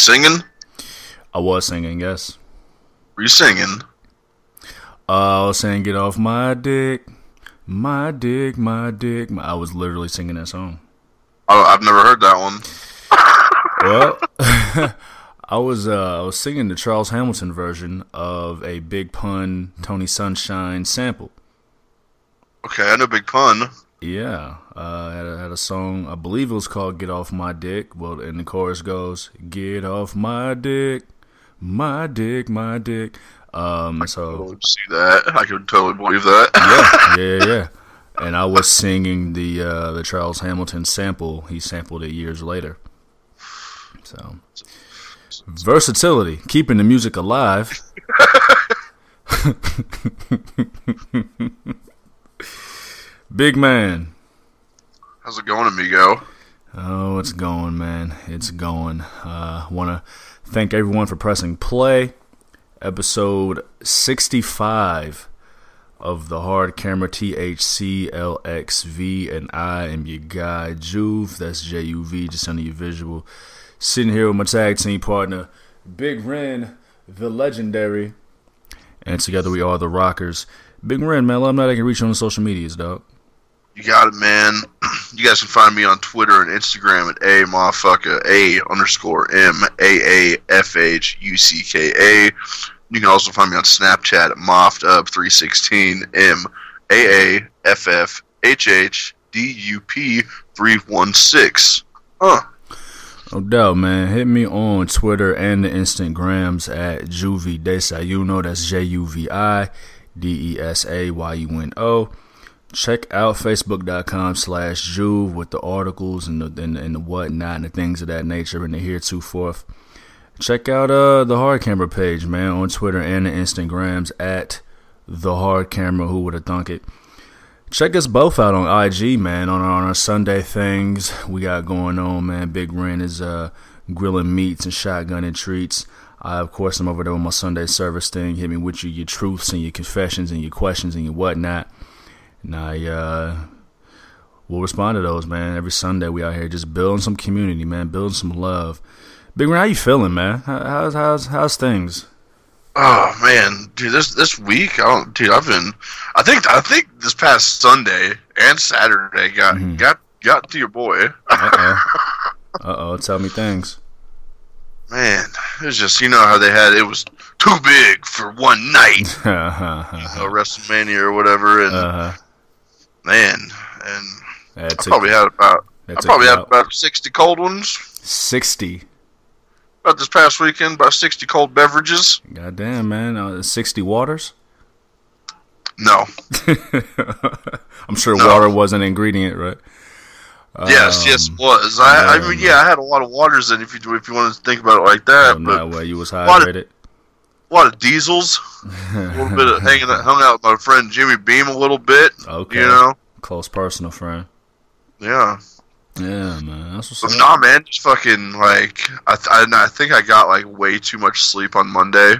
singing? I was singing, yes. Were you singing? Uh, I was saying, "Get off my dick, my dick, my dick." My, I was literally singing that song. Oh, I've never heard that one. Well, I was uh, I was singing the Charles Hamilton version of a Big Pun Tony Sunshine sample. Okay, I know Big Pun. Yeah, uh, had a, had a song. I believe it was called "Get Off My Dick." Well, and the chorus goes, "Get off my dick, my dick, my dick." Um, so See that? I could totally believe that. yeah, yeah, yeah. And I was singing the uh, the Charles Hamilton sample. He sampled it years later. So versatility, keeping the music alive. Big man. How's it going, amigo? Oh, it's going, man. It's going. Uh, Want to thank everyone for pressing play. Episode 65 of the Hard Camera THC LXV, and I am your guy, Juve. That's J U V, just under your visual. Sitting here with my tag team partner, Big Ren, the legendary. And together we are the Rockers. Big Ren, man, let them know they can reach you on the social medias, dog. You got it, man. You guys can find me on Twitter and Instagram at a motherfucker a underscore m a a f h u c k a. You can also find me on Snapchat at moffed316 m a a f f h h d u p three one six. Huh. No doubt, man. Hit me on Twitter and the Instagrams at Juvie Desayuno. That's J U V I D E S A Y U N O. Check out Facebook.com slash Juve with the articles and the, and, and the whatnot and the things of that nature and the heretofore. Check out uh the Hard Camera page, man, on Twitter and the Instagrams at the Hard Camera. Who would have thunk it? Check us both out on IG, man, on our, on our Sunday things we got going on, man. Big Ren is uh, grilling meats and shotgunning treats. I, of course, I'm over there with my Sunday service thing. Hit me with your, your truths and your confessions and your questions and your whatnot. And I uh, will respond to those, man. Every Sunday we out here just building some community, man, building some love. Big Ren, how you feeling, man? How's how's how's things? Oh man, dude, this this week, I don't, dude, I've been, I think, I think this past Sunday and Saturday got Mhm. got got to your boy. Uh oh. Tell me things. Man, it was just you know how they had it was too big for one night, uh uh, WrestleMania or whatever, and huh. Man, and That I probably had about I probably had about sixty cold ones. sixty. About this past weekend, about sixty cold beverages. Goddamn, man. Uh, 60 waters? No, I'm sure No. water was an ingredient, right? yes, yes, Um, it was. I, I um, mean, yeah, I had a lot of waters in if you if you want to think about it like that, but no way. You was hydrated. A lot of diesels. a little bit of hanging out, hung out with my friend Jimmy Beam a little bit. Okay. You know, Close personal friend. yeah. Yeah, man. That's what's up. nah, man, just fucking like I, th- I, I think I got like way too much sleep on Monday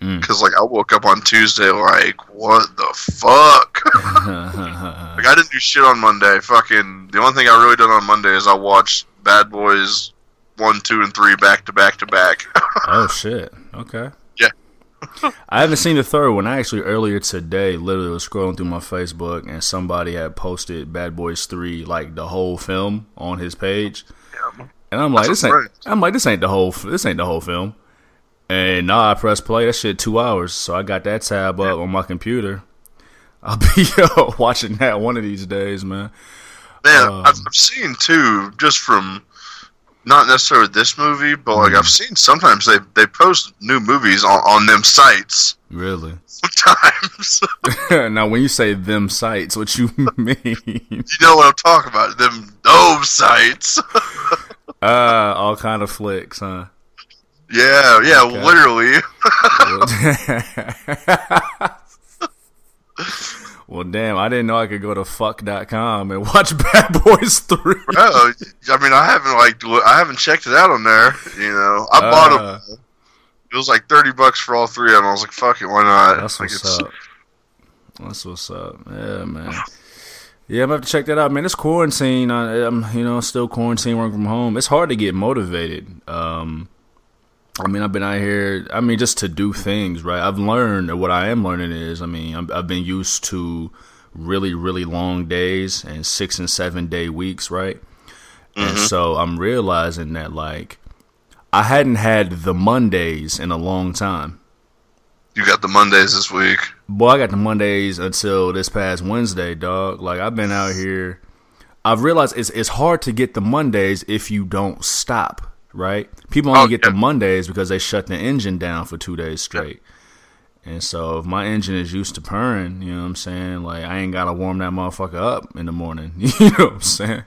Mm. because like I woke up on Tuesday like what the fuck. like I didn't do shit on Monday. Fucking the only thing I really did on Monday is I watched Bad Boys one, two, and three back to back to back. oh, shit. Okay. I haven't seen the third one. I actually earlier today literally was scrolling through my Facebook and somebody had posted Bad Boys 3, like the whole film on his page. And I'm like, That's this ain't. right. I'm like, this ain't the whole. This ain't the whole film. And now I press play. That shit two hours. So I got that tab up on my computer. I'll be uh, watching that one of these days, man. Man, Um, I've, I've seen too, just from not necessarily this movie, but like Mm-hmm. I've seen sometimes they they post new movies on, on them sites. Really? Sometimes now, when you say them sites, what you mean? you know what I'm talking about. Them those sites. uh, all kind of flicks, huh? yeah, yeah, Okay. literally. Well, damn, I didn't know I could go to fuck.com and watch Bad Boys 3. Bro, I mean, I haven't like I haven't checked it out on there. You know, I bought Uh, them. It was like thirty bucks for all three of them. I was like, "Fuck it, why not?" That's Like, what's up. That's what's up. Yeah, man. Yeah, I'm gonna have to check that out, man. It's quarantine. I, I'm, you know, still quarantine, working from home. It's hard to get motivated. Um, I mean, I've been out here. I mean, just to do things, right? I've learned what I am learning is, I mean, i have been used to really, really long days and six and seven day weeks, right? Mm-hmm. And so I'm realizing that like I hadn't had the Mondays in a long time. You got the Mondays this week. Boy, I got the Mondays until this past Wednesday, dog. Like I've been out here. I've realized it's it's hard to get the Mondays if you don't stop, right? People only oh, get yeah. the Mondays because they shut the engine down for two days straight. Yeah. And so if my engine is used to purring, you know what I'm saying? Like I ain't gotta warm that motherfucker up in the morning. you know what I'm saying?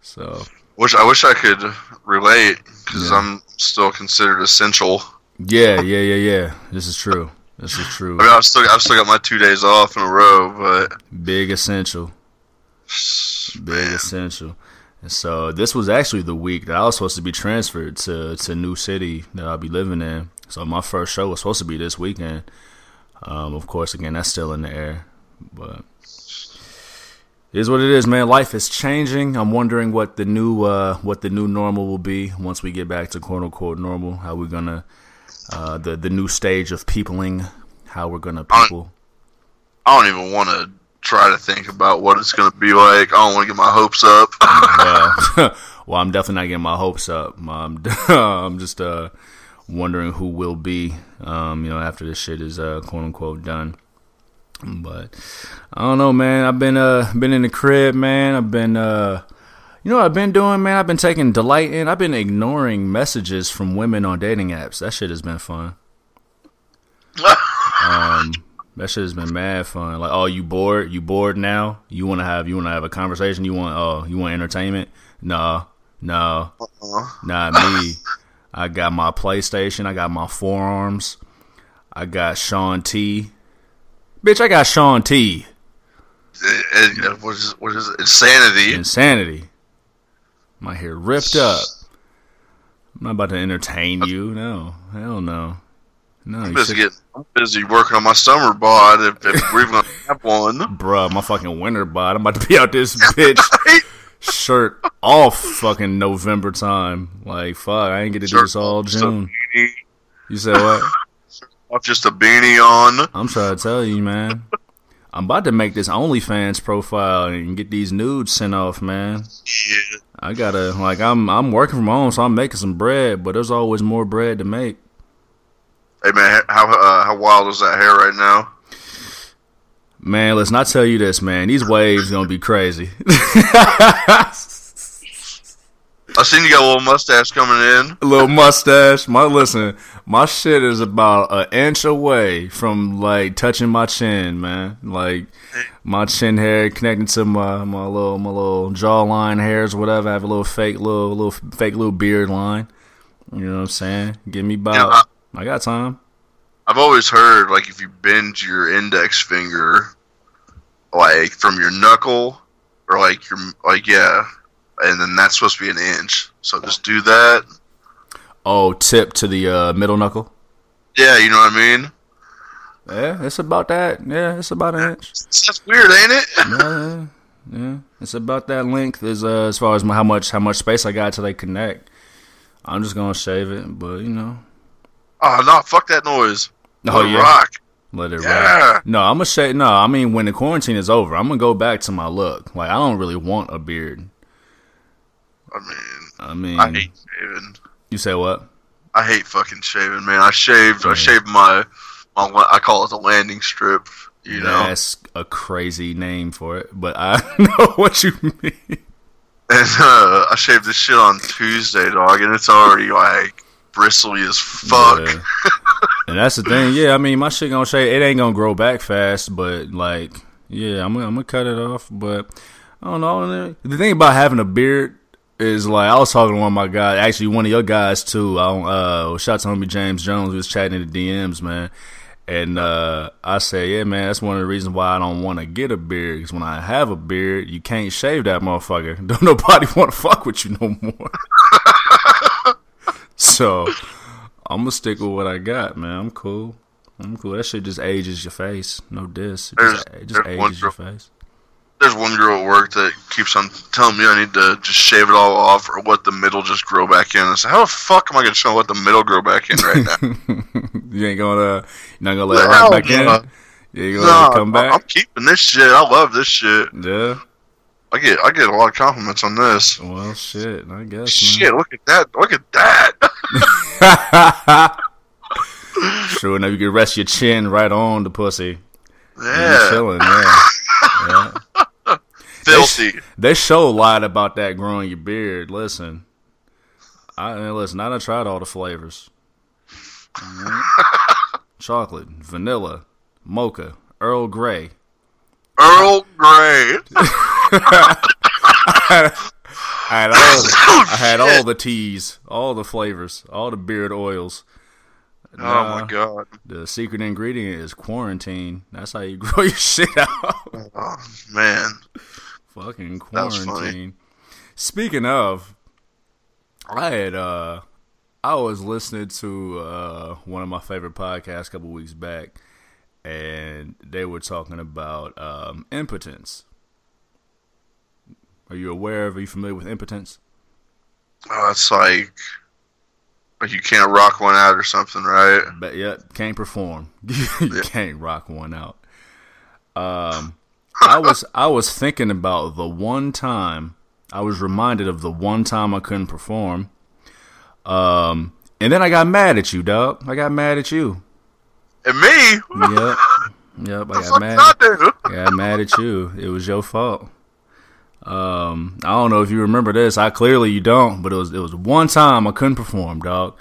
So wish I wish I could relate because yeah. I'm still considered essential. Yeah, yeah, yeah, yeah. This is true. This is true. I mean, I've still I've still got my two days off in a row, but big essential, big Man. essential. So this was actually the week that I was supposed to be transferred to to new city that I'll be living in. So my first show was supposed to be this weekend. Um, of course, again, that's still in the air, but it is what it is, man. Life is changing. I'm wondering what the new uh, what the new normal will be once we get back to quote unquote normal. How we're gonna uh, the the new stage of peopling. How we're gonna people. I don't, I don't even want to try to think about what it's gonna be like. I don't want to get my hopes up. well, well, I'm definitely not getting my hopes up. I'm, I'm just uh, wondering who will be. Um, you know, after this shit is uh, quote unquote done. But I don't know, man. I've been uh been in the crib, man. I've been uh you know what I've been doing, man? I've been taking delight in. I've been ignoring messages from women on dating apps. That shit has been fun. um that shit has been mad fun. Like, oh, you bored? You bored now? You want to have you want to have a conversation? You want oh, you want entertainment? No, no, uh-uh. not me. I got my PlayStation. I got my forearms. I got Shaun T. Bitch, I got Shaun T. what is what is it? Insanity? Insanity. My hair ripped up. I'm not about to entertain you. No, hell no. No, I'm busy, getting, I'm busy working on my summer bod. If, if we're even gonna have one, bruh, my fucking winter bod. I'm about to be out this bitch shirt off fucking November time. Like fuck, I ain't get to do this all June. You said what? just a beanie on. I'm trying to tell you, man. I'm about to make this OnlyFans profile and get these nudes sent off, man. Yeah. I gotta like I'm I'm working from home, so I'm making some bread, but there's always more bread to make. Hey man, how uh, how wild is that hair right now? Man, let's not tell you this, man. These waves gonna be crazy. I seen you got a little mustache coming in. A little mustache. My listen, my shit is about an inch away from like touching my chin, man. Like my chin hair connecting to my my little my little jawline hairs, whatever. I have a little fake little little fake little beard line. You know what I'm saying? Give me about. You know, I, I got time. I've always heard like if you bend your index finger, like from your knuckle, or like your like yeah and then that's supposed to be an inch. So just do that. Oh, tip to the uh, middle knuckle. Yeah, you know what I mean. Yeah, it's about that. Yeah, it's about an inch. That's weird, ain't it? yeah, yeah, it's about that length as uh, as far as my, how much how much space I got till they connect. I'm just gonna shave it, but you know. Oh no! Fuck that noise. Oh yeah. Rock. Let it yeah. rock. No, I'm gonna say No, I mean when the quarantine is over, I'm gonna go back to my look. Like I don't really want a beard. I mean, I mean, I hate shaving. You say what? I hate fucking shaving, man. I shaved. I shaved my, my. I call it the landing strip. You know, that's a crazy name for it, but I know what you mean. And uh, I shaved this shit on Tuesday, dog, and it's already like bristly as fuck. Yeah. and that's the thing. Yeah, I mean, my shit gonna shave. It ain't gonna grow back fast, but like, yeah, I'm, I'm gonna cut it off. But I don't know. The thing about having a beard is like I was talking to one of my guys, actually one of your guys too. I uh, shout to homie James Jones. Was chatting in the DMs, man. And uh, I say, yeah, man, that's one of the reasons why I don't want to get a beard. Because when I have a beard, you can't shave that motherfucker. Don't nobody want to fuck with you no more. so I'm gonna stick with what I got, man. I'm cool. I'm cool. That shit just ages your face. No diss. It just, it just ages your face. there's one girl at work that keeps on telling me I need to just shave it all off or let the middle just grow back in. I said, how the fuck am I gonna show let the middle grow back in right now? you ain't gonna, you're not gonna let it right back in. no. Yeah, you gonna let come I- I'm keeping this shit. I love this shit. Yeah. I get I get a lot of compliments on this. Well, shit. I guess. Shit, look at that! Look at that! Sure enough, you can rest your chin right on the pussy. Yeah, chilling. Yeah. yeah. filthy. They show lied about that growing your beard. Listen, I and listen. I done tried all the flavors: Alright. chocolate, vanilla, mocha, Earl Grey. Earl Grey. I had all, Oh, I had all the teas, all the flavors, all the beard oils. Oh Nah, my god. The secret ingredient is quarantine. That's how you grow your shit out. Oh man. Fucking That was funny. quarantine. Speaking of, I had uh I was listening to uh one of my favorite podcasts a couple weeks back and they were talking about um impotence. Are you aware of are you familiar with impotence? Oh, it's like like you can't rock one out or something, right? But yeah, can't perform. you Yeah. can't rock one out. Um, I was I was thinking about the one time I was reminded of the one time I couldn't perform. Um, and then I got mad at you, dog. I got mad at you. And me? Yep, yep. I got mad. I? I got mad at you. It was your fault. Um, I don't know if you remember this. I clearly you don't, but it was it was one time I couldn't perform, dog.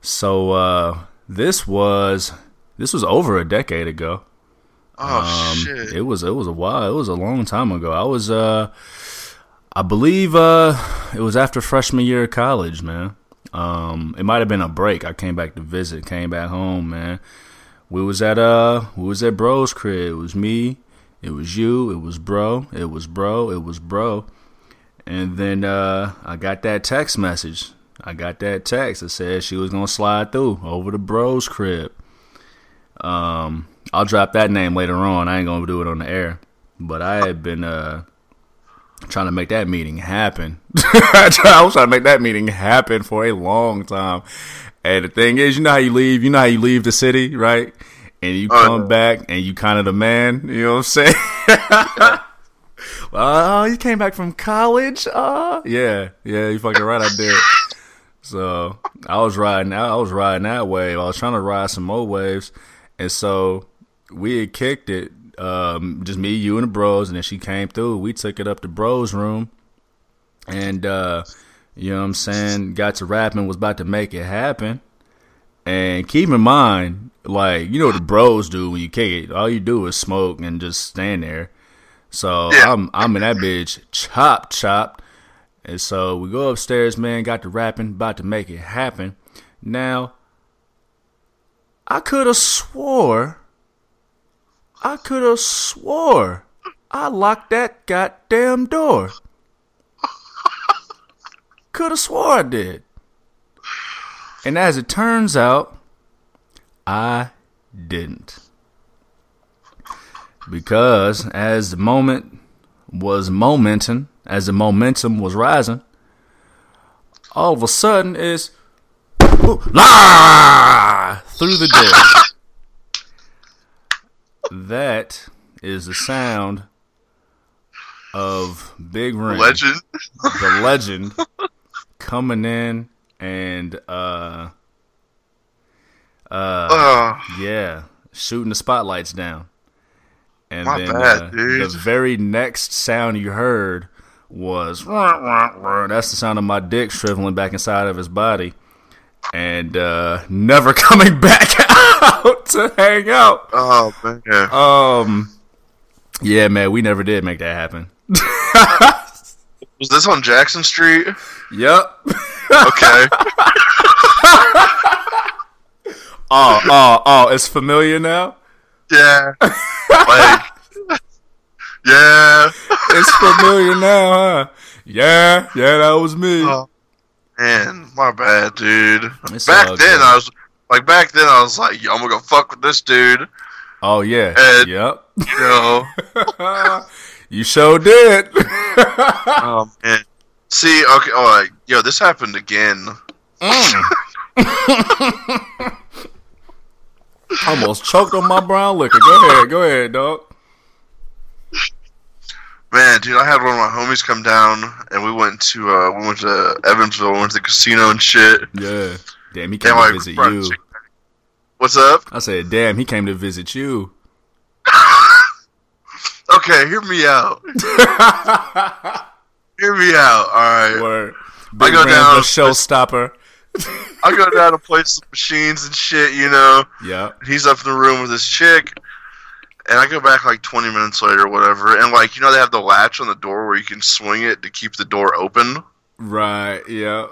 So uh, this was this was over a decade ago. Oh Um, shit. It was it was a while. It was a long time ago. I was uh, I believe uh, it was after freshman year of college, man. Um, it might have been a break. I came back to visit. Came back home, man. We was at uh, we was at bro's crib. It was me. It was you. It was bro. It was bro. It was bro. And then uh, I got that text message. I got that text that said she was gonna slide through over to bro's crib. Um, I'll drop that name later on. I ain't gonna do it on the air. But I had been uh trying to make that meeting happen. I was trying to make that meeting happen for a long time. And the thing is, you know how you leave, you know how you leave the city, right? And you Oh, come back and you kind of the man, you know what I'm saying? Oh, you came back from college? Uh, yeah, yeah, you fucking right, I did. So I was riding out, I was riding that wave. I was trying to ride some more waves, and so we had kicked it, um, just me, you, and the bros, and then she came through. We took it up to bros' room, and uh, you know what I'm saying, got to rapping, was about to make it happen. And keep in mind, like you know what the bros do when you kick it. All you do is smoke and just stand there. So Yeah. I'm I'm in that bitch chop chopped. And so we go upstairs, man, got to rapping, about to make it happen. Now I could have swore I could have swore I locked that goddamn door. Could have swore I did. And as it turns out, I didn't. Because as the moment was momentum, as the momentum was rising, all of a sudden it's la through the door. that is the sound of Big Ren Legend. the legend coming in and uh uh Oh, yeah shooting the spotlights down. And then bad, uh, the very next sound you heard was that's the sound of my dick shriveling back inside of his body and uh never coming back out to hang out. Oh man. um yeah man we never did make that happen Was this on Jackson Street? yep Okay. Oh, oh, oh, it's familiar now? yeah. Like. Yeah. It's familiar now, huh? Yeah, yeah, that was me. Oh, man, my bad, dude. It's back then, good. I was like, back then, I was like, I'm gonna go fuck with this dude. Oh yeah. And- yep. You know. You sure did. oh man. See, okay, all right, yo, this happened again. Almost choked on my brown liquor. Go ahead, go ahead, dog. Man, dude, I had one of my homies come down, and we went to uh, we went to Evansville, went to the casino and shit. Yeah. Damn, he came And to like, visit bro, you. What's up? I said, damn, he came to visit you. Okay, hear me out. hear me out. All right, Word. Big go Ram, down- the showstopper. I go down to play some machines and shit, you know. Yeah. He's up in the room with his chick, and I go back like 20 minutes later, or whatever. And like, you know, they have the latch on the door where you can swing it to keep the door open. Right. Yeah.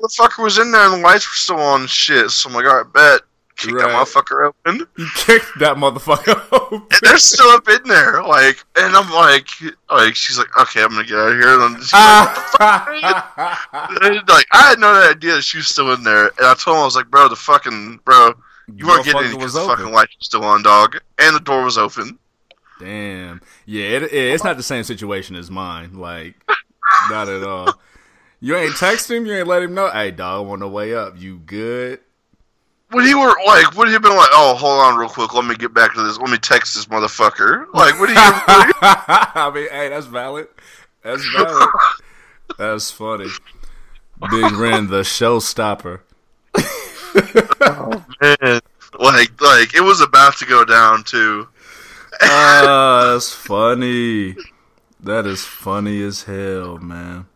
The fucker was in there, and the lights were still on and shit. So I'm like, all right, bet. Kick that motherfucker open. He kicked that motherfucker open. And they're still up in there, like, and I'm like, like, she's like, okay, I'm gonna get out of here. And she's like, And, like, I had no idea that she was still in there, and I told him I was like, bro, the fucking bro, you weren't getting any because was the fucking lights were still on, dog, and the door was open. Damn. Yeah, it, it, it's not the same situation as mine. Like, not at all. You ain't text him. You ain't let him know. Hey, dog, I'm on the way up. You good? Would he were like, would he have been like, oh, hold on, real quick, let me get back to this, let me text this motherfucker. Like, what do you? I mean, hey, that's valid. That's valid. That's funny. Big Ren, the showstopper. oh, man, like, like it was about to go down too. Ah, that's funny. That is funny as hell, man.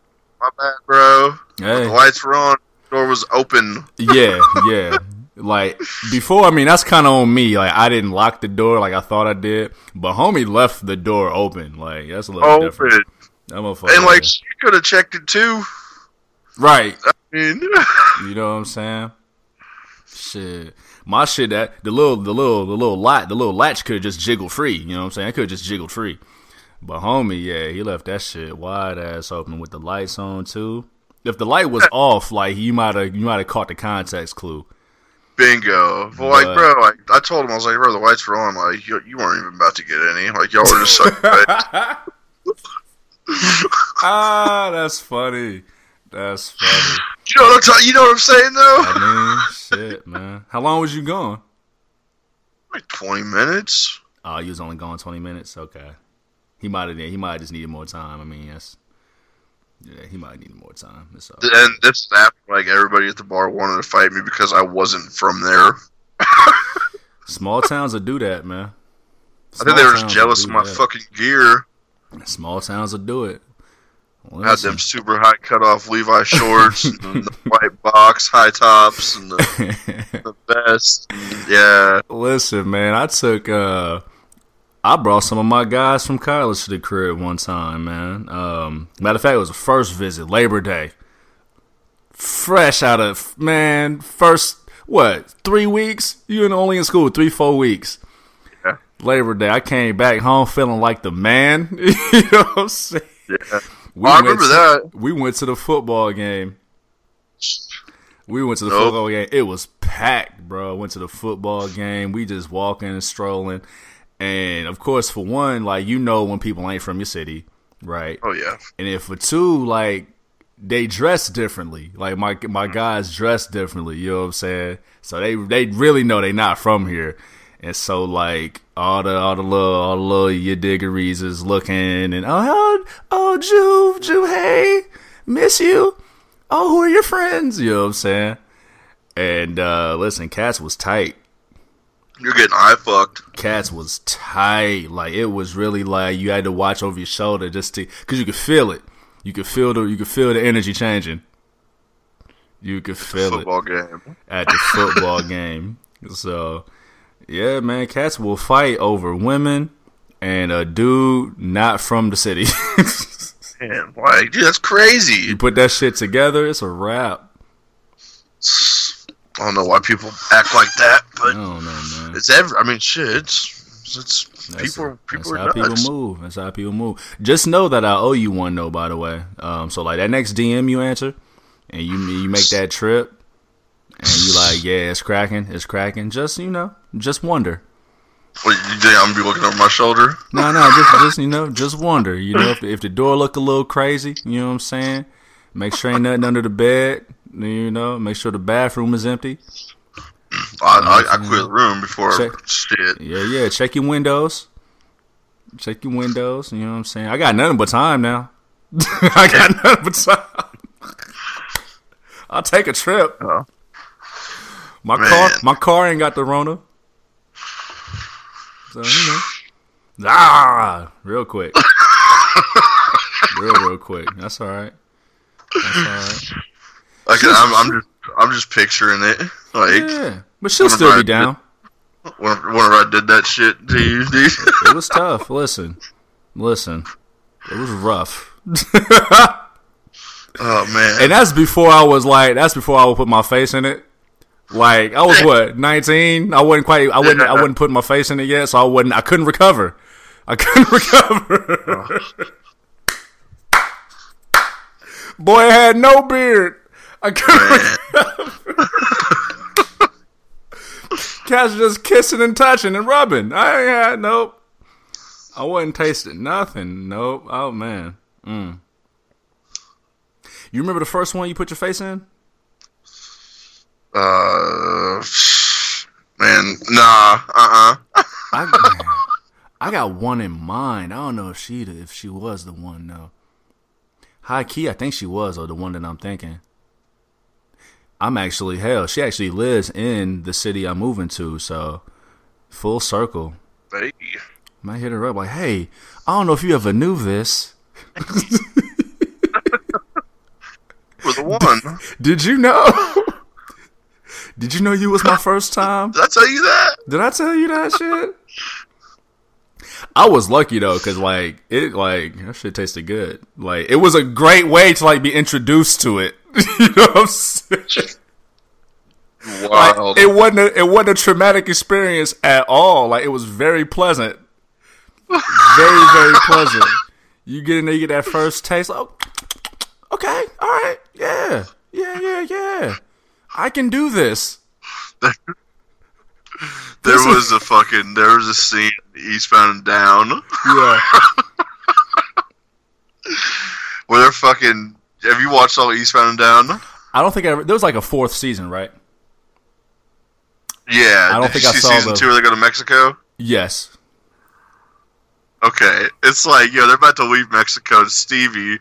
My bad, bro. The lights were on, door was open. yeah, yeah. Like before, I mean, that's kind of on me. Like I didn't lock the door like I thought I did, but homie left the door open. Like that's a little different. Open. That motherfucker. And like, she could have checked it too. right, I mean, You know what I'm saying? Shit. My shit that the little the little the little latch the little latch could just jiggle free, you know what I'm saying? It could just jiggle free. But homie, yeah, he left that shit wide ass open with the lights on too. If the light was off, like you might have you might have caught the context clue. Bingo. But like, But- bro, like, I told him, I was like, bro, the lights were on. Like, you, you weren't even about to get any. Like, y'all were just ah, that's funny. That's funny. you know what I'm ta- You know what I'm saying though? I mean, shit, man. How long was you gone? Like 20 minutes. Oh, you was only gone twenty minutes. Okay, he might have. He might have just needed more time. I mean, yes. Yeah, he might need more time. That's all. And this is after like everybody at the bar wanted to fight me because I wasn't from there. Small towns will do that, man. I think they were just jealous of my fucking gear. Small towns will do it. I had them super high cut off Levi shorts, and the white box high tops, and the, the. And, yeah, Listen, man, I took uh I brought some of my guys from college to the crib one time, man. Um matter of fact, it was the first visit, Labor Day. Fresh out of man, first what, three weeks? You were only in school three, four weeks. Yeah. Labor Day, I came back home feeling like the man. you know what I'm saying? yeah. We I went remember to- that. We went to the football game. We went to the Nope. football game. It was packed, bro. Went to the football game. We just walking and strolling. And of course, for one, like you know when people ain't from your city, right? Oh yeah, And then for two, like they dress differently. Like my my guys dress differently. You know what I'm saying? So they they really know they not from here. And so like all the all the little all the little your diggeries is looking and oh oh, oh Juve Juve hey miss you oh who are your friends you know what I'm saying and uh listen Cats was tight you're getting eye fucked. Cats was tight. Like it was really like you had to watch over your shoulder just to, cause you could feel it. You could feel the, you could feel the energy changing. You could feel Football it game. at the football game. So, yeah, man, cats will fight over women and a dude not from the city. Man, like, dude, that's crazy. you put that shit together, it's a wrap. I don't know why people act like that, I but don't know, it's every. I mean, shit. It's, it's That's, people. People that's are how nuts. people move. That's how people move. Just know that I owe you one though. By the way, um, so like that next DM you answer, and you you make that trip, and you like, yeah, it's cracking, it's cracking. Just you know, just wonder, What, you think I'm gonna be looking over my shoulder? No, no, just just you know, just wonder. You know, if if the door look a little crazy, you know what I'm saying. Make sure ain't nothing under the bed. You know, make sure the bathroom is empty. I, I, I quit the room before Check. shit. Yeah, yeah. Check your windows. Check your windows. You know what I'm saying. I got nothing but time now. I got nothing but time. I'll take a trip. Oh. My Man. car, my car ain't got the Rona. So you know, ah, real quick, real real quick. That's all right. That's all right. Like, I'm, I'm just I'm just picturing it. Like Yeah, but she'll still be down. whenever, whenever I did that shit to you, dude. It was tough. Listen, listen, it was rough. oh man. And that's before I was like, that's before I would put my face in it. Like I was what nineteen. I wasn't quite. I wouldn't. I wouldn't put my face in it yet, so I wasn't. I couldn't recover. I couldn't recover. Boy I had no beard. I couldn't. Cats just kissing and touching and rubbing. I ain't had nope. I wasn't tasting nothing. Nope. Oh man. Mm. You remember the first one you put your face in? Uh, man, nah, uh, uh I, I got one in mind. I don't know if she if she was the one though. High key, I think she was, or the one that I'm thinking. I'm actually hell. She actually lives in the city I'm moving to, so full circle. Hey, Might hit her up like, "Hey, I don't know if you ever knew this. we're the one. Did you know? Did you know you was my first time? Did I tell you that? Did I tell you that shit? I was lucky though, cause like it, like that shit tasted good. Like it was a great way to like be introduced to it. you know what I'm saying? Like, Wild. it wasn't a, it wasn't a traumatic experience at all. Like it was very pleasant, very very pleasant. You get in there, you get that first taste. Like, oh, okay, all right, yeah, yeah, yeah, yeah. I can do this. there this is- was a fucking there was a scene Eastbound and Down Yeah. where they're fucking. Have you watched all Eastbound and Down? I don't think I ever, there was like a fourth season, right? Yeah. I don't think I saw season the- two where they go to Mexico. Yes. Okay, it's like yo, they're about to leave Mexico. And Stevie,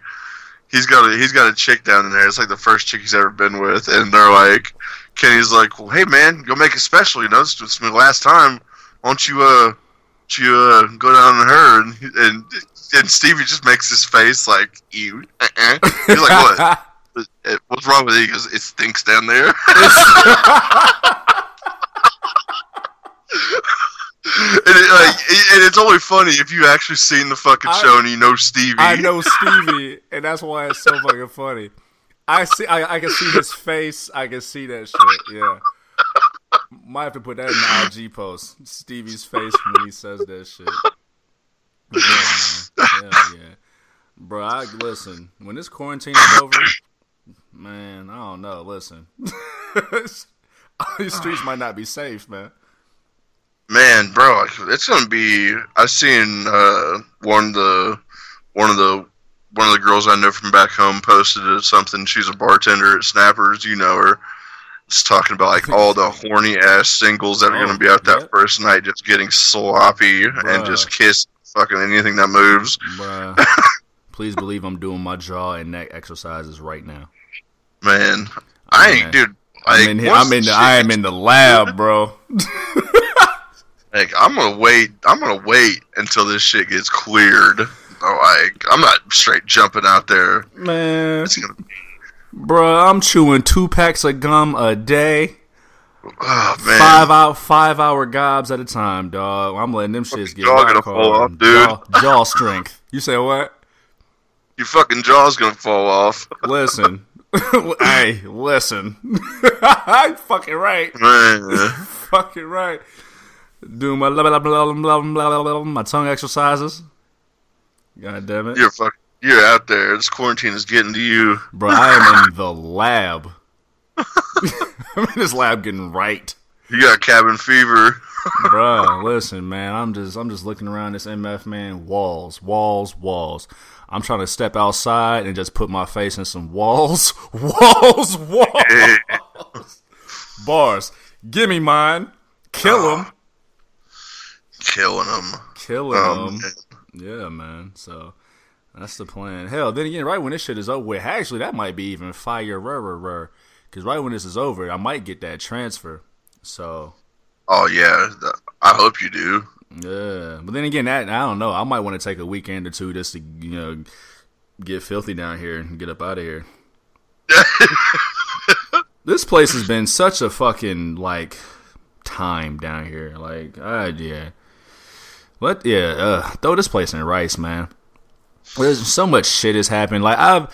he's got a he's got a chick down there. It's like the first chick he's ever been with, and they're like, Kenny's like, well, hey man, go make it special. You know, it's, it's my last time. Why don't you uh, you uh, go down on her? And and and Stevie just makes his face like you. Uh-uh. He's like, what? "Uh, What's wrong with it? Goes, it stinks down there. and, it, like, it- and it's only funny if you actually seen the fucking I- show and you know Stevie. I know Stevie, and that's why it's so fucking funny. I see. I, I can see his face. I can see that shit. Yeah. Might have to put that in the IG post. Stevie's face when he says that shit. Yeah. Hell yeah. Bro, I listen. When this quarantine is over, man, I don't know. Listen, these streets might not be safe, man. Man, bro, it's gonna be. I seen uh, one of the one of the one of the girls I know from back home posted something. She's a bartender at Snappers. You know her. Talking about like all the horny ass singles that are Oh, gonna be out that yep. first night, just getting sloppy Bruh. and just kiss fucking anything that moves. Please believe I'm doing my jaw and neck exercises right now. Man, I man. ain't, dude. I'm in here. I'm in. The, shit I am in the lab, bro. Like I'm gonna wait. I'm gonna wait until this shit gets cleared. Like I'm not straight jumping out there. Man, It's gonna. Bro, I'm chewing two packs of gum a day, Oh man. five out, five hour gobs at a time, dog. I'm letting them shits get jaw gonna fall off, dude. Jaw, jaw strength. You say what? Your fucking jaw's gonna fall off. Listen, hey, listen. I'm fucking right. Fucking right. Do my blah, blah, blah, blah, blah, blah, my tongue exercises. God damn it. You're fucking. You're out there. This quarantine is getting to you. Bro, I am in the lab. I'm in this lab getting right. You got cabin fever. Bruh, listen, man. I'm just I'm just looking around this MF man. Walls, walls, walls. I'm trying to step outside and just put my face in some walls, walls, walls. Bars. Give me mine. Kill him. Killing them. Killing Oh, him. man. Yeah, man. So that's the plan. Hell, then again, right when this shit is over, with, actually, that might be even fire, because right when this is over, I might get that transfer. So Oh yeah, I hope you do. yeah, but then again, that I don't know. I might want to take a weekend or two just to you know get filthy down here and get up out of here. this place has been such a fucking like time down here. Like, uh, yeah. Let yeah, uh, throw this place in rice, man. There's so much shit has happened. Like I've,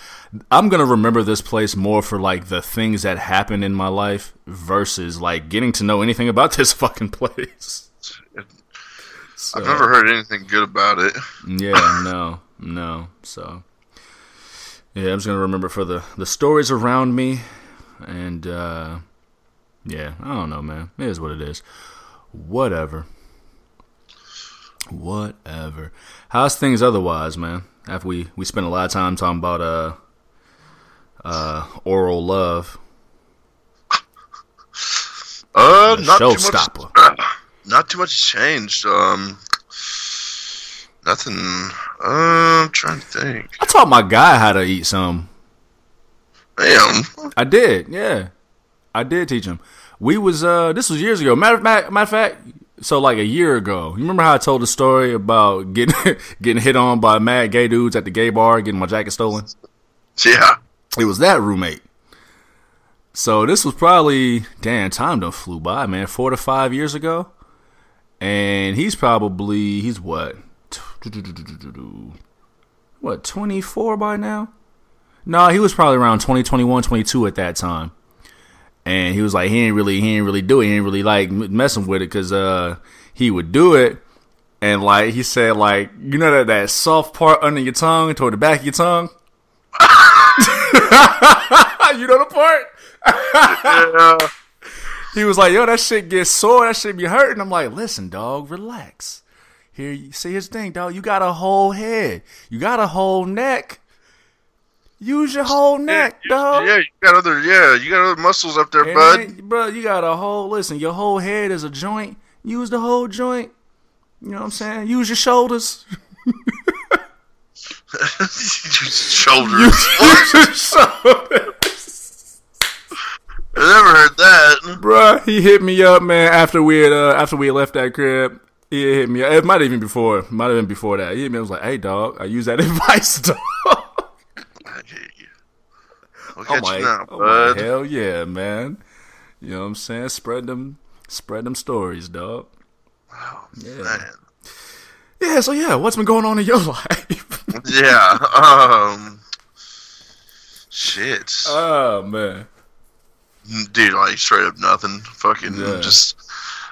I'm gonna remember this place more for like the things that happened in my life versus like getting to know anything about this fucking place. So, I've never heard anything good about it. yeah, no, no. So, yeah, I'm just gonna remember for the the stories around me, and uh yeah, I don't know, man. It is what it is. Whatever. Whatever. How's things otherwise, man? After we we spent a lot of time talking about uh uh oral love, Uh, the not too much. showstopper. Not too much changed. Um, nothing. Uh, I'm trying to think. I taught my guy how to eat some. Damn. I did, yeah. I did teach him. We was uh this was years ago. Matter, matter, matter of fact, so like a year ago. You remember how I told the story about getting getting hit on by mad gay dudes at the gay bar, getting my jacket stolen? Yeah. It was that roommate. So this was probably damn time done flew by, man. Four to five years ago. And he's probably he's what? What, twenty four by now? No, he was probably around 20, 21, 22 at that time. And he was like, he ain't really, he ain't really do it. He ain't really like messing with it because uh, he would do it. And like he said, like you know that that soft part under your tongue toward the back of your tongue. you know the part. Yeah. He was like, "Yo, that shit gets sore. That shit be hurting." I'm like, "Listen, dog, relax. Here, you see his thing, dog. You got a whole head. You got a whole neck. Use your whole neck, dog. Yeah, you got other. Yeah, you got other muscles up there, And bud. bro, you got a whole. Listen, your whole head is a joint. Use the whole joint. You know what I'm saying? Use your shoulders. Shoulders. Use your shoulders. I never heard that. Bruh, he hit me up, man. After we had uh, after we left that crib, he hit me. up. It might have been before. Might have been before that. He hit me. I was like, "Hey, dog, I use that advice, dog." I hear you. Look I'm like, you now, I'm like, hell yeah, man. You know what I'm saying? Spread them, spread them stories, dog. Yeah, Man. yeah. So yeah, what's been going on in your life? Yeah. Um. Shit. oh man, Dude, like straight up nothing. Fucking Yeah. just.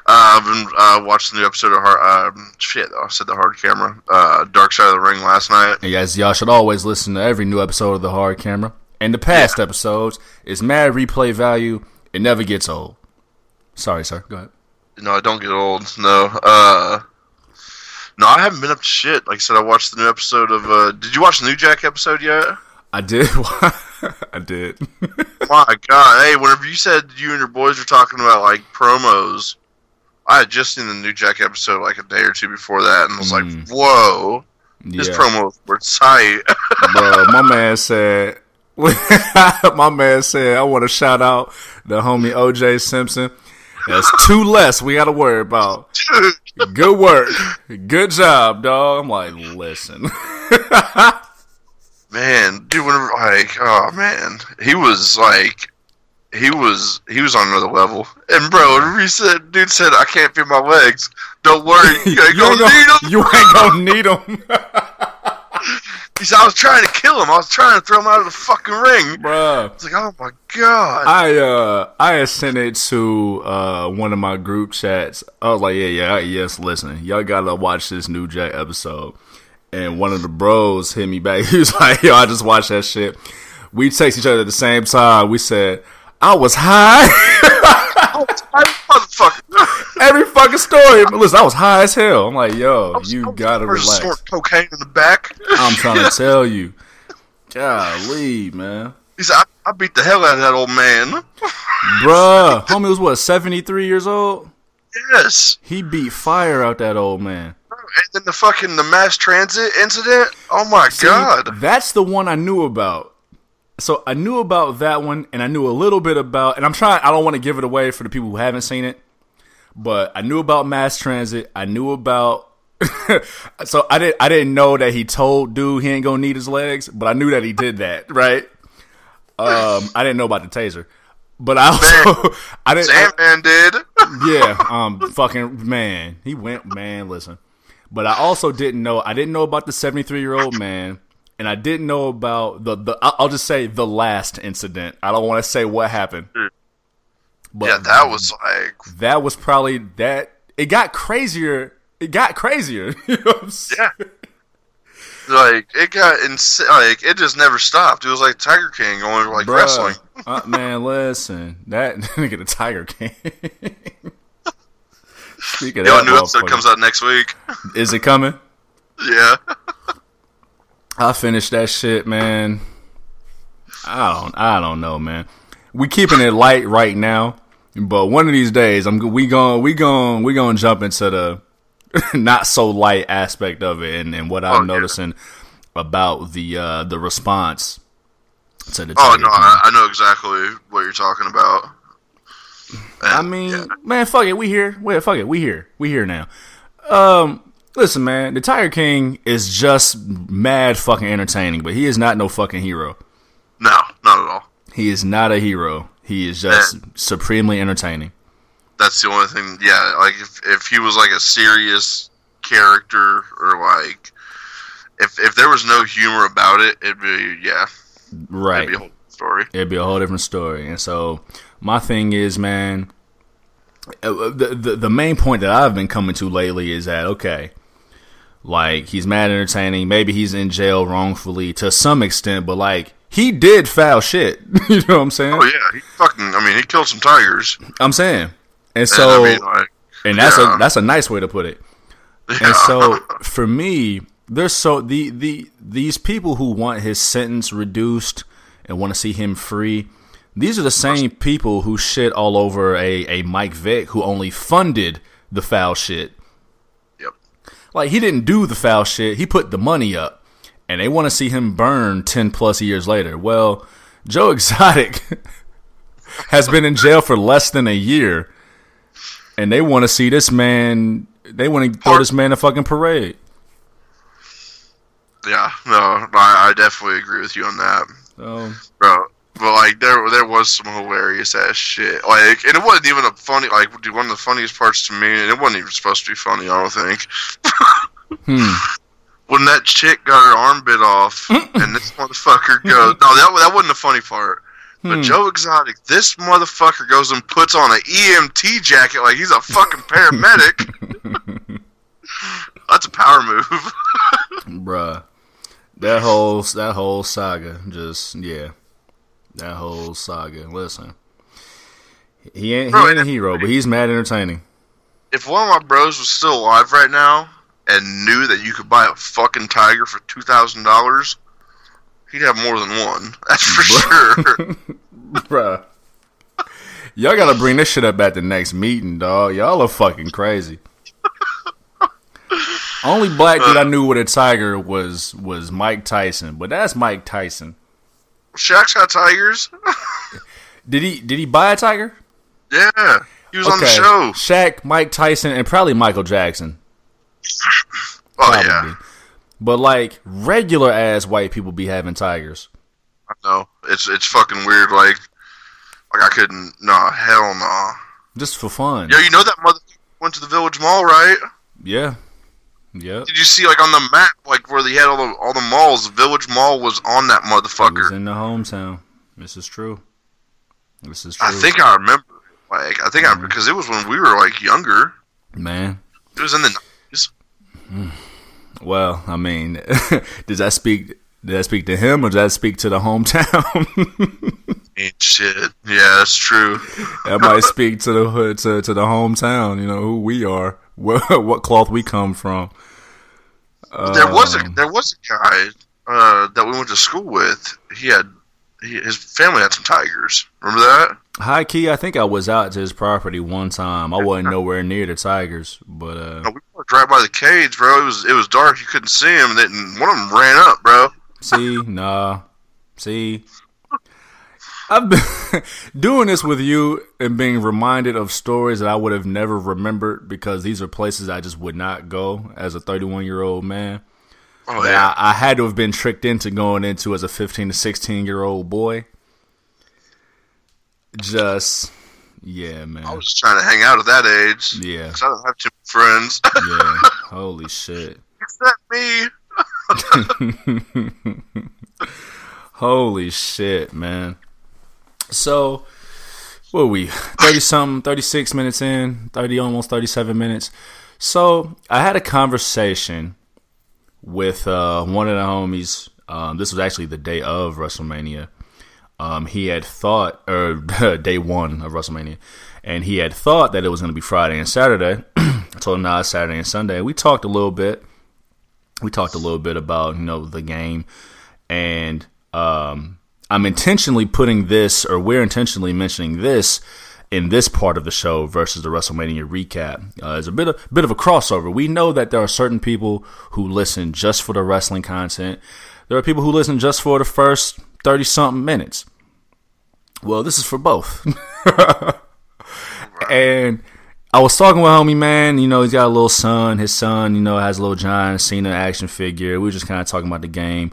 Uh, I've been uh, watching the new episode of Hard. Um, shit, I said the hard camera. Uh, Dark Side of the Ring last night. and guys, y'all should always listen to every new episode of the Hard Camera and the past episodes. It's mad replay value. It never gets old. Sorry, sir. Go ahead. No, I don't get old. No. Uh. No, I haven't been up to shit. Like I said, I watched the new episode of. Uh, did you watch the New Jack episode yet? I did. I did. My God! Hey, whenever you said you and your boys were talking about like promos, I had just seen the New Jack episode like a day or two before that, and was like, Mm. "Whoa, this yeah. promo were tight." bro. My man said, my man said, I want to shout out the homie OJ Simpson. That's two less we got to worry about. Good work, good job, dog. I'm like, listen, man, dude, whenever like, oh man, he was like, he was he was on another level. And bro, he said, dude said, "I can't feel my legs." Don't worry, you ain't you gonna ain't gonna, them. you ain't gonna need them, He said, "I was trying to kill him. I was trying to throw him out of the fucking ring." bro. It's like, oh my god. I uh I had sent it to uh one of my group chats. I was like, yeah, yeah, yes. Listen, y'all gotta watch this new Jack episode. And one of the bros hit me back. He was like, yo, I just watched that shit. We text each other at the same time. We said, I was high. motherfucker. Every fucking story. Listen, I was high as hell. I'm like, yo, was- you gotta relax. snort cocaine in the back. I'm trying to tell you. Golly, man. He said, I, I beat the hell out of that old man. Bruh, homie was what, 73 years old? Yes. He beat fire out that old man. And then the fucking the mass transit incident. Oh my See, god. That's the one I knew about. So I knew about that one, and I knew a little bit about. And I'm trying. I don't want to give it away for the people who haven't seen it, but I knew about mass transit. I knew about. so I didn't. I didn't know that he told dude he ain't gonna need his legs, but I knew that he did that. Right. Um, I didn't know about the taser, but I also I didn't. Sandman did. yeah, um, fucking man, he went man. Listen, but I also didn't know. I didn't know about the seventy three year old man, and I didn't know about the the. I'll just say the last incident. I don't want to say what happened, but yeah, that was like that was probably that. It got crazier. It got crazier. you know yeah. Like it got insane. Like it just never stopped. It was like Tiger King going like Bruh. wrestling. Uh, man, listen, that nigga the Tiger King. Speaking of Yo, that, new episode comes out next week. is it coming? Yeah. I finished that shit, man. I don't, I don't know, man. We keeping it light right now, but one of these days, I'm we going we going we going to jump into the not so light aspect of it, and, and what I'm Oh, yeah. noticing about the uh the response to the. Oh no, I, I know exactly what you're talking about. I mean, yeah. man, fuck it, we here. Wait, fuck it, we here. We here now. Um, listen, man, the Tiger King is just mad fucking entertaining, but he is not no fucking hero. no, not at all. He is not a hero. He is just supremely entertaining. That's the only thing. Yeah, like if if he was like a serious character or like if if there was no humor about it, it'd be yeah, Right. it'd be a whole story. It'd be a whole different story. And so my thing is, man, uh, the, the the main point that I've been coming to lately is that okay, like he's mad entertaining. Maybe he's in jail wrongfully to some extent, but like he did foul shit. you know what I'm saying? Oh yeah, he fucking. I mean, he killed some tigers. I'm saying. And And, so, I mean, like, and that's yeah. a that's a nice way to put it. yeah. And so for me, there's so the the these people who want his sentence reduced and want to see him free. These are the same people who shit all over a, a Mike Vick who only funded the foul shit. Like he didn't do the foul shit, he put the money up. And they want to see him burn ten plus years later. Well, Joe Exotic has been in jail for less than a year. And they want to see this man they want to throw this man a fucking parade. Yeah, no, I, I definitely agree with you on that, So bro. But like, there there was some hilarious ass shit. Like, and it wasn't even a funny. Like, dude, one of the funniest parts to me, and it wasn't even supposed to be funny. I don't think. hmm. when that chick got her arm bit off, and this motherfucker goes, no, that that wasn't the funny part. But Hmm. Joe Exotic, this motherfucker goes and puts on an EMT jacket like he's a fucking paramedic. That's a power move. Bruh. That whole that whole saga just yeah. That whole saga. Listen. He ain't he Bro, ain't a hero, but he's mad entertaining. if one of my bros was still alive right now and knew that you could buy a fucking tiger for two thousand dollars, he'd have more than one. That's for sure. Bruh. Y'all gotta bring this shit up at the next meeting, dog. Y'all are fucking crazy. Only black dude uh, I knew with a tiger was was Mike Tyson, but that's Mike Tyson. Shaq's got tigers. Did he did he buy a tiger? yeah, he was on the show. Shaq, Mike Tyson, and probably Michael Jackson. Oh Probably. yeah, But like regular ass white people be having tigers. I know. It's it's fucking weird. Like, like I couldn't. Nah, hell nah. Just for fun. Yo, you know that mother went to the Village Mall, right? Yeah. Yep. Did you see like on the map, like where they had all the all the malls? Village Mall was on that It was motherfucker. in the hometown. This is true. This is true. I think I remember. Like, I think Mm-hmm. I because it was when we were like younger. Man. It was in the nineties. Well, I mean, does that speak does that speak to him or does that speak to the hometown? shit. Yeah, that's true. that might speak to the hood, to to the hometown. You know who we are, what, what cloth we come from. there was a Um, there was a guy uh, that we went to school with. He had he, his family had some tigers. Remember that? high key. I think I was out to his property one time. I wasn't nowhere near the tigers, but uh, No, we were right by the cage, bro. It was it was dark. You couldn't see him, and then one of them ran up, bro. See, nah. See, I've been doing this with you and being reminded of stories that I would have never remembered because these are places I just would not go as a 31 year old man. Oh that yeah, I, I had to have been tricked into going into as a 15 to 16 year old boy. Just, yeah, man. I was just trying to hang out at that age. yeah, I don't have too many friends yeah. Holy shit. except me. Holy shit, man. So, what are we? 30 something, 36 minutes in, 30, almost 37 minutes. So, I had a conversation with uh, one of the homies. Um, this was actually the day of WrestleMania. Um, he had thought, or day one of WrestleMania, and he had thought that it was going to be Friday and Saturday. I told him, nah, it's Saturday and Sunday. We talked a little bit. We talked a little bit about, you know, the game and um, I'm intentionally putting this, or we're intentionally mentioning this in this part of the show versus the WrestleMania recap. Uh, a bit of bit of a crossover. We know that there are certain people who listen just for the wrestling content. There are people who listen just for the first thirty something minutes. Well, this is for both. and I was talking with homie man, you know, he's got a little son. His son, you know, has a little John Cena action figure. We were just kind of talking about the game.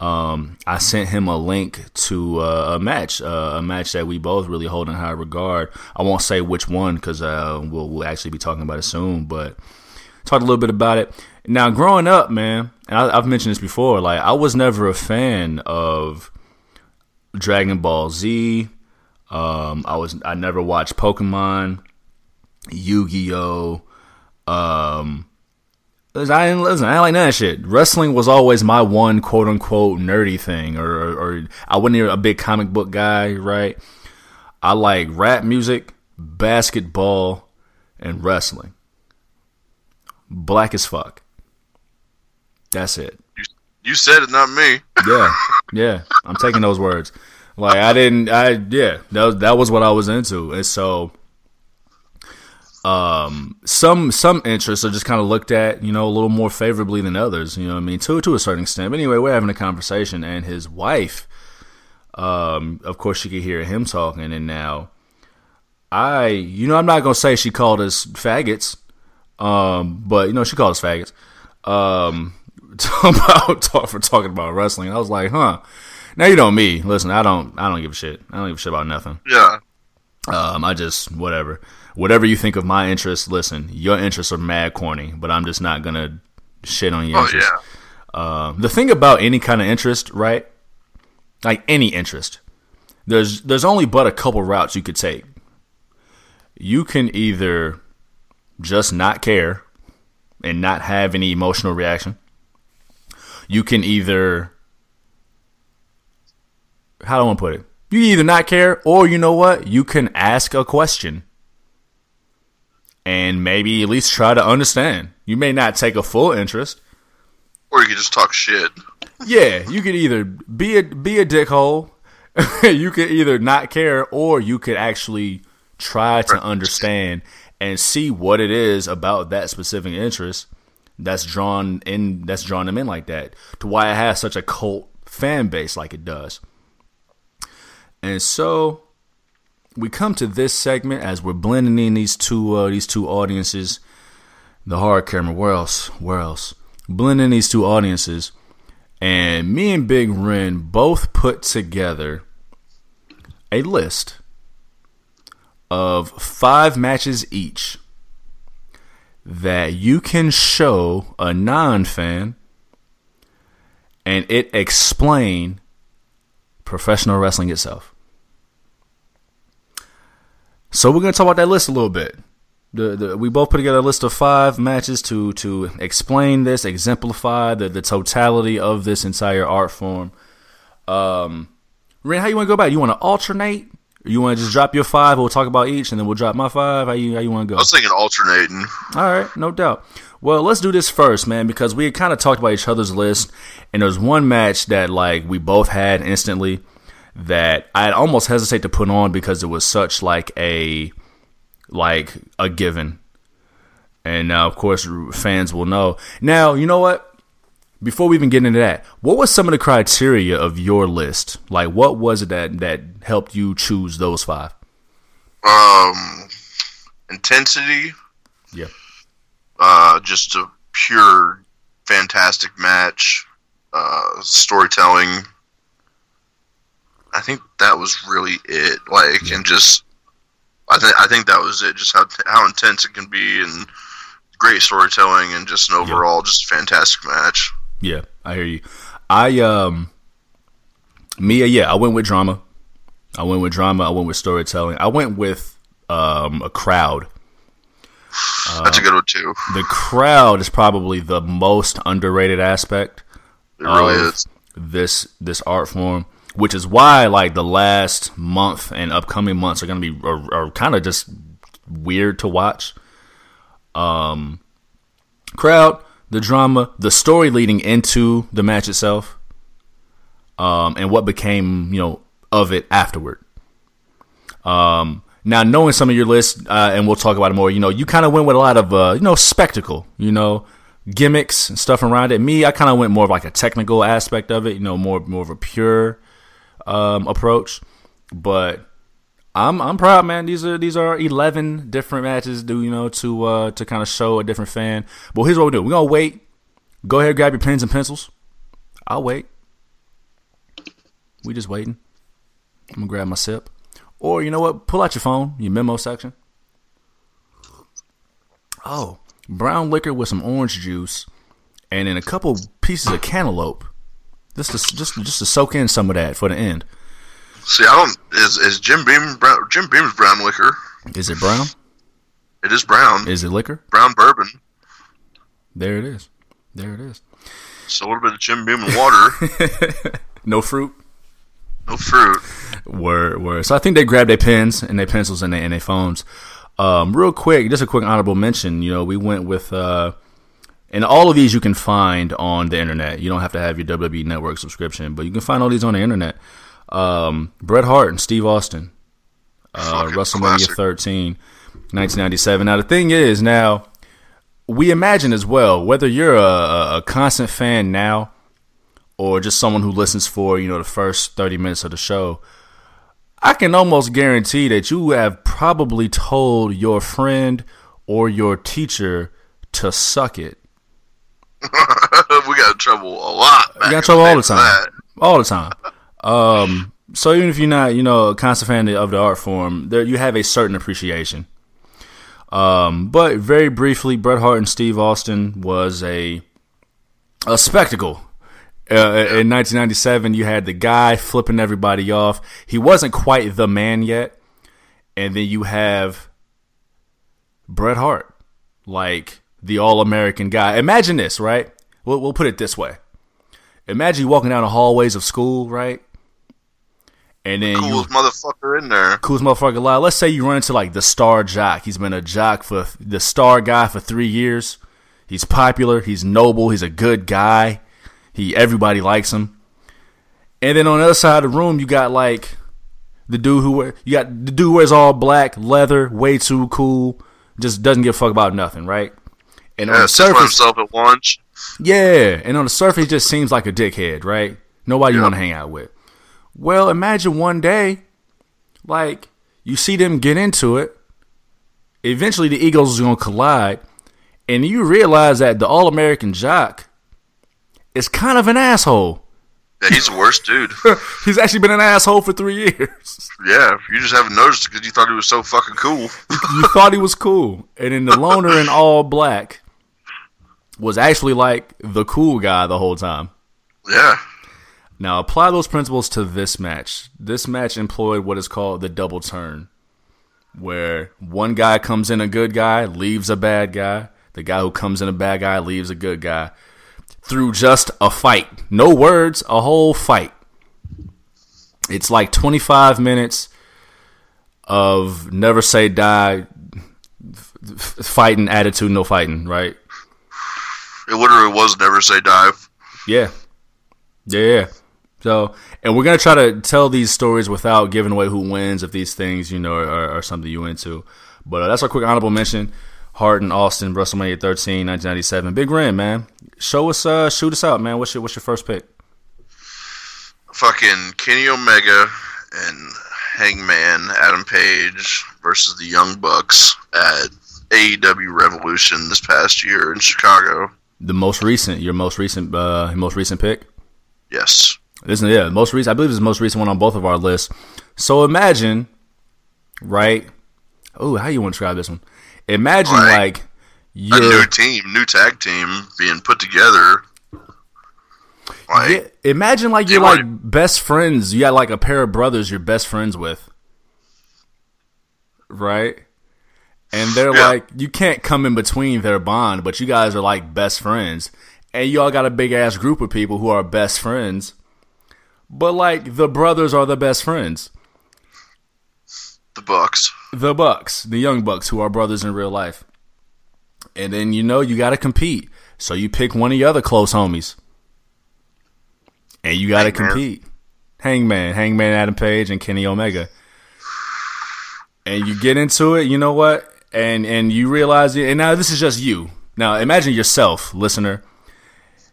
Um, I sent him a link to uh, a match, uh, a match that we both really hold in high regard. I won't say which one because uh, we'll, we'll actually be talking about it soon, but talked a little bit about it. Now, growing up, man, and I, I've mentioned this before, like I was never a fan of Dragon Ball Z. Um, I was I never watched Pokemon, Yu-Gi-Oh. Um, listen, I didn't listen. I like none of that shit. Wrestling was always my one quote unquote nerdy thing, or, or, or I wasn't even a big comic book guy, right? I like rap music, basketball, and wrestling. Black as fuck. That's it. You said it, not me. Yeah, yeah. I'm taking those words. Like I didn't. I yeah. That was, that was what I was into, and so um some some interests are just kind of looked at you know a little more favorably than others you know what i mean? To to a certain extent. But anyway we're having a conversation and his wife um of course she could hear him talking and now i you know i'm not gonna say she called us faggots um but you know she called us faggots. Um about talk for talking about wrestling. I was like huh. Now you know me. Listen i don't i don't give a shit. I don't give a shit about nothing. Yeah, um, I just whatever, whatever you think of my interests. Listen, your interests are mad corny, but I'm just not gonna shit on your oh interests. yeah. Um, the thing about any kind of interest, right? Like any interest, there's there's only but a couple routes you could take. You can either just not care and not have any emotional reaction. You can either how do I want to put it? You either not care, or you know what? You can ask a question and maybe at least try to understand. You may not take a full interest. Or you could just talk shit. Yeah, you could either be a be a dickhole, you could either not care, or you could actually try to understand and see what it is about that specific interest that's drawn in that's drawn them in like that to why it has such a cult fan base like it does. And so we come to this segment as we're blending in these two uh, these two audiences, the hard camera. Where else? Where else? Blending these two audiences, and me and Big Ren both put together a list of five matches each that you can show a non-fan and it explain professional wrestling itself. So we're gonna talk about that list a little bit. The, the, we both put together a list of five matches to to explain this, exemplify the, the totality of this entire art form. Um, Ren, how you want to go about? it? You want to alternate? Or you want to just drop your five? We'll talk about each, and then we'll drop my five. How you how you want to go? I was thinking alternating. All right, no doubt. Well, let's do this first, man, because we had kind of talked about each other's list, and there's one match that like we both had instantly that I'd almost hesitate to put on because it was such like a like a given. And now, of course, fans will know. Now, you know what? Before we even get into that, what was some of the criteria of your list? Like, what was it that that helped you choose those five? Um, intensity. Yeah. Uh, just a pure, fantastic match. Uh, storytelling. I think that was really it. Like, and just, I think I think that was it. Just how how intense it can be, and great storytelling, and just an overall just fantastic match. Yeah, I hear you. I um Mia, yeah, I went with drama. I went with drama, I went with storytelling. I went with um a crowd. That's a good one too. The crowd is probably the most underrated aspect It really of is. this this art form, which is why like the last month and upcoming months are going to be are, are kind of just weird to watch. Um, crowd, the drama, the story leading into the match itself, um, and what became you know of it afterward. Um, now knowing some of your list, uh, and we'll talk about it more. You know, you kind of went with a lot of uh, you know spectacle. You know, gimmicks and stuff around it. Me, I kind of went more of like a technical aspect of it. You know, more more of a pure um, approach. But I'm I'm proud, man. These are these are eleven different matches. Do you know to uh, to kind of show a different fan. But here's what we do. We're gonna wait. Go ahead, grab your pens and pencils. I'll wait. We just waiting. I'm gonna grab my sip. Or you know what? Pull out your phone, your memo section. Oh, brown liquor with some orange juice, and then a couple pieces of cantaloupe. Just to just just to soak in some of that for the end. See, I don't. Is is Jim Beam brown? Jim Beam's brown liquor. Is it brown? It is brown. Is it liquor? brown bourbon. There it is. There it is. So a little bit of Jim Beam and water. No fruit. no fruit. Word, word. So I think they grabbed their pens and their pencils and their, and their phones. Um, real quick, just a quick honorable mention. You know, we went with, uh, and all of these you can find on the internet. You don't have to have your WWE Network subscription, but you can find all these on the internet. Um, Bret Hart and Steve Austin, uh, WrestleMania classic. 13, 1997. Now the thing is, now we imagine as well whether you're a, a, constant fan now or just someone who listens for you know the first 30 minutes of the show i can almost guarantee that you have probably told your friend or your teacher to suck it we got in trouble a lot. We got trouble all the time. all the time. Um so even if you're not you know a constant fan of the art form there you have a certain appreciation. Um but very briefly bret hart and steve austin was a a spectacle. Uh, in 1997 you had the guy flipping everybody off. He wasn't quite the man yet. And then you have bret hart. Like the all-american guy imagine this right we'll, we'll put it this way imagine you walking down the hallways of school right and then you Coolest motherfucker in there. coolest motherfucker alive. Let's say you run into like the star jock. He's been a jock for the star guy for three years. He's popular. He's noble. He's a good guy. He everybody likes him. And then on the other side of the room, you got like the dude who wear you got the dude who wears all black leather, way too cool, just doesn't give a fuck about nothing, right? And on Yeah, the sits surface, himself at lunch. yeah, and on the surface, he just seems like a dickhead, right? Nobody you want to hang out with. Well, imagine one day, like you see them get into it. Eventually, the egos is gonna collide, and you realize that the All American jock is kind of an asshole. Yeah, he's the worst dude. He's actually been an asshole for three years. Yeah, you just haven't noticed because you thought he was so fucking cool. you thought he was cool, and then the loner in all black was actually like the cool guy the whole time. Yeah, Now apply those principles to this match. This match employed what is called the double turn, where one guy comes in a good guy, leaves a bad guy. The guy who comes in a bad guy leaves a good guy through just a fight. No words, a whole fight. It's like 25 minutes of never say die, f- fighting attitude, no fighting, right? It literally was never say dive. Yeah. Yeah, yeah. So, and we're gonna try to tell these stories without giving away who wins if these things, you know, are, are something you into. But uh, that's our quick honorable mention. Hart and Austin, WrestleMania 13, 1997. Big Ren, man. Show us, uh, shoot us out, man. What's your, what's your first pick? Fucking Kenny Omega and Hangman Adam Page versus the Young Bucks at AEW Revolution this past year in Chicago. The most recent, your most recent, uh, most recent pick. Yes. This is yeah, most recent. I believe it's the most recent one on both of our lists. So imagine, right? Oh, how you want to describe this one? Imagine Right. like A new team, new tag team being put together. Like, Yeah, imagine like you're like best friends. You got like a pair of brothers you're best friends with, right? And they're Yeah. like, you can't come in between their bond, but you guys are like best friends, and y'all got a big ass group of people who are best friends. But like the brothers are the best friends, the Bucks. the Bucks, the young Bucks, who are brothers in real life. And then you know you got to compete, so you pick one of your other close homies, and you got to compete. Hangman, Hangman, Adam Page, and Kenny Omega. And you get into it, you know what? And and you realize it. And now this is just you. Now imagine yourself, listener.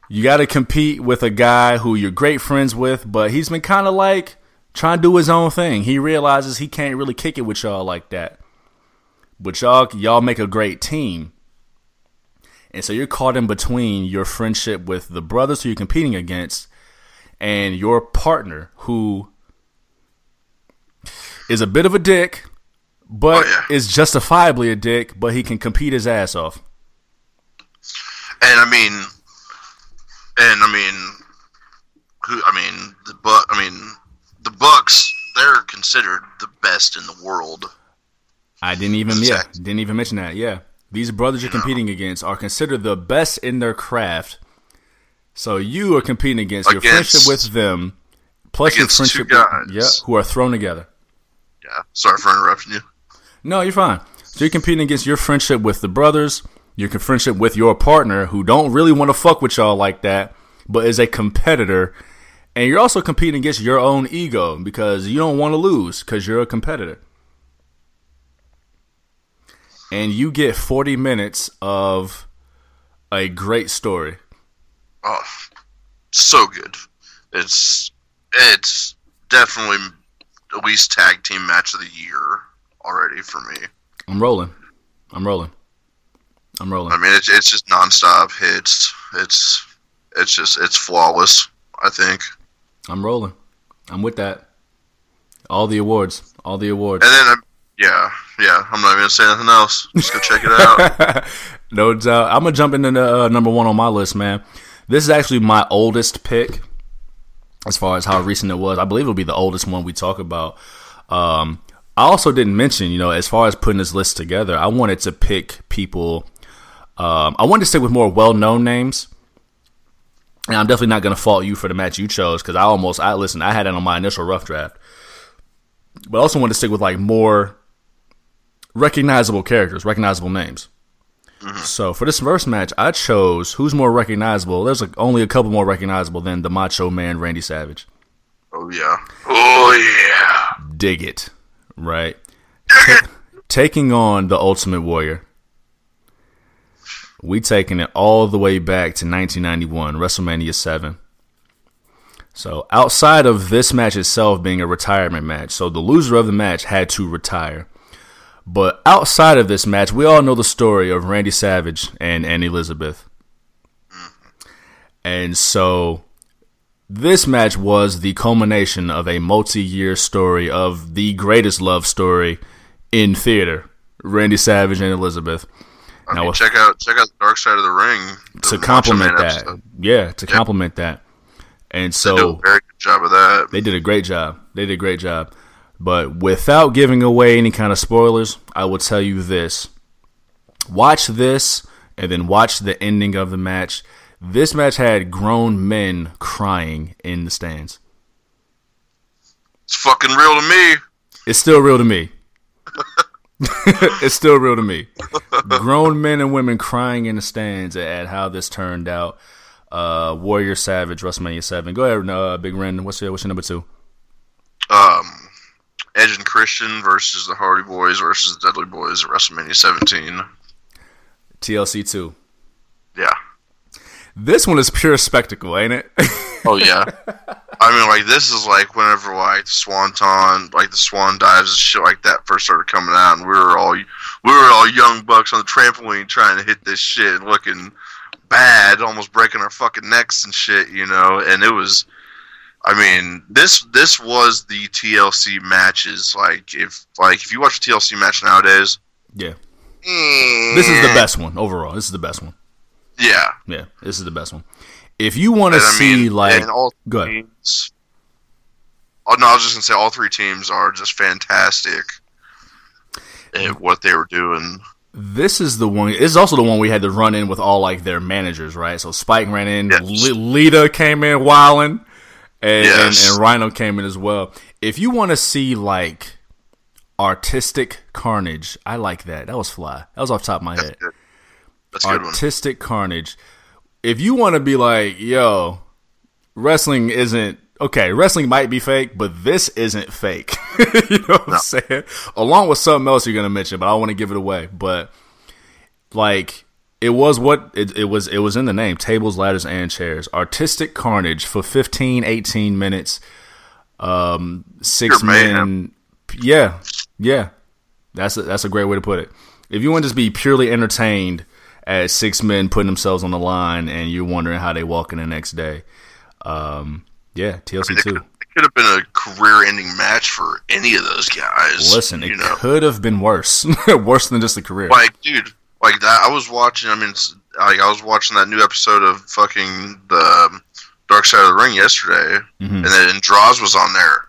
You got to compete with a guy who you're great friends with, but he's been kind of like trying to do his own thing. He realizes he can't really kick it with y'all like that. But y'all y'all make a great team. And so you're caught in between your friendship with the brothers who you're competing against and your partner who is a bit of a dick, but Oh, yeah. is justifiably a dick, but he can compete his ass off. And I mean, and I mean, who? I mean, the but I mean, the Bucks. They're considered the best in the world. I didn't even yeah, didn't even mention that. Yeah. These brothers you're competing against are considered the best in their craft. So you are competing against, your friendship with them plus your against two friendship guys. with, yeah, who are thrown together. Yeah. Sorry for interrupting you. No, you're fine. So you're competing against your friendship with the brothers, your friendship with your partner who don't really want to fuck with y'all like that, but is a competitor. And you're also competing against your own ego because you don't want to lose because you're a competitor. And you get 40 minutes of a great story. Oh, so good. It's it's definitely at least tag team match of the year already for me. I'm rolling. I'm rolling. I'm rolling. I mean, it's it's just nonstop hits. It's it's just it's flawless. I think. I'm rolling. I'm with that. All the awards. All the awards. And then, um, yeah, yeah. I'm not even gonna say anything else. Just go check it out. no doubt. I'm gonna jump into the, uh, number one on my list, man. This is actually my oldest pick, as far as how recent it was. I believe it'll be the oldest one we talk about. Um, I also didn't mention, you know, as far as putting this list together, I wanted to pick people. Um, I wanted to stick with more well-known names. And I'm definitely not going to fault you for the match you chose because I almost, I listen, I had it on my initial rough draft, but I also wanted to stick with like more recognizable characters, recognizable names. So for this first match, I chose who's more recognizable. There's like only a couple more recognizable than the Macho Man Randy Savage. oh yeah. Oh yeah. Dig it, right? Ta- taking on the Ultimate Warrior. We taking it all the way back to 1991, WrestleMania 7. So outside of this match itself being a retirement match, so the loser of the match had to retire. But outside of this match, we all know the story of Randy Savage and Ann Elizabeth. Mm-hmm. And so this match was the culmination of a multi-year story of the greatest love story in theater, Randy Savage and Elizabeth. I Now, mean, check out check out the Dark Side of the Ring to Macho complement that. episode. Yeah, to complement that. And so a very good job of that. They did a great job. They did a great job. But without giving away any kind of spoilers, I will tell you this. Watch this and then watch the ending of the match. This match had grown men crying in the stands. It's fucking real to me. It's still real to me. it's still real to me. Grown men and women crying in the stands at how this turned out. Uh, Warrior Savage, WrestleMania Seven. Go ahead, uh, Big Ren. What's your what's your number two? Um, Edge and Christian versus the Hardy Boys versus the Dudley Boys at WrestleMania 17. TLC two. Yeah. This one is pure spectacle, ain't it? Oh yeah. I mean, like this is like whenever like the Swanton, like the Swan dives and shit like that first started coming out, and we were all we were all young bucks on the trampoline trying to hit this shit, looking bad, almost breaking our fucking necks and shit, you know. And it was, I mean, this this was the TLC matches. Like if like if you watch a TLC match nowadays, yeah. mm, This is the best one overall. This is the best one. Yeah. Yeah, this is the best one. If you want to see mean, like, all go teams. Oh no, I was just gonna say all three teams are just fantastic at what they were doing. This is the one. This is also the one we had to run in with all like their managers, right? So Spike ran in, Yes. L- Lita came in, wilding, and, Yes. and and Rhino came in as well. If you want to see like artistic carnage, I like that. That was fly. That was off the top of my head. Good. That's a good one. Artistic carnage. If you want to be like, yo, wrestling isn't okay. Wrestling might be fake, but this isn't fake. you know what I'm saying? Along with something else you're gonna mention, but I don't want to give it away. But like, it was what it, it was. It was in the name: tables, ladders, and chairs. Artistic carnage for 15, 18 minutes. Um, six Pure mayhem. men. Yeah, yeah. That's a, that's a great way to put it. If you want to just be purely entertained as six men putting themselves on the line and you're wondering how they walk in the next day, um, yeah, TLC It could, two. it could have been a career-ending match for any of those guys. Listen, it know, could have been worse, worse than just a career. like dude, like that. I was watching. I mean, like I was watching that new episode of fucking the um, Dark Side of the Ring yesterday, Mm-hmm. and then Droz was on there.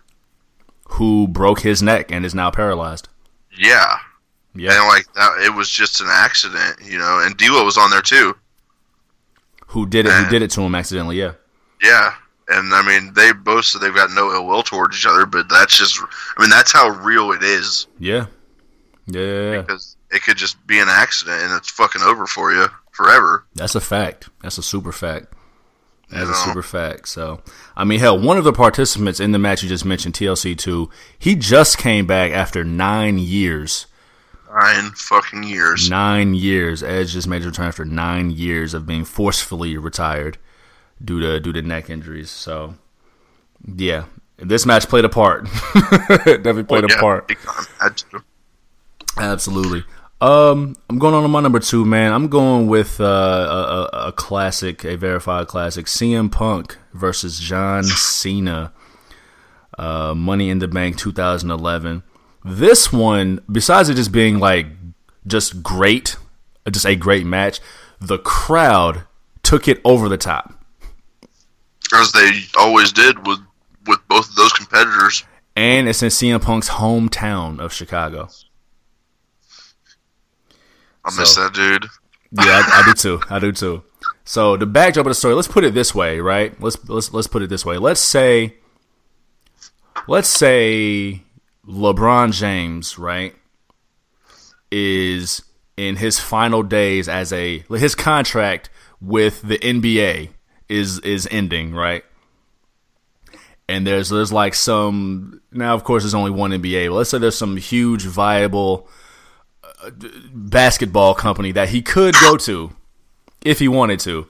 Who broke his neck and is now paralyzed? Yeah, Yeah, and like that, it was just an accident, you know. And D'Lo was on there too. who did it? Who did it to him accidentally? Yeah, Yeah, and I mean, they both said they've got no ill will towards each other, but that's just, I mean, that's how real it is yeah, yeah. because it could just be an accident and it's fucking over for you forever. That's a fact. That's a super fact. That's a super fact. So, I mean, hell, one of the participants in the match you just mentioned, TLC two, he just came back after nine years. Nine fucking years. Nine years. Edge just made his return after nine years of being forcefully retired due to due to neck injuries. So, yeah, this match played a part. Definitely played a Yeah, part. Had to. Absolutely. Um, I'm going on to my number two, man. I'm going with uh, a, a, a classic, a verified classic, CM Punk versus John Cena. Uh, Money in the Bank 2011. This one, besides it just being like just great, just a great match, the crowd took it over the top. As they always did with with both of those competitors. And it's in CM Punk's hometown of Chicago. I miss So- that dude. Yeah, I, I do too. I do too. So the backdrop of the story. Let's put it this way, right? Let's let's let's put it this way. Let's say, let's say LeBron James, right, is in his final days as a his contract with the NBA is is ending, right? And there's there's like some now, of course, there's only one NBA. But let's say there's some huge viable uh, basketball company that he could go to if he wanted to.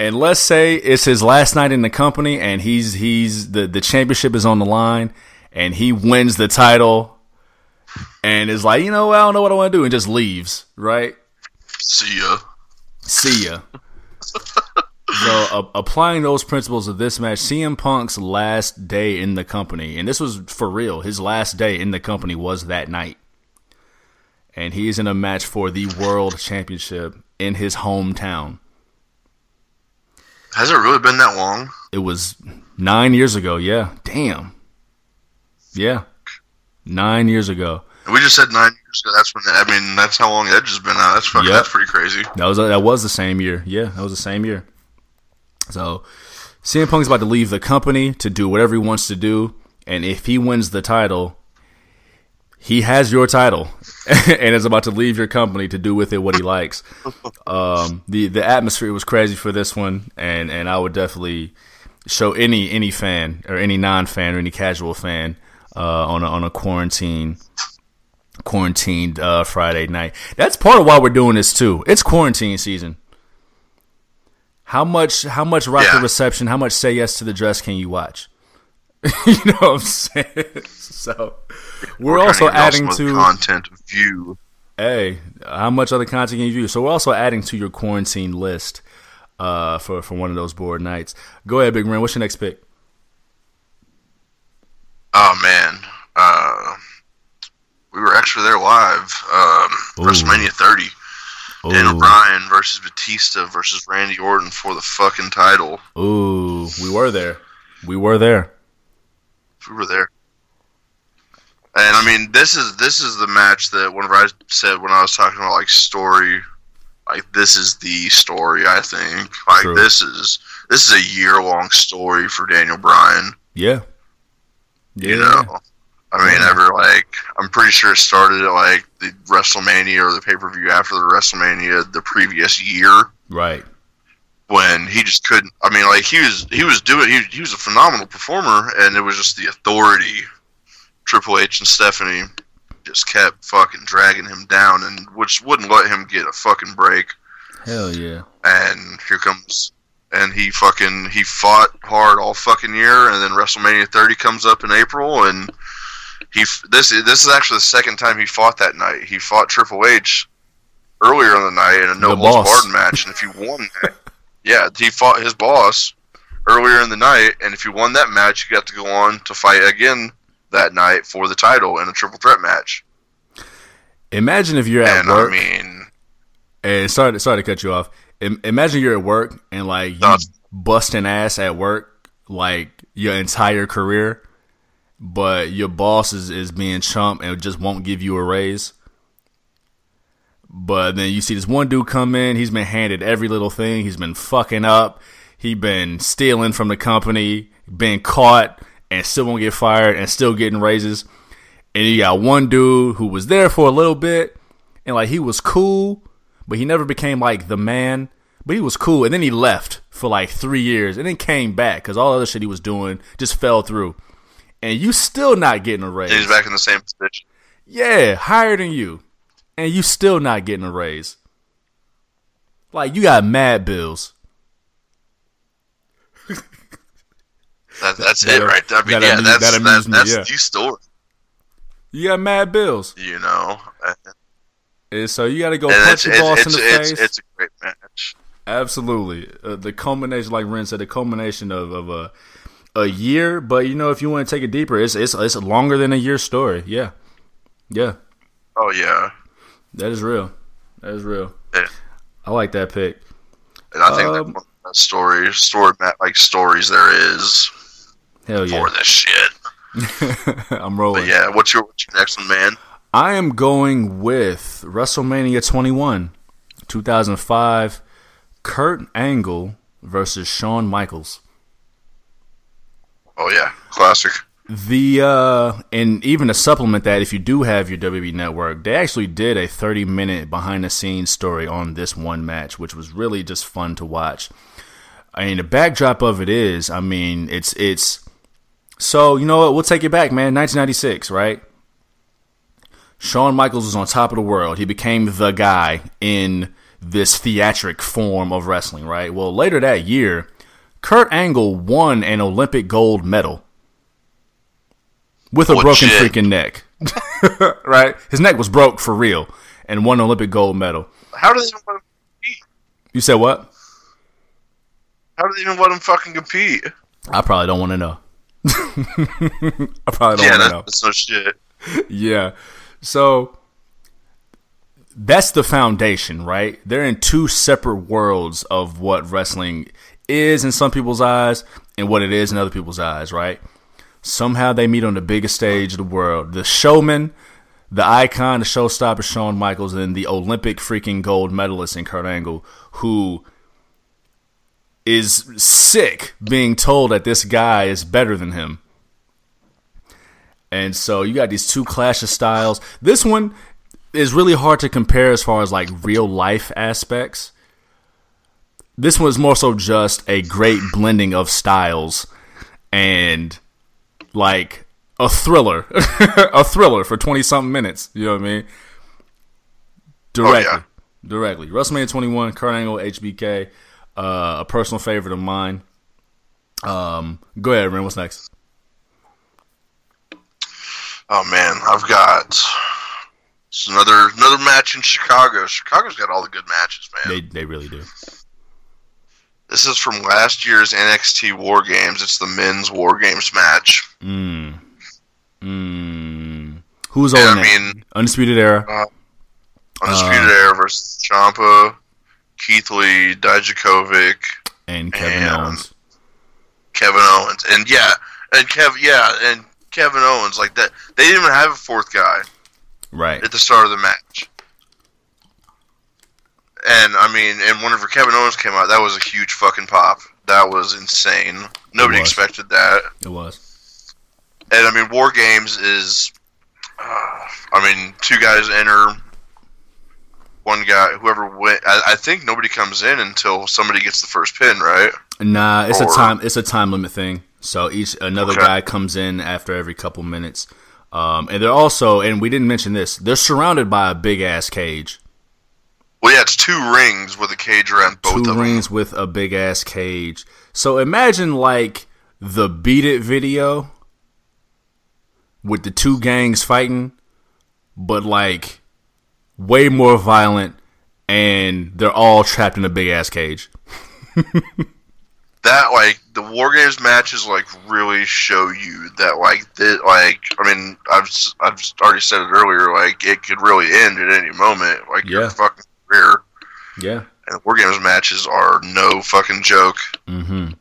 And let's say it's his last night in the company and he's he's the, the championship is on the line and he wins the title and is like, you know, I don't know what I want to do and just leaves, right? See ya. See ya. so uh, applying those principles of this match, CM Punk's last day in the company, and this was for real. His last day in the company was that night, and he's in a match for the world championship in his hometown. Has it really been that long? It was nine years ago. Yeah, damn. Yeah, nine years ago. We just said nine years ago. That's when I mean that's how long Edge has been out. That's fucking Yep. that's pretty crazy. That was that was the same year. Yeah, that was the same year. So, CM Punk's about to leave the company to do whatever he wants to do, and if he wins the title, he has your title and is about to leave your company to do with it what he likes. Um, the the atmosphere was crazy for this one, and and I would definitely show any any fan or any non fan or any casual fan uh, on a, on a quarantine quarantined uh, Friday night. That's part of why we're doing this too. It's quarantine season. How much how much rock Yeah. the reception? How much say yes to the dress can you watch? you know what I'm saying? So we're, trying also to get off adding to content view. hey, how much other content can you view? So we're also adding to your quarantine list uh, for for one of those board nights. Go ahead, Big Man. What's your next pick? Oh man, uh, we were actually there live. Um. WrestleMania 30. Daniel Ooh. Bryan versus Batista versus Randy Orton for the fucking title. Ooh, we were there. We were there. We were there. And I mean, this is this is the match that whenever I said when I was talking about like story, like this is the story. I think like True. this is this is a year long story for Daniel Bryan. Yeah. Yeah. You know, I mean, Yeah. ever like I'm pretty sure it started at like the WrestleMania or the pay per view after the WrestleMania the previous year Right. when he just couldn't. I mean, like he was he was doing he, he was a phenomenal performer, and it was just the authority. Triple H and Stephanie just kept fucking dragging him down, and which wouldn't let him get a fucking break. Hell yeah. And here comes, and he fucking he fought hard all fucking year, and then WrestleMania 30 comes up in April, and he this this is actually the second time he fought that night. He fought Triple H earlier in the night in a no holds barred match, and if you won that, yeah, he fought his boss earlier in the night, and if you won that match, you got to go on to fight again that night for the title in a triple threat match. Imagine if you're at and work I mean, and sorry, sorry to cut you off. Im- imagine you're at work and like you busting ass at work like your entire career, but your boss is, is being chump and just won't give you a raise. But then you see this one dude come in. He's been handed every little thing. He's been fucking up. He been stealing from the company. Been caught and still won't get fired and still getting raises. And you got one dude who was there for a little bit and like he was cool, but he never became like the man. But he was cool, and then he left for like three years, and then came back because all the other shit he was doing just fell through. And you still not getting a raise. he's back in the same position. Yeah, higher than you, and you still not getting a raise. Like you got mad bills. That, that's That- it right there. I mean, that yeah, amused- that's that that me, that's yeah. the story. You got mad bills, You know, and and so you got to go it's, punch your it's, boss it's, in the it's, face. it's a great match. Absolutely, uh, the culmination, like Ren said, the culmination of, of a a year. But you know, if you want to take it deeper, it's it's it's longer than a year story. Yeah, yeah, Oh yeah, that is real. That is real. Yeah. I like that pick. and I think Um, that's one of the best story story like stories there is Hell yeah, for this shit. I'm rolling. But yeah, what's your what's your next one, man? I am going with WrestleMania 21, 2005, Kurt Angle versus Shawn Michaels. Oh yeah, classic. The uh and even to supplement that, if you do have your WWE network, they actually did a 30 minute behind the scenes story on this one match, which was really just fun to watch. I mean, the backdrop of it is, I mean, it's it's so you know what? We'll take it back, man. 1996, right? Shawn Michaels was on top of the world. He became the guy in this theatric form of wrestling, right? Well, later that year, Kurt Angle won an Olympic gold medal with a broken freaking neck. right? His neck was broke for real and won an Olympic gold medal. How do they even let him compete? You said what? How do they even let him fucking compete? I probably don't want to know. I probably don't yeah, want to know. that's, that's no shit. Yeah. So that's the foundation, right? They're in two separate worlds of what wrestling is in some people's eyes and what it is in other people's eyes, right? Somehow they meet on the biggest stage of the world. The showman, the icon, the showstopper, Shawn Michaels, and the Olympic freaking gold medalist in Kurt Angle, who is sick being told that this guy is better than him. And so you got these two clash of styles. This one is really hard to compare as far as like real life aspects. This one is more so just a great blending of styles and like a thriller, a thriller for twenty something minutes. You know what I mean? Directly, Oh, yeah. directly. WrestleMania 21, Kurt Angle, HBK, uh, a personal favorite of mine. Um, go ahead, Ren. What's next? Oh man, I've got it's another another match in Chicago. Chicago's got all the good matches, man. They they really do. This is from last year's NXT War Games. It's the men's War Games match. Mm. Mm. Who's And on I mean, Undisputed Era. Undisputed Uh, Era versus Ciampa, Keith Lee, Dijakovic, and Kevin and- Owens. Kevin Owens, and yeah, and Kev, yeah, and Kevin Owens. Like that, they didn't even have a fourth guy Right. at the start of the match. And I mean, and whenever Kevin Owens came out, that was a huge fucking pop. That was insane. Nobody expected that. It was. And I mean, War Games is, uh, I mean, two guys enter. One guy, whoever went, I, I think nobody comes in until somebody gets the first pin, right? Nah, it's a time. It's a time limit thing. So each another Okay. guy comes in after every couple minutes. Um, and they're also, and we didn't mention this. They're surrounded by a big ass cage. Well, yeah, it's two rings with a cage around both two of them. rings with a big ass cage. So imagine like the Beat It video with the two gangs fighting, but like way more violent, and they're all trapped in a big ass cage. that like the war games matches like really show you that like that like I mean I've I've already said it earlier like it could really end at any moment like Yeah. your fucking career Yeah. and war games matches are no fucking joke. Mm-hmm.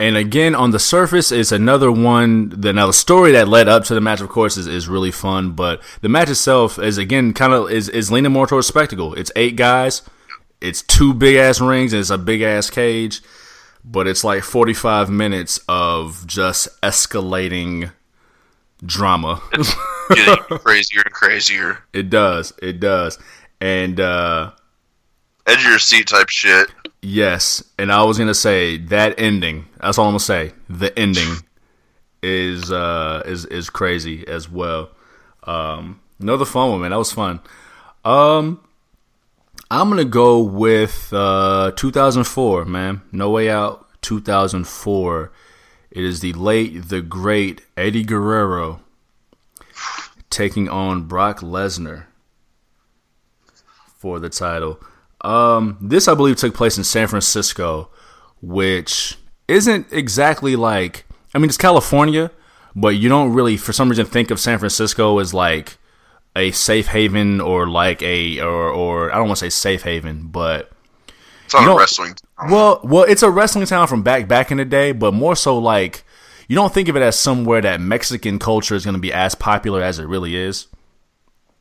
And again, on the surface, it's another one. The, now, the story that led up to the match, of course, is, is really fun. But the match itself is again kind of is, is leaning more towards spectacle. It's eight guys, it's two big ass rings, and it's a big ass cage. But it's like forty five minutes of just escalating drama. Getting crazier and crazier, it does, it does, and uh, edge of your seat type shit. Yes, and I was gonna say that ending. That's all I'm gonna say. The ending is uh is is crazy as well. Um, another fun one, man. That was fun. Um, I'm gonna go with uh 2004, man. No Way Out, 2004. It is the late, the great Eddie Guerrero taking on Brock Lesnar for the title. Um, this I believe took place in San Francisco, which isn't exactly like I mean it's California, but you don't really for some reason think of San Francisco as like a safe haven or like a or or I don't want to say safe haven, but It's You a know- wrestling. well, well, it's a wrestling town from back back in the day, but more so like you don't think of it as somewhere that Mexican culture is going to be as popular as it really is.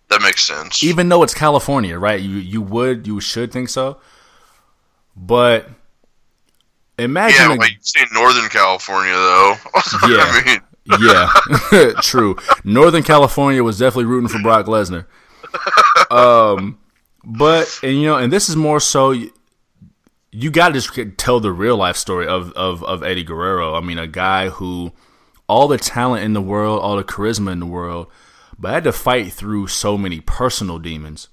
That makes sense. Even though it's California, right? You you would you should think so, but imagine yeah, a- like you see Northern California though. Yeah. I mean, yeah, true. Northern California was definitely rooting for Brock Lesnar. Um, but and you know, and this is more so. You got to just tell the real life story of, of of Eddie Guerrero. I mean, a guy who all the talent in the world, all the charisma in the world, but had to fight through so many personal demons.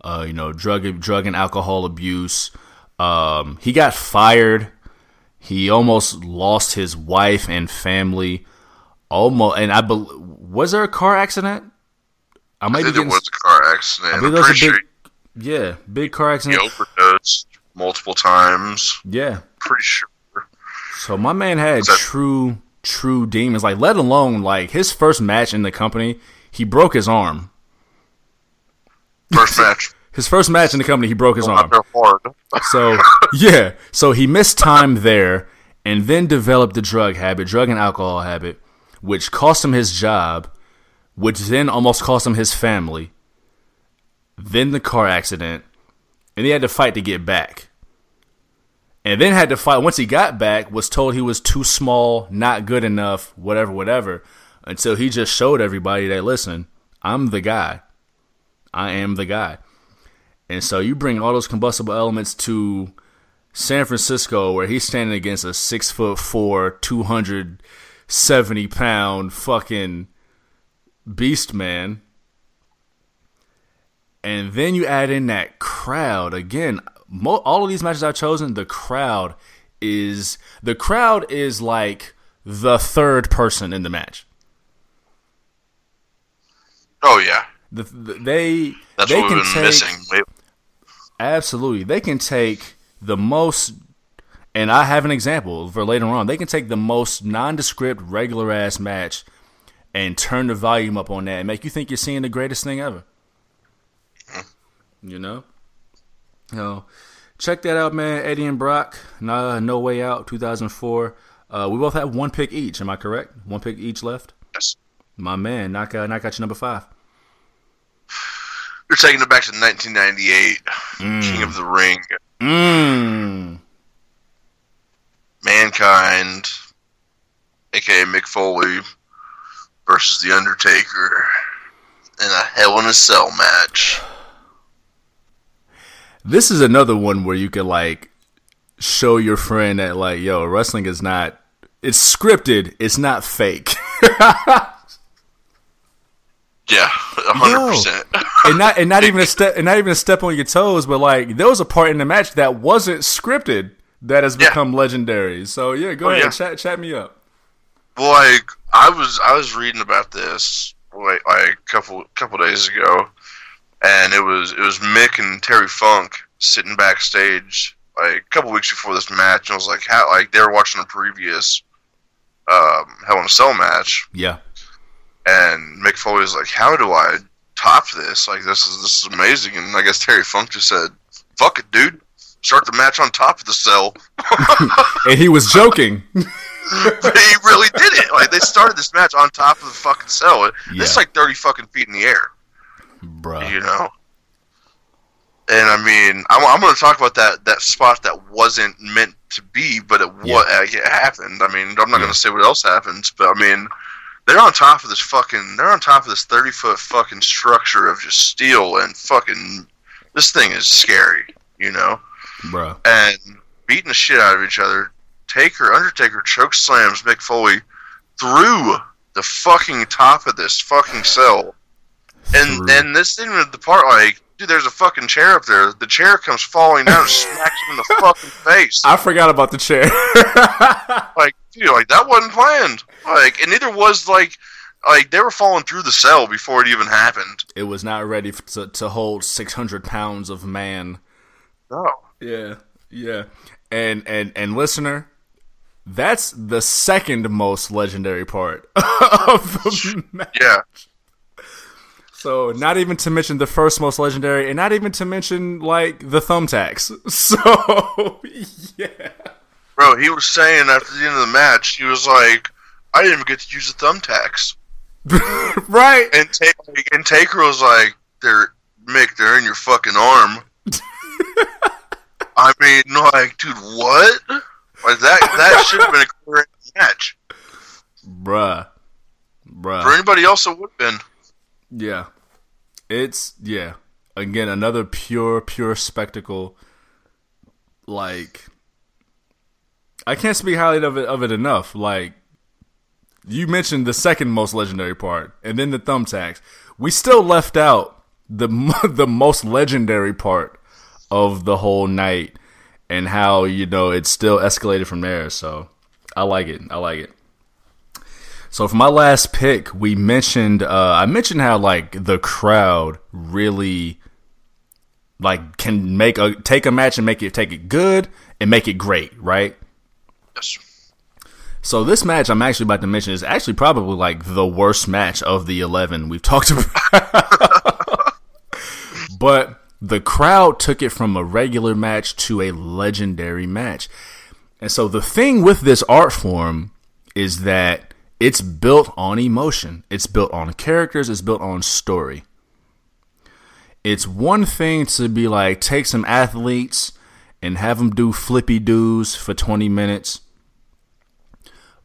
Uh, you know, drug drug and alcohol abuse. Um, he got fired he almost lost his wife and family. Almost, and I bel was there a car accident? I might be think there getting. was a car accident. I believe there was a big, yeah, big car he accident. overdosed multiple times. Yeah. Pretty sure. So my man had So- true, true demons. Like, let alone like his first match in the company, he broke his arm. First match. His first match in the company, he broke his arm. So yeah, so he missed time there, and then developed the drug habit, drug and alcohol habit, which cost him his job, which then almost cost him his family. Then the car accident, and he had to fight to get back. and then had to fight. Once he got back, was told he was too small, not good enough, whatever, whatever. Until he just showed everybody that listen, I'm the guy. I am the guy. And so you bring all those combustible elements to San Francisco, where he's standing against a six foot four, two hundred seventy pound fucking beast man. And then you add in that crowd again. Mo- all of these matches I've chosen, the crowd is the crowd is like the third person in the match. Oh yeah, the, the, they that's they what we've can been take, missing. Absolutely, they can take the most, and I have an example for later on. They can take the most nondescript, regular ass match and turn the volume up on that and make you think you're seeing the greatest thing ever. You know? So, check that out, man. Eddie and Brock, no, no Way Out, 2004. Uh, we both have one pick each. Am I correct? One pick each left? Yes. My man, knock, uh, knock out your number five. You're taking it back to 1998. Mm. King of the Ring. Mm. Mankind, aka Mick Foley, versus The Undertaker in a Hell in a Cell match. This is another one where you could like show your friend that like, yo, wrestling is not it's scripted, it's not fake. Yeah, hundred percent. And not and not even a step and not even a step on your toes, but like there was a part in the match that wasn't scripted that has become yeah. legendary. So yeah, go oh, ahead, yeah. chat chat me up. Well, Like I was I was reading about this like, like a couple couple days ago, and it was it was Mick and Terry Funk sitting backstage like a couple weeks before this match, and I was like, how like they were watching a previous um, Hell in a Cell match. Yeah. And Mick Foley was like, "How do I top this? Like this is this is amazing." And I guess Terry Funk just said, "Fuck it, dude. Start the match on top of the cell." and he was joking. he really did it. Like they started this match on top of the fucking cell. Yeah. It's like thirty fucking feet in the air, Bruh. You know. And I mean, I'm, I'm going to talk about that that spot that wasn't meant to be, but it yeah. what it happened. I mean, I'm not yeah. going to say what else happens, but I mean, they're on top of this fucking. They're on top of this thirty foot fucking structure of just steel and fucking. This thing is scary, you know. Bro. And beating the shit out of each other. Taker, Undertaker choke slams Mick Foley through the fucking top of this fucking cell. And through. and this thing with the part like dude, there's a fucking chair up there. The chair comes falling down and smacks him in the fucking face. I forgot about the chair. like, like that wasn't planned. Like, and neither was like, like they were falling through the cell before it even happened. It was not ready to to hold six hundred pounds of man. No. Yeah, yeah, and and and listener, that's the second most legendary part of the match. Yeah. So not even to mention the first most legendary, and not even to mention like the thumbtacks. So yeah, bro, he was saying after the end of the match, he was like, "I didn't even get to use the thumbtacks." right. And Ta- and Taker was like, "They're Mick, they're in your fucking arm." I mean, like, dude, what? Like that that should have been a clear match, bruh, bruh. For anybody else, it would have been. Yeah. It's yeah. Again, another pure, pure spectacle. Like I can't speak highly of it of it enough. Like you mentioned the second most legendary part, and then the thumbtacks. We still left out the the most legendary part of the whole night, and how you know it still escalated from there. So I like it. I like it. So for my last pick, we mentioned uh, I mentioned how like the crowd really like can make a take a match and make it take it good and make it great, right? So this match I'm actually about to mention is actually probably like the worst match of the 11 we've talked about. but the crowd took it from a regular match to a legendary match. And so the thing with this art form is that it's built on emotion. It's built on characters. It's built on story. It's one thing to be like, take some athletes and have them do flippy doos for 20 minutes.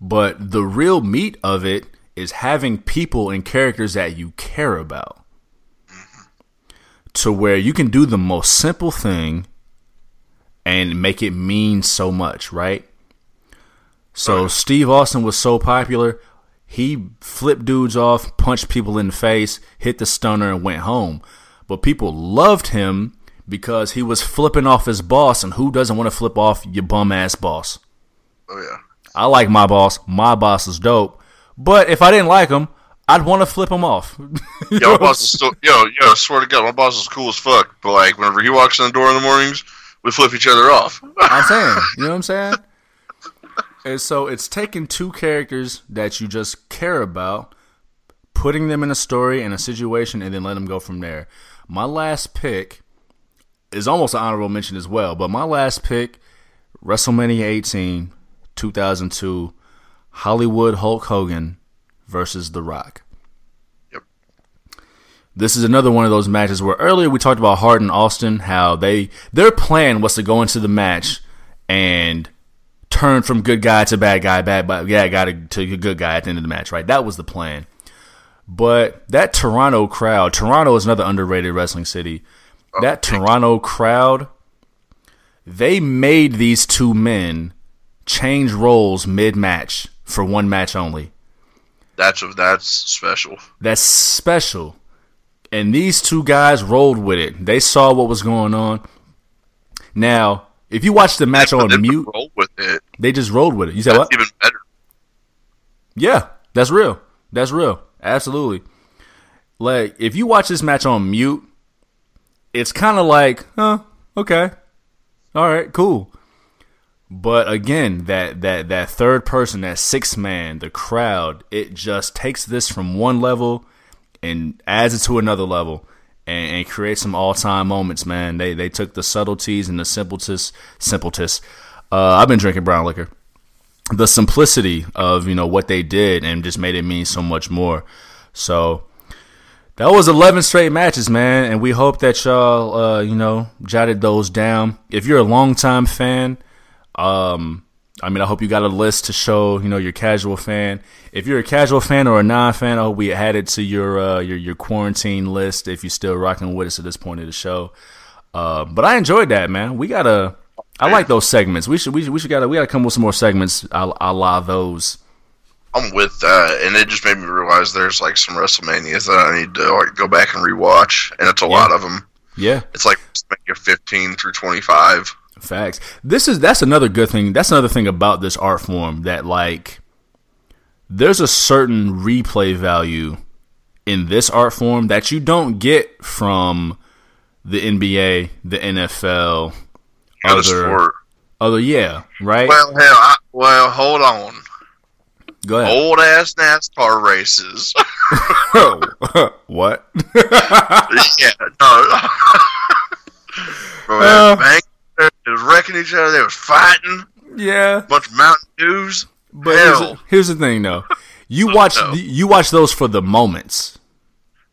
But the real meat of it is having people and characters that you care about. To where you can do the most simple thing and make it mean so much, right? So Steve Austin was so popular, he flipped dudes off, punched people in the face, hit the stunner, and went home. But people loved him because he was flipping off his boss, and who doesn't want to flip off your bum ass boss? Oh yeah. I like my boss. My boss is dope. But if I didn't like him, I'd want to flip him off. Yo, my boss is still, yo, yo, I swear to God, my boss is cool as fuck. But like, whenever he walks in the door in the mornings, we flip each other off. I'm saying, you know what I'm saying? And so it's taking two characters that you just care about, putting them in a story and a situation, and then let them go from there. My last pick is almost an honorable mention as well, but my last pick, WrestleMania 18, 2002, Hollywood Hulk Hogan versus The Rock. Yep. This is another one of those matches where earlier we talked about Hart and Austin, how they their plan was to go into the match and turn from good guy to bad guy, bad, bad guy to, to good guy at the end of the match, right? That was the plan. But that Toronto crowd, Toronto is another underrated wrestling city. Oh, that Toronto crowd, they made these two men change roles mid match for one match only. That's that's special. That's special. And these two guys rolled with it. They saw what was going on. Now, if you watch the match on mute, roll with it. they just rolled with it. You said That's what? even better. Yeah, that's real. That's real. Absolutely. Like, if you watch this match on mute, it's kind of like, huh, okay, all right, cool. But again, that that that third person, that sixth man, the crowd, it just takes this from one level and adds it to another level. And, and creates some all-time moments, man. They they took the subtleties and the simpleties, simpleties. Uh, I've been drinking brown liquor the simplicity of you know what they did and just made it mean so much more. So that was 11 straight matches, man, and we hope that y'all uh, you know jotted those down. If you're a longtime fan, um, I mean, I hope you got a list to show you know your casual fan. If you're a casual fan or a non-fan, I hope we added to your uh, your your quarantine list. If you're still rocking with us at this point of the show, uh, but I enjoyed that, man. We gotta. I like those segments. We should we should, we should gotta we gotta come with some more segments. a a la those. I'm with that, and it just made me realize there's like some WrestleManias that I need to like go back and rewatch, and it's a lot of them. Yeah, It's like 15 through 25. Facts. This is that's another good thing. That's another thing about this art form that like there's a certain replay value in this art form that you don't get from the NBA, the NFL, Other other sport. other yeah, right? Well, hell, I, well, hold on. Go ahead. Old ass NASCAR races. what? yeah, no. Bro, Uh. They was wrecking each other. They was fighting. yeah. bunch of Mountain Dews. But here's here's the thing, though. You oh, watch no. you watch those for the moments.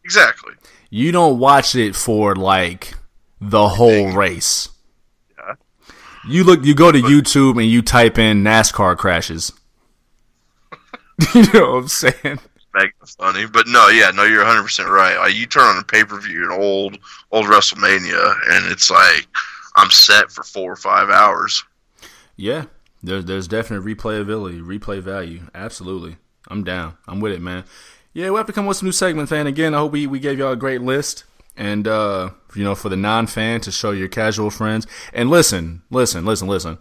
Exactly. You don't watch it for like the whole race. Yeah. You look. You go to YouTube and you type in NASCAR crashes. you know what I'm saying? Make it funny, but no, yeah, no, you're 100 percent right. Like you turn on a pay per view, an old old WrestleMania, and it's like I'm set for four or five hours. Yeah. There's there's definite replayability, replay value. Absolutely. I'm down. I'm with it, man. Yeah, we have to come with some new segments, man. Again, I hope we, we gave y'all a great list. And uh, you know, for the non fan to show your casual friends. And listen, listen, listen, listen.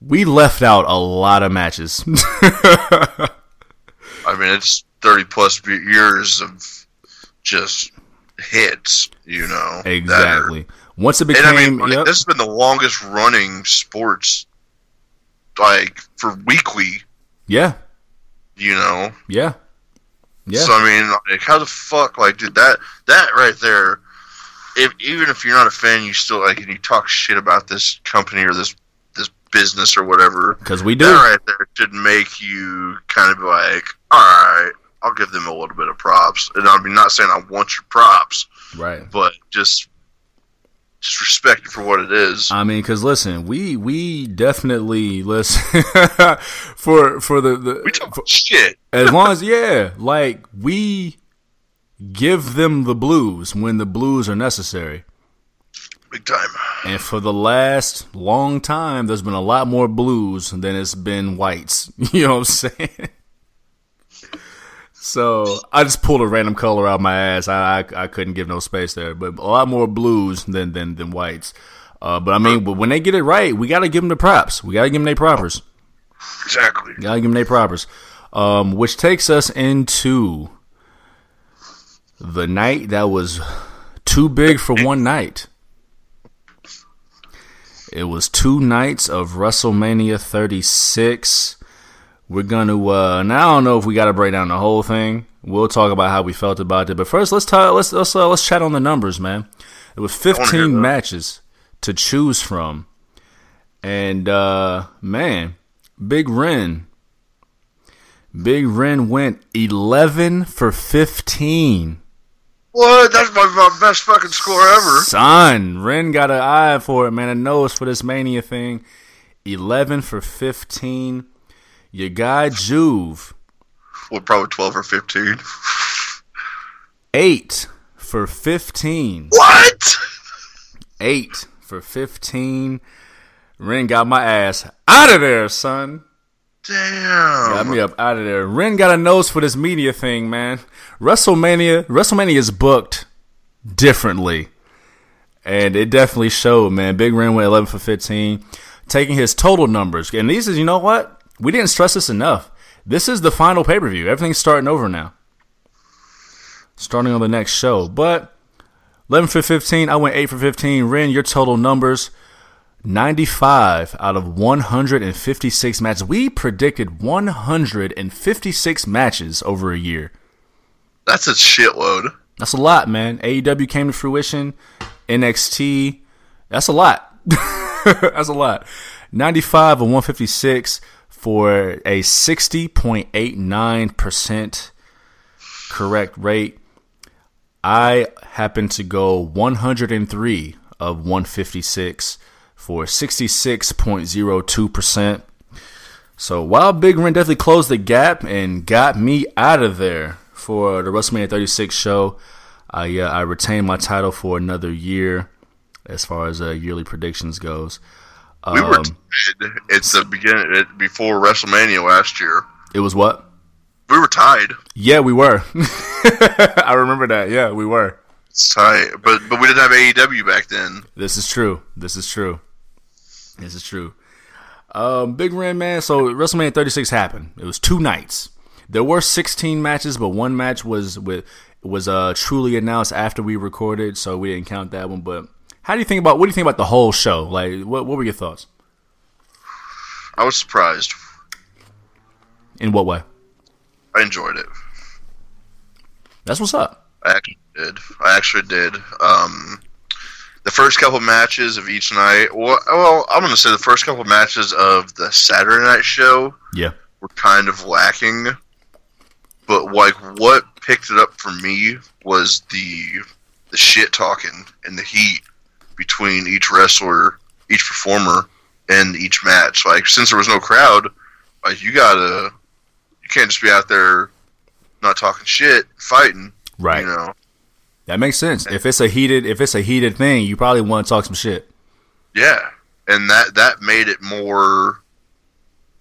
We left out a lot of matches. I mean, it's 30 plus years of just hits, you know. that are- exactly. Once it became I mean, yep, this has been the longest running sports, like for weekly, Yeah. you know. Yeah. Yeah. So I mean, like, how the fuck, like, dude, that that right there. If even if you're not a fan, you still like, and you talk shit about this company or this this business or whatever. Because we do. That right there should make you kind of like, all right, I'll give them a little bit of props. And I'm not saying I want your props, Right. but just just respect it for what it is. I mean, because listen, we we definitely listen for for the the we talk for- shit. as long as yeah, like we give them the blues when the blues are necessary. Big time. And for the last long time, there's been a lot more blues than it's been whites. You know what I'm saying? So I just pulled a random color out of my ass. I, I I couldn't give no space there, but a lot more blues than than than whites. Uh, but I mean, when they get it right, we got to give them the props. We got to give them their propers. Exactly. Gotta give them their propers. Um, which takes us into the night that was too big for one night. It was two nights of WrestleMania 36. We're gonna uh now I don't know if we gotta break down the whole thing. We'll talk about how we felt about it. But first let's talk let's let's uh, let's chat on the numbers, man. It was 15 matches to choose from. And uh man, Big Ren. Big Ren went 11 for 15. What? That's my, my best fucking score ever. Son, Ren got an eye for it, man. A nose for this Mania thing. 11 for 15. Your guy Juv, Well, probably 12 or 15. 8 for 15. What? 8 for 15. Ren got my ass out of there, son. Damn. Got me up out of there. Ren got a nose for this media thing, man. WrestleMania, WrestleMania is booked differently. And it definitely showed, man. Big Ren went 11 for 15, taking his total numbers. And these is, you know what? We didn't stress this enough. This is the final pay per view. Everything's starting over now. Starting on the next show. But 11 for 15, I went 8 for 15. Ren, your total numbers 95 out of 156 matches. We predicted 156 matches over a year. That's a shitload. That's a lot, man. AEW came to fruition. NXT. That's a lot. That's a lot. 95 of 156 for a 60.89% correct rate. I happen to go 103 of 156 for 66.02%. So while Big Ren definitely closed the gap and got me out of there for the WrestleMania 36 show, I uh, I retained my title for another year as far as uh, yearly predictions goes. We were Um, tied at the beginning, before WrestleMania last year. it was what? We were tied. Yeah, we were. I remember that. Yeah, we were. It's tight, but but we didn't have AEW back then. This is true. This is true. This is true. Um, Big Ren, man. So WrestleMania 36 happened. It was two nights. There were 16 matches, but one match was with was uh truly announced after we recorded, so we didn't count that one. But how do you think about what do you think about the whole show? Like, what what were your thoughts? I was surprised. In what way? I enjoyed it. That's what's up. I actually did. I actually did. Um, the first couple matches of each night. Well, well, I'm going to say the first couple matches of the Saturday night show Yeah. were kind of lacking. But like, what picked it up for me was the the shit talking and the heat between each wrestler, each performer, and each match. Like, since there was no crowd, like you gotta, you can't just be out there not talking shit, fighting. Right. You know. That makes sense. If it's a heated if it's a heated thing, you probably want to talk some shit. Yeah, and that that made it more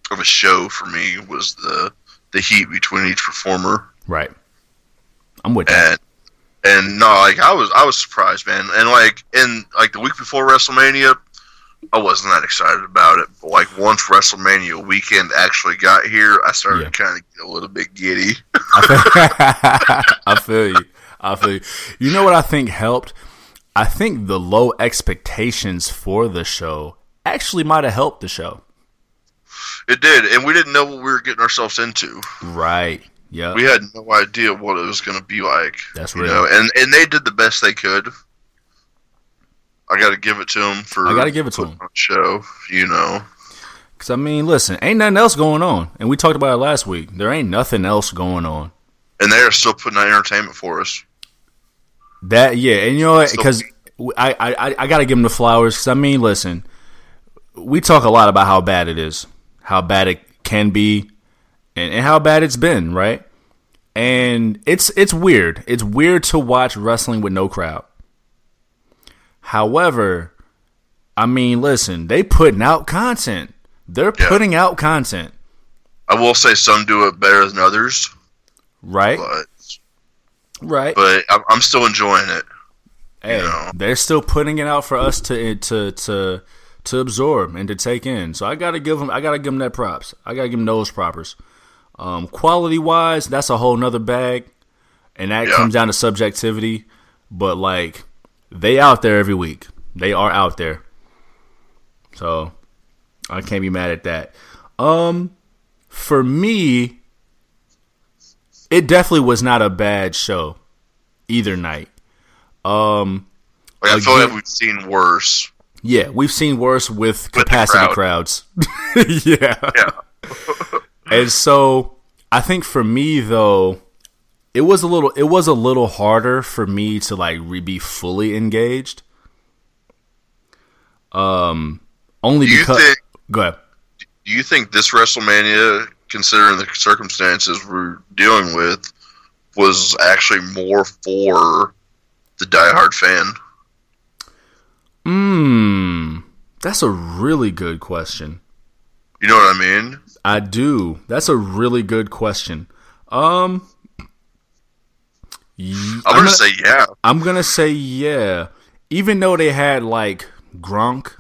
of a show for me was the the heat between each performer Right. I'm with that. And no like I was I was surprised man and like in like the week before WrestleMania I wasn't that excited about it but like once WrestleMania weekend actually got here I started Yeah. kind of get a little bit giddy I feel you. I feel you. You know what I think helped? I think the low expectations for the show actually might have helped the show. it did and we didn't know what we were getting ourselves into Right. Yeah. we had no idea what it was going to be like That's you real. know and and they did the best they could I got to give it to them for I gotta give it to them. show you know Because, I mean, listen, ain't nothing else going on. And we talked about it last week. There ain't nothing else going on. and they are still putting out entertainment for us That, yeah. And you know what? Because I I, I got to give them the flowers because I mean, listen, we talk a lot about how bad it is, how bad it can be, and, and how bad it's been, right? And it's it's weird. It's weird to watch wrestling with no crowd. However, I mean, listen, they putting out content. They're Yeah. putting out content, I will say some do it better than others, right? but right. but I'm, I'm still enjoying it. hey, know. they're still putting it out for us to eh, to to to absorb and to take in. So I gotta give them, I gotta give them that props. I gotta give them those propers. Um, quality wise, that's a whole nother bag, and that Yeah. comes down to subjectivity. But like, they out there every week. They are out there. So I can't be mad at that. Um, for me, it definitely was not a bad show either night. Um, Like I feel Again- like we've seen worse. yeah, we've seen worse with the capacity crowd. crowds. yeah. Yeah, And so I think for me though, it was a little it was a little harder for me to like re- be fully engaged. Um only Do because think- go ahead. do you think this WrestleMania, considering the circumstances we're dealing with, was actually more for the diehard fan? Hmm. That's a really good question. You know what I mean? I do. That's a really good question. Um I'm, I'm gonna, gonna- say yeah. I'm gonna say yeah. Even though they had like Gronk,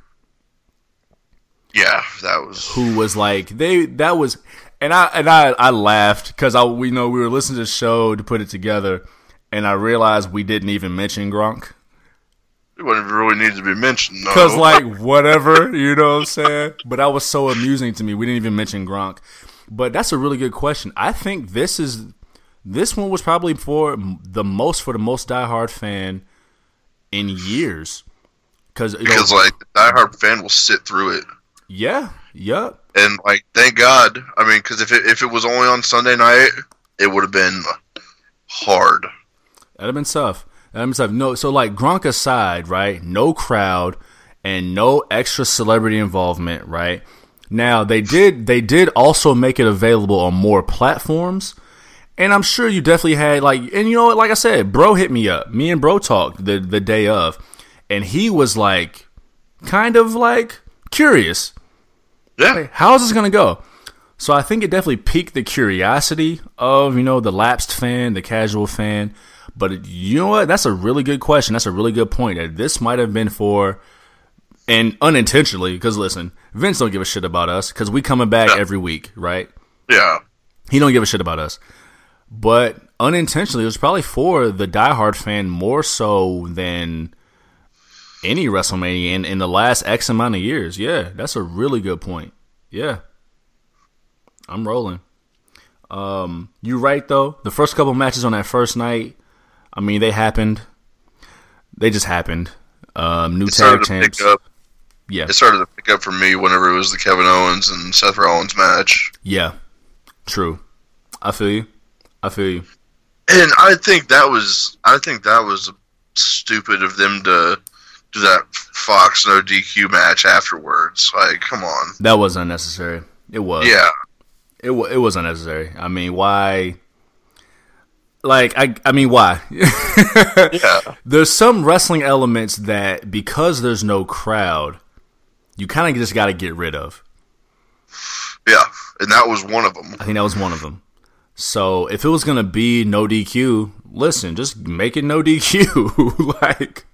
Yeah, that was. who was like they that was, and I and I I laughed because I we know we were listening to the show to put it together, and I realized we didn't even mention Gronk It wouldn't really need to be mentioned. No. because like whatever you know what I'm saying. But that was so amusing to me. We didn't even mention Gronk, but that's a really good question. I think this is this one was probably for the most for the most diehard fan in years. Because because like the diehard fan will sit through it, yeah, yep. and like thank God. I mean, because if it if it was only on Sunday night, it would have been hard. That'd have been tough. That'd have been tough. No, so like Gronk aside, right? No crowd and no extra celebrity involvement, right? Now they did they did also make it available on more platforms. And I'm sure you definitely had like and you know what, like I said, bro hit me up. Me and bro talked the the day of. And he was like kind of like curious. Yeah, Like, how is this gonna go? So I think it definitely piqued the curiosity of you know the lapsed fan, the casual fan. But you know what? That's a really good question. That's a really good point. This might have been for, and unintentionally, because listen, Vince don't give a shit about us because we coming back Yeah. every week, right? yeah. He don't give a shit about us. But unintentionally, it was probably for the diehard fan more so than any WrestleMania in, in the last X amount of years. Yeah, that's a really good point. Yeah. I'm rolling. Um, you right though. The first couple matches on that first night, I mean, they happened. They just happened. Um, new It tag champs. pick up. Yeah, It started to pick up for me whenever it was the Kevin Owens and Seth Rollins match, yeah, true. I feel you. I feel you. and I think that was I think that was stupid of them to do that Fox no DQ match afterwards. Like, come on. That was unnecessary. It was. Yeah, It it was unnecessary. I mean, why? Like, I I mean, why? yeah. there's some wrestling elements that because there's no crowd, you kind of just got to get rid of. Yeah, and that was one of them. I think that was one of them. So if it was gonna be no DQ, listen, just make it no DQ. like,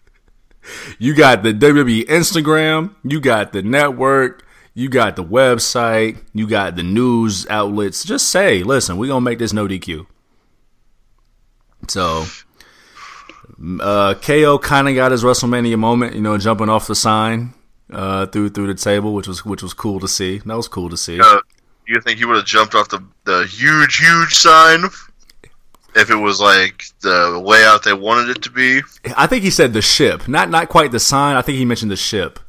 you got the WWE Instagram, you got the network, you got the website, you got the news outlets. Just say, listen, we're gonna make this no DQ. So, uh, KO kind of got his WrestleMania moment, you know, jumping off the sign uh, through through the table, which was which was cool to see. That was cool to see. Uh, you think he would have jumped off the the huge, huge sign if it was like the layout they wanted it to be? I think he said the ship, not not quite the sign. I think he mentioned the ship.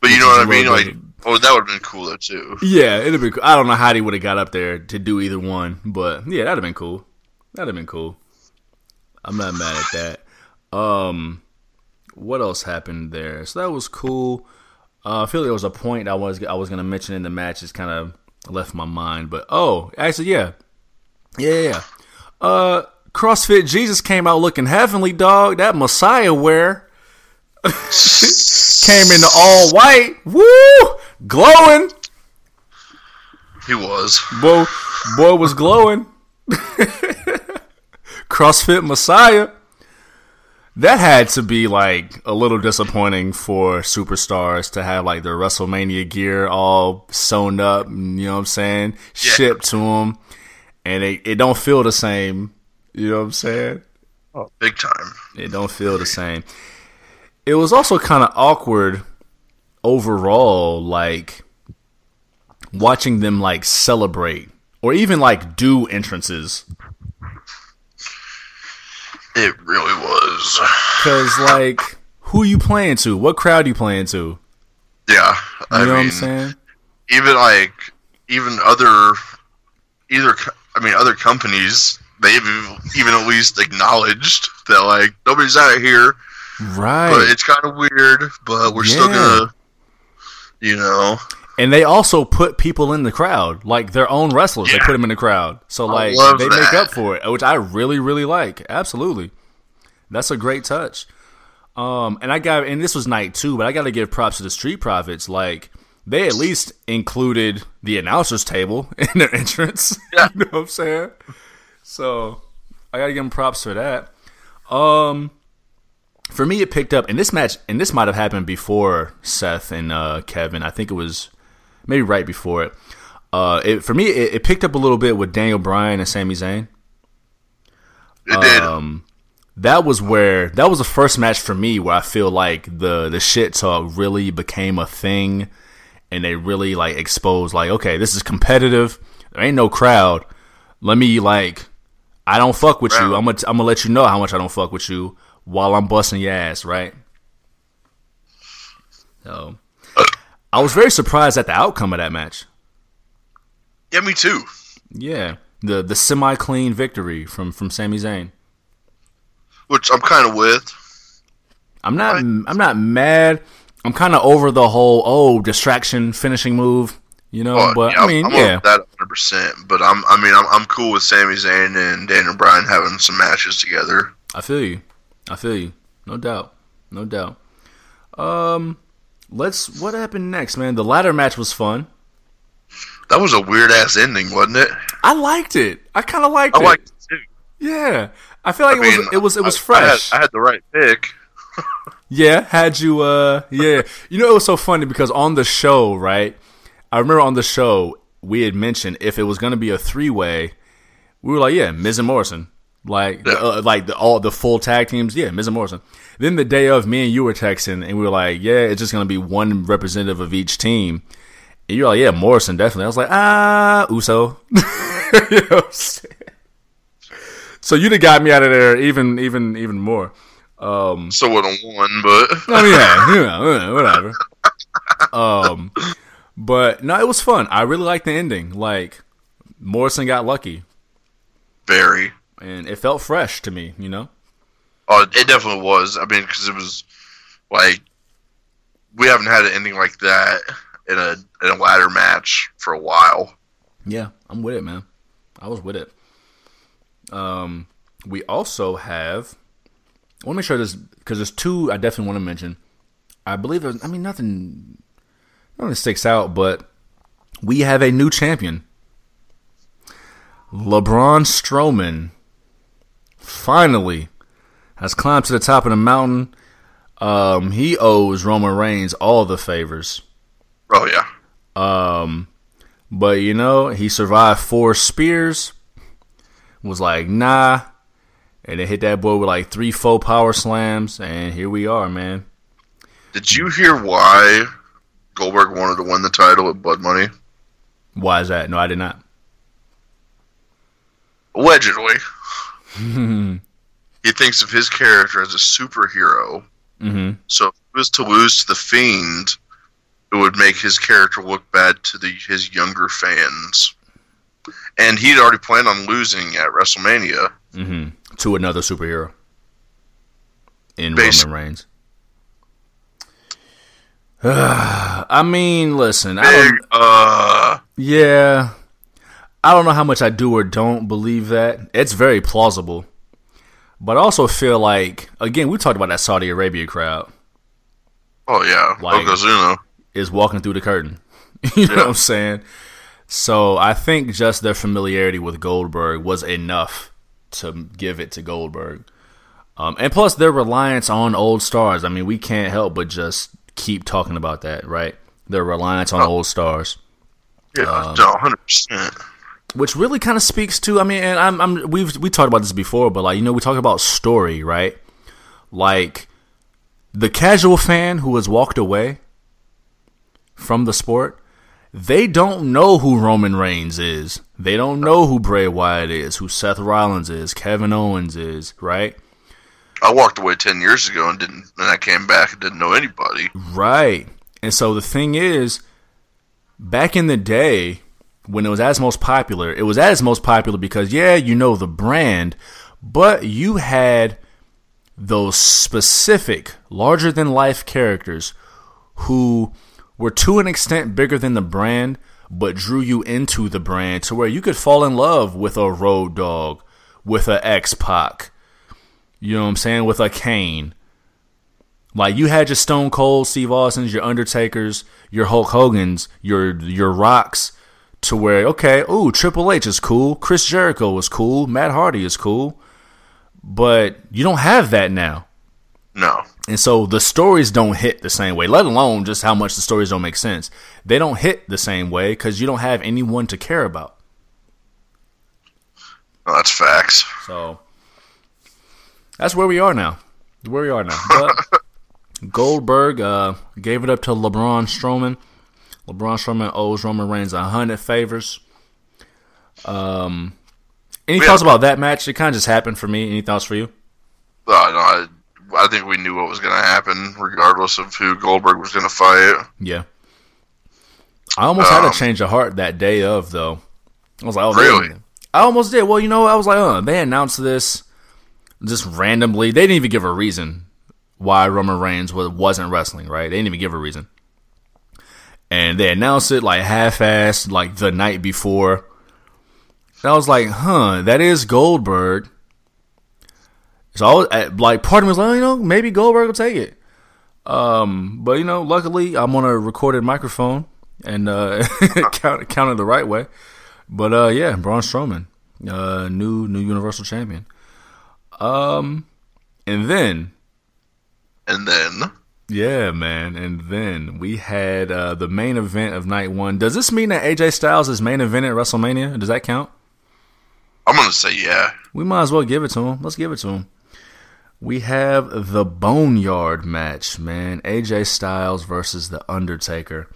But you know what I mean? Like, oh, that would have been cooler too. Yeah, it'd be. Cool. I don't know how he would have got up there to do either one, but yeah, that'd have been cool. That'd have been cool. I'm not mad at that. Um, what else happened there? So that was cool. Uh, I feel like there was a point I was I was gonna mention in the match. Just kind of left my mind, but oh, actually, yeah, yeah, yeah. Uh, CrossFit Jesus came out looking heavenly, dog. That Messiah wear came into all white. Woo, glowing. He was. Boy, boy was glowing. CrossFit Messiah. That had to be like a little disappointing for superstars to have like their WrestleMania gear all sewn up, you know what I'm saying? Yeah. Shipped to them, and it, it don't feel the same. You know what I'm saying? Oh, big time. It don't feel the same. It was also kind of awkward overall, like watching them like celebrate or even like do entrances. It really was. Cause like, who you playing to? What crowd you playing to? Yeah, I you know mean, what I'm saying. Even like, even other, either I mean, other companies they've even at least acknowledged that like nobody's out of here. Right. But it's kind of weird, but we're yeah. still gonna, you know. And they also put people in the crowd, like their own wrestlers. Yeah. They put them in the crowd, so like they that. make up for it, which I really, really like. Absolutely, that's a great touch. Um, and I got, and this was night two, but I got to give props to the Street Profits. Like they at least included the announcers table in their entrance. Yeah. you know what I'm saying? So I got to give them props for that. Um, for me, it picked up, and this match, and this might have happened before Seth and uh, Kevin. I think it was maybe right before it. Uh, it for me, it, it, picked up a little bit with Daniel Bryan and Sami Zayn. It did. Um, that was where that was the first match for me where I feel like the the shit talk really became a thing, and they really like exposed like, okay, this is competitive. There ain't no crowd. Let me like, I don't fuck with you. I'm gonna I'm gonna let you know how much I don't fuck with you while I'm busting your ass, right? So I was very surprised at the outcome of that match. Yeah, me too. Yeah, the the semi clean victory from from Sami Zayn, which I'm kind of with. I'm not. Right. I'm not mad. I'm kind of over the whole oh distraction finishing move. You know, well, but yeah, I mean, I'm yeah, that 100. percent But I'm. I mean, I'm. I'm cool with Sami Zayn and Daniel Bryan having some matches together. I feel you. I feel you. No doubt. No doubt. Um, let's. What happened next, man? The ladder match was fun. That was a weird ass ending, wasn't it? I liked it. I kind of liked I it. liked it too. Yeah, I feel like I it mean, was. It was. It was I, fresh. I had, I had the right pick. yeah, had you? Uh, yeah. You know, it was so funny because on the show, right? I remember on the show we had mentioned if it was going to be a three way, we were like, yeah, Miz and Morrison. Like, yeah. uh, like the, all the full tag teams, yeah, Miz and Morrison. Then the day of, me and you were texting, and we were like, yeah, it's just gonna be one representative of each team. And you're like, yeah, Morrison definitely. I was like, ah, Uso. you know so you'd have got me out of there even, even, even more. Um, so would have won, but I mean, yeah, you know, whatever. um, but no, it was fun. I really liked the ending. Like Morrison got lucky. Very and it felt fresh to me. You know. Oh, it definitely was. I mean, because it was like we haven't had anything like that in a in a ladder match for a while. Yeah, I'm with it, man. I was with it. Um, we also have. I want to make sure this because there's two I definitely want to mention. I believe. There's. I mean, nothing. Nothing sticks out, but we have a new champion. Braun Strowman finally has climbed to the top of the mountain. Um, he owes Roman Reigns all the favors. Oh yeah. Um, but you know he survived four spears. Was like nah, and then hit that boy with like three, four power slams, and here we are, man. Did you hear why Goldberg wanted to win the title at Blood Money? Why is that? No, I did not. Allegedly. he thinks of his character as a superhero. Mm-hmm. So if he was to lose to the Fiend, it would make his character look bad to the his younger fans. And he'd already planned on losing at WrestleMania mm-hmm. to another superhero in. Roman Reigns. I mean, listen, I don't. uh, Yeah, I don't know how much I do or don't believe that. It's very plausible, but I also feel like again we talked about that Saudi Arabia crowd oh yeah, Like- Yokozuna. is walking through the curtain. you know Yeah. what I'm saying? So I think just their familiarity with Goldberg was enough to give it to Goldberg. Um, and plus their reliance on old stars. I mean, we can't help but just keep talking about that, right? Their reliance on old stars. Yeah, Um, hundred percent. Which really kind of speaks to I mean and I'm, I'm we've we talked about this before but like you know we talk about story right like the casual fan who has walked away from the sport they don't know who Roman Reigns is they don't know who Bray Wyatt is who Seth Rollins is Kevin Owens is right I walked away ten years ago and didn't, and I came back and didn't know anybody. Right. And so the thing is, back in the day, when it was as most popular, it was as most popular because, yeah, you know the brand, but you had those specific, larger than life characters who were to an extent bigger than the brand, but drew you into the brand to where you could fall in love with a Road Dog, with a X Pac, you know what I'm saying, with a Kane. Like you had your Stone Cold, Steve Austin's, your Undertakers, your Hulk Hogan's, your your Rocks, to where okay, ooh, Triple H is cool, Chris Jericho is cool, Matt Hardy is cool, but you don't have that now, No, and so the stories don't hit the same way. Let alone just how much the stories don't make sense. They don't hit the same way because you don't have anyone to care about. no that's facts. So that's where we are now. Where we are now. But Goldberg uh, gave it up to LeBron Strowman. LeBron Strowman owes Roman Reigns a hundred favors. Um, any Yeah. thoughts about that match? It kind of just happened for me. Any thoughts for you? Uh, no, I, I think we knew what was going to happen, regardless of who Goldberg was going to fight. Yeah. I almost had Um, a change of heart that day of though. I was like, oh, Really? I almost did. Well, you know, I was like, oh, they announced this just randomly. They didn't even give a reason why Roman Reigns was, wasn't wrestling, right? They didn't even give a reason. And they announced it like half-assed, like the night before. And I was like, huh, that is Goldberg. So I was, like, part of me was like, oh, you know, maybe Goldberg will take it. Um, but you know, luckily I'm on a recorded microphone and uh, count, counted the right way. But uh, yeah, Braun Strowman, uh, new new Universal Champion. Um, and then And then, yeah, man, and then we had uh, the main event of night one. Does this mean that AJ Styles is main event at WrestleMania? Does that count? I'm going to say yeah. We might as well give it to him. Let's give it to him. We have the Boneyard match, man. AJ Styles versus The Undertaker.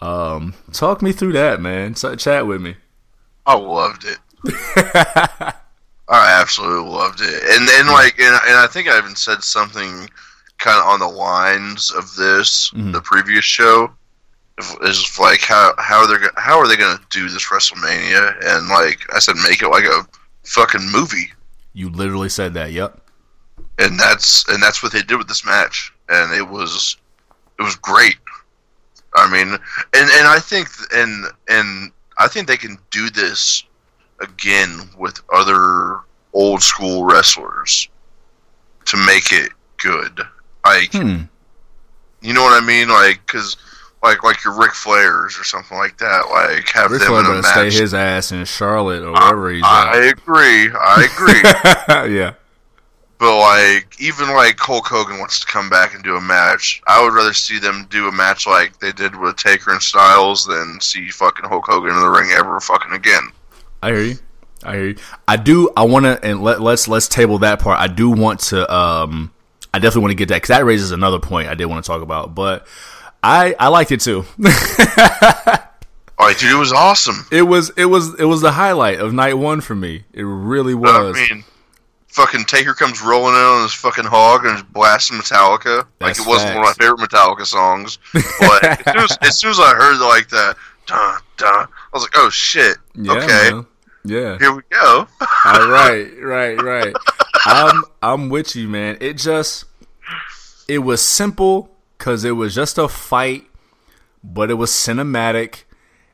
Um, talk me through that, man. Chat with me. I loved it. I absolutely loved it, and and like, and, and I think I even said something kind of on the lines of this Mhm. the previous show. Is like how how they're how are they going to do this WrestleMania? And like I said, make it like a fucking movie, You literally said that. Yep. and that's and that's what they did with this match, and it was it was great. I mean, and and I think and and I think they can do this again with other old school wrestlers to make it good. Like Hmm. you know what I mean? Like because like like your Ric Flairs or something like that. Like have Ric them Flair in a better stay his ass in Charlotte or wherever he's I at. agree. I agree. yeah. But like, even like Hulk Hogan wants to come back and do a match. I would rather see them do a match like they did with Taker and Styles than see fucking Hulk Hogan in the ring ever fucking again. I hear you. I hear you. I do. I want to, and let, let's let's table that part. I do want to. Um, I definitely want to get that because that raises another point I did want to talk about. But I I liked it too. Like, dude, it was awesome. it was it was it was the highlight of night one for me. It really was. I mean, fucking Taker comes rolling in on his fucking hog and blasting Metallica. like That's it wasn't one of my favorite Metallica songs, but as, soon as, as soon as I heard like that, dun dun, I was like, oh shit, yeah, okay, man. Yeah. here we go. All right, right, right. I'm I'm with you, man. It just it was simple because it was just a fight, but it was cinematic.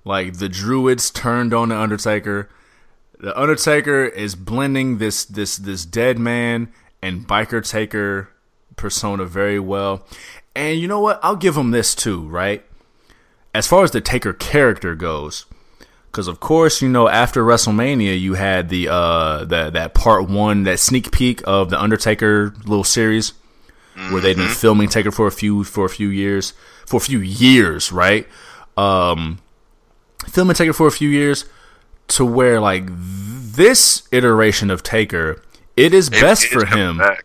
Like the druids turned on the Undertaker. The Undertaker is blending this this this dead man and biker taker persona very well. And you know what? I'll give him this too, right? As far as the Taker character goes, because of course you know after WrestleMania you had the uh that that part one that sneak peek of the Undertaker little series where they've been filming Taker for a few for a few years for a few years, right? Um, filming Taker for a few years to where like this iteration of Taker, it is best ABA 's for him. back.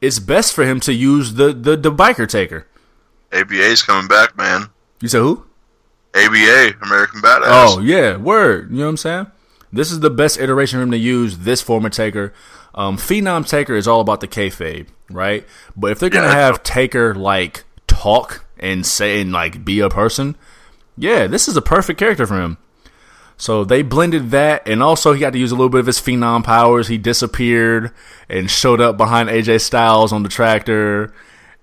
It's best for him to use the the the biker Taker. ABA's coming back, man. You said who? ABA, American Badass. Oh yeah, word. You know what I'm saying? This is the best iteration for him to use this former Taker. Um, Phenom Taker is all about the kayfabe, right? But if they're gonna Yeah. have Taker like talk and say and like be a person, yeah, this is a perfect character for him. So they blended that, and also he got to use a little bit of his phenom powers. He disappeared and showed up behind AJ Styles on the tractor.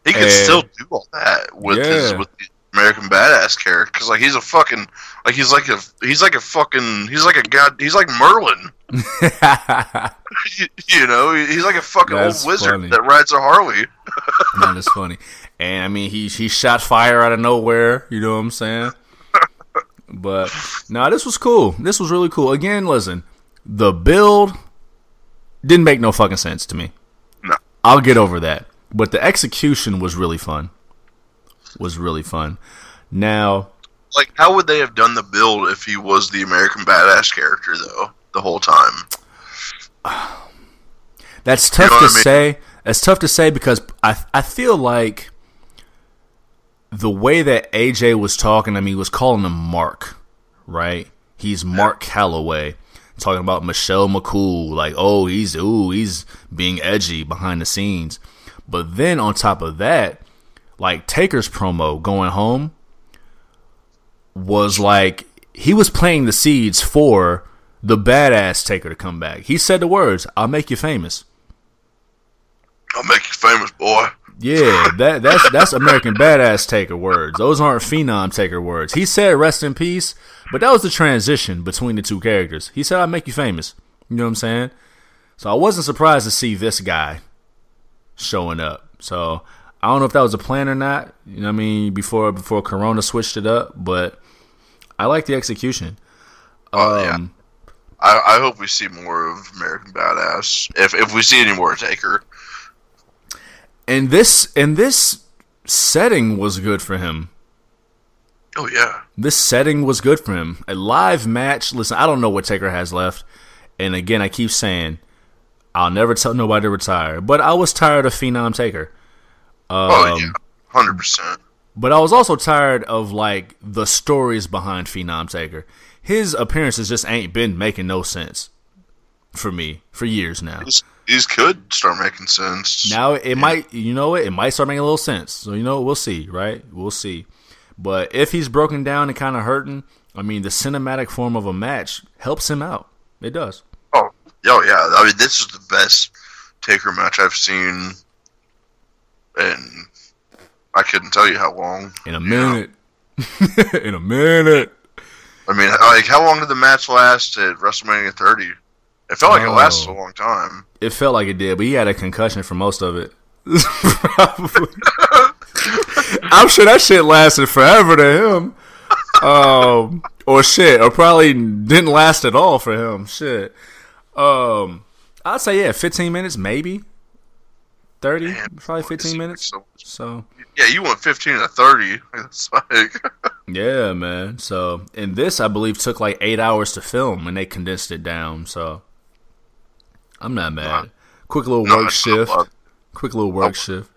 he could still do all that with his with the American Badass character because like he's a fucking like he's like a he's like a fucking he's like a god he's like Merlin. you, you know, he's like a fucking That's old wizard funny. that rides a Harley. That is funny. And I mean, he he shot fire out of nowhere. You know what I'm saying? But no, this was cool. This was really cool. Again, listen, the build didn't make no fucking sense to me. No. I'll get over that. But the execution was really fun. Was really fun. Now, Like, how would they have done the build if he was the American Badass character though the whole time? That's tough know to I mean? say. That's tough to say because I I feel like the way that AJ was talking to me was calling him Mark, right? He's Mark Calaway, talking about Michelle McCool, like, oh, he's ooh, he's being edgy behind the scenes. But then on top of that, like Taker's promo going home was like he was playing the seeds for the badass Taker to come back. He said the words, "I'll make you famous." I'll make you famous, boy. Yeah, that that's that's American badass taker words. Those aren't phenom taker words. He said rest in peace, but that was the transition between the two characters. He said I'll make you famous. You know what I'm saying? So I wasn't surprised to see this guy showing up. So I don't know if that was a plan or not. You know what I mean? Before before Corona switched it up, but I like the execution. Oh, yeah. Um, I, I hope we see more of American Badass. If if we see any more Taker, And this and this setting was good for him. oh yeah, this setting was good for him. A live match. Listen, I don't know what Taker has left. And again, I keep saying, I'll never tell nobody to retire. But I was tired of Phenom Taker. Um, oh yeah, hundred percent. But I was also tired of like the stories behind Phenom Taker. His appearances just ain't been making no sense for me for years now. These, these could start making sense. Now it might, you know, what? it might start making a little sense. So you know, we'll see, right? We'll see. But if he's broken down and kind of hurting, I mean, the cinematic form of a match helps him out. It does. Oh, oh yeah. I mean, this is the best Taker match I've seen, and I couldn't tell you how long. In a minute. In a minute. I mean, like, how long did the match last at WrestleMania 30? It felt like it Oh. lasted a long time. It felt like it did, but he had a concussion for most of it. Probably. I'm sure that shit lasted forever to him. Um, or shit, or probably didn't last at all for him. Shit. Um, I'd say yeah, 15 minutes, maybe 30, Man, probably it 15 minutes. so- So yeah, you went 15 to 30. It's like, yeah, man. So and this, I believe, took like eight hours to film, and they condensed it down. So I'm not mad. Not- Quick little work shift. Quick little work shift.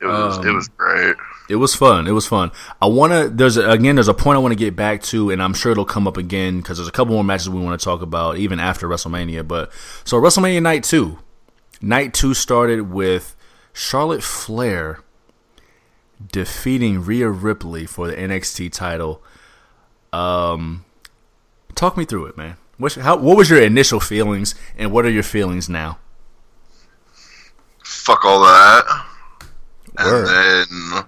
it was, it Um, was great. It was fun. It was fun. I want to. There's a, again. There's a point I want to get back to, and I'm sure it'll come up again because there's a couple more matches we want to talk about even after WrestleMania. But so WrestleMania Night Two, Night Two started with Charlotte Flair defeating Rhea Ripley for the NXT title. Um, talk me through it, man. What, how, what was your initial feelings, and what are your feelings now? Fuck all that. And and then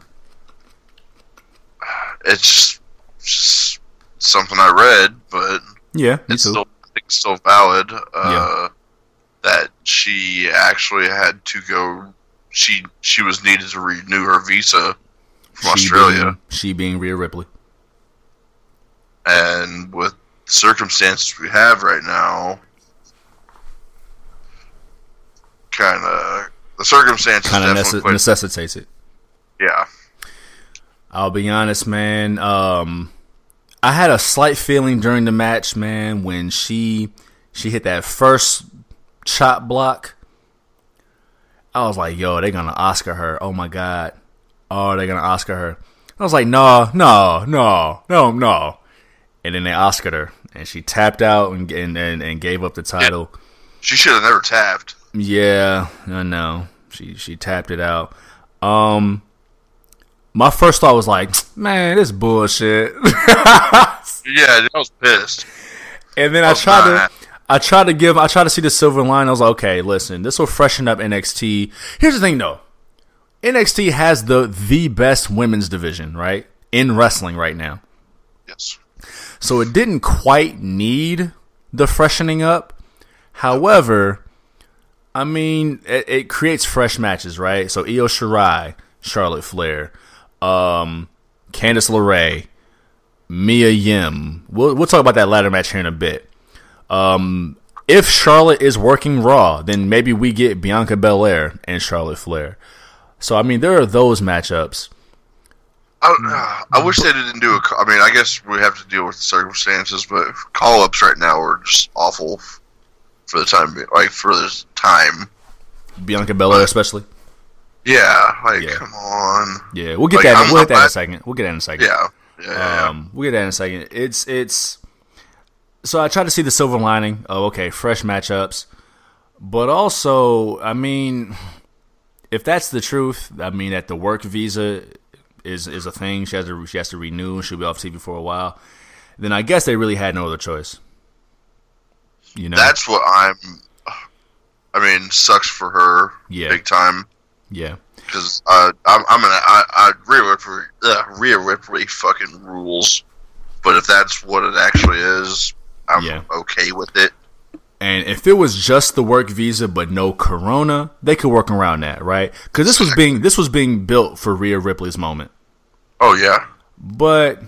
it's just something I read, but Yeah, it's too. still it's still valid. Uh, That she actually had to go. She she was needed to renew her visa from she Australia, being, she being Rhea Ripley. and with the circumstances we have right now, kind of the circumstances Kind of necessitates it. yeah. I'll be honest, man. Um, I had a slight feeling during the match, man, when she she hit that first chop block. I was like, "Yo, they're gonna Oscar her." Oh my god, oh, they're gonna Oscar her. I was like, "No, no, no, no, no," and then they Oscared her, and she tapped out and and and, gave up the title. She should have never tapped. Yeah, I know. She she tapped it out. Um my first thought was like, man, this bullshit. Yeah, I was pissed. and then I Oh, tried to I tried to give I tried to see the silver line. I was like, okay, listen, this will freshen up NXT. Here's the thing though. NXT has the the best women's division, right? In wrestling right now. Yes. So it didn't quite need the freshening up. However, I mean, it, it creates fresh matches, right? So Io Shirai, Charlotte Flair, um, Candice LeRae, Mia Yim. We'll we'll talk about that ladder match here in a bit. Um, if Charlotte is working Raw, then maybe we get Bianca Belair and Charlotte Flair. So I mean, there are those matchups. I, I wish they didn't do a. I mean, I guess we have to deal with the circumstances, but call ups right now are just awful for the time. Like for this time. Bianca Belair, especially. Yeah, like Yeah. come on. Yeah, we'll get Like, that. I'm- we'll hit that in a second. We'll get that in a second. Yeah, yeah, yeah. Um, we'll get that in a second. It's it's. So I try to see the silver lining. Oh, okay, fresh matchups, but also, I mean, if that's the truth, I mean that the work visa is is a thing. She has to she has to renew. She'll be off TV for a while. Then I guess they really had no other choice. You know, That's what I'm. I mean, sucks for her, Yeah. big time. yeah, Because uh, I'm, I'm gonna, I, I Rhea Ripley, uh, Rhea Ripley fucking rules. But if that's what it actually is, I'm Yeah. okay with it. And if it was just the work visa but no corona, they could work around that, right? Because this was being this was being built for Rhea Ripley's moment. Oh yeah, But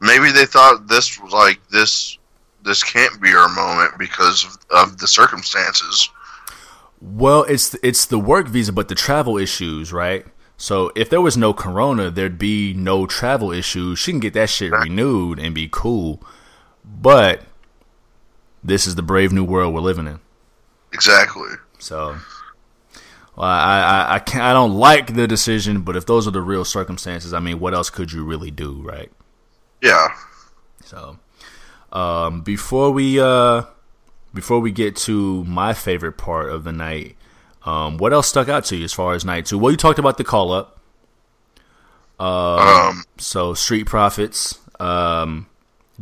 maybe they thought this was like this. This can't be our moment because of, of the circumstances. well, it's it's the work visa, but the travel issues, right? So if there was no corona, there'd be no travel issues. She can get that shit renewed and be cool. But this is the brave new world we're living in. Exactly. So well, I I I, can't, I don't like the decision, but if those are the real circumstances, I mean, what else could you really do, right? Yeah. So, um, before we uh, before we get to my favorite part of the night, um, what else stuck out to you as far as night two? Well, you talked about the call up. Um. So, Street Profits um,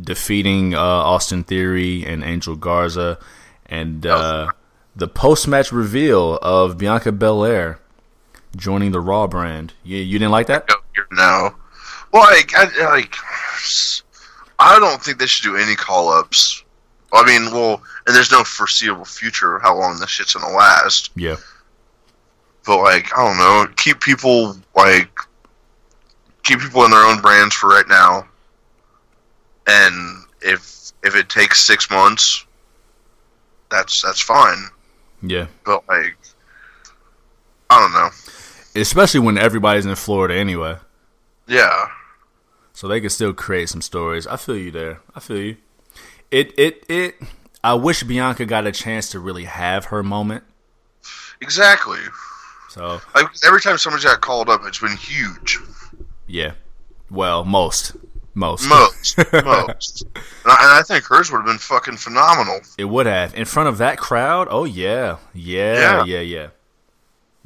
defeating uh, Austin Theory and Angel Garza, and uh, the post match reveal of Bianca Belair joining the Raw brand. You, you didn't like that? No. Well, like, I, like, I don't think they should do any call ups. I mean, well, and there's no foreseeable future how long this shit's gonna last. Yeah. But like, I don't know, keep people like, keep people in their own brands for right now. And if if it takes six months, that's that's fine. Yeah. But like, I don't know. Especially when everybody's in Florida anyway. Yeah, so they can still create some stories. I feel you there. I feel you. It it it. I wish Bianca got a chance to really have her moment. exactly. So Like every time somebody's got called up, it's been huge. yeah, well, most most Most, most. And I, think hers would have been fucking phenomenal. it would have in front of that crowd. Oh yeah, yeah, Yeah. yeah, yeah.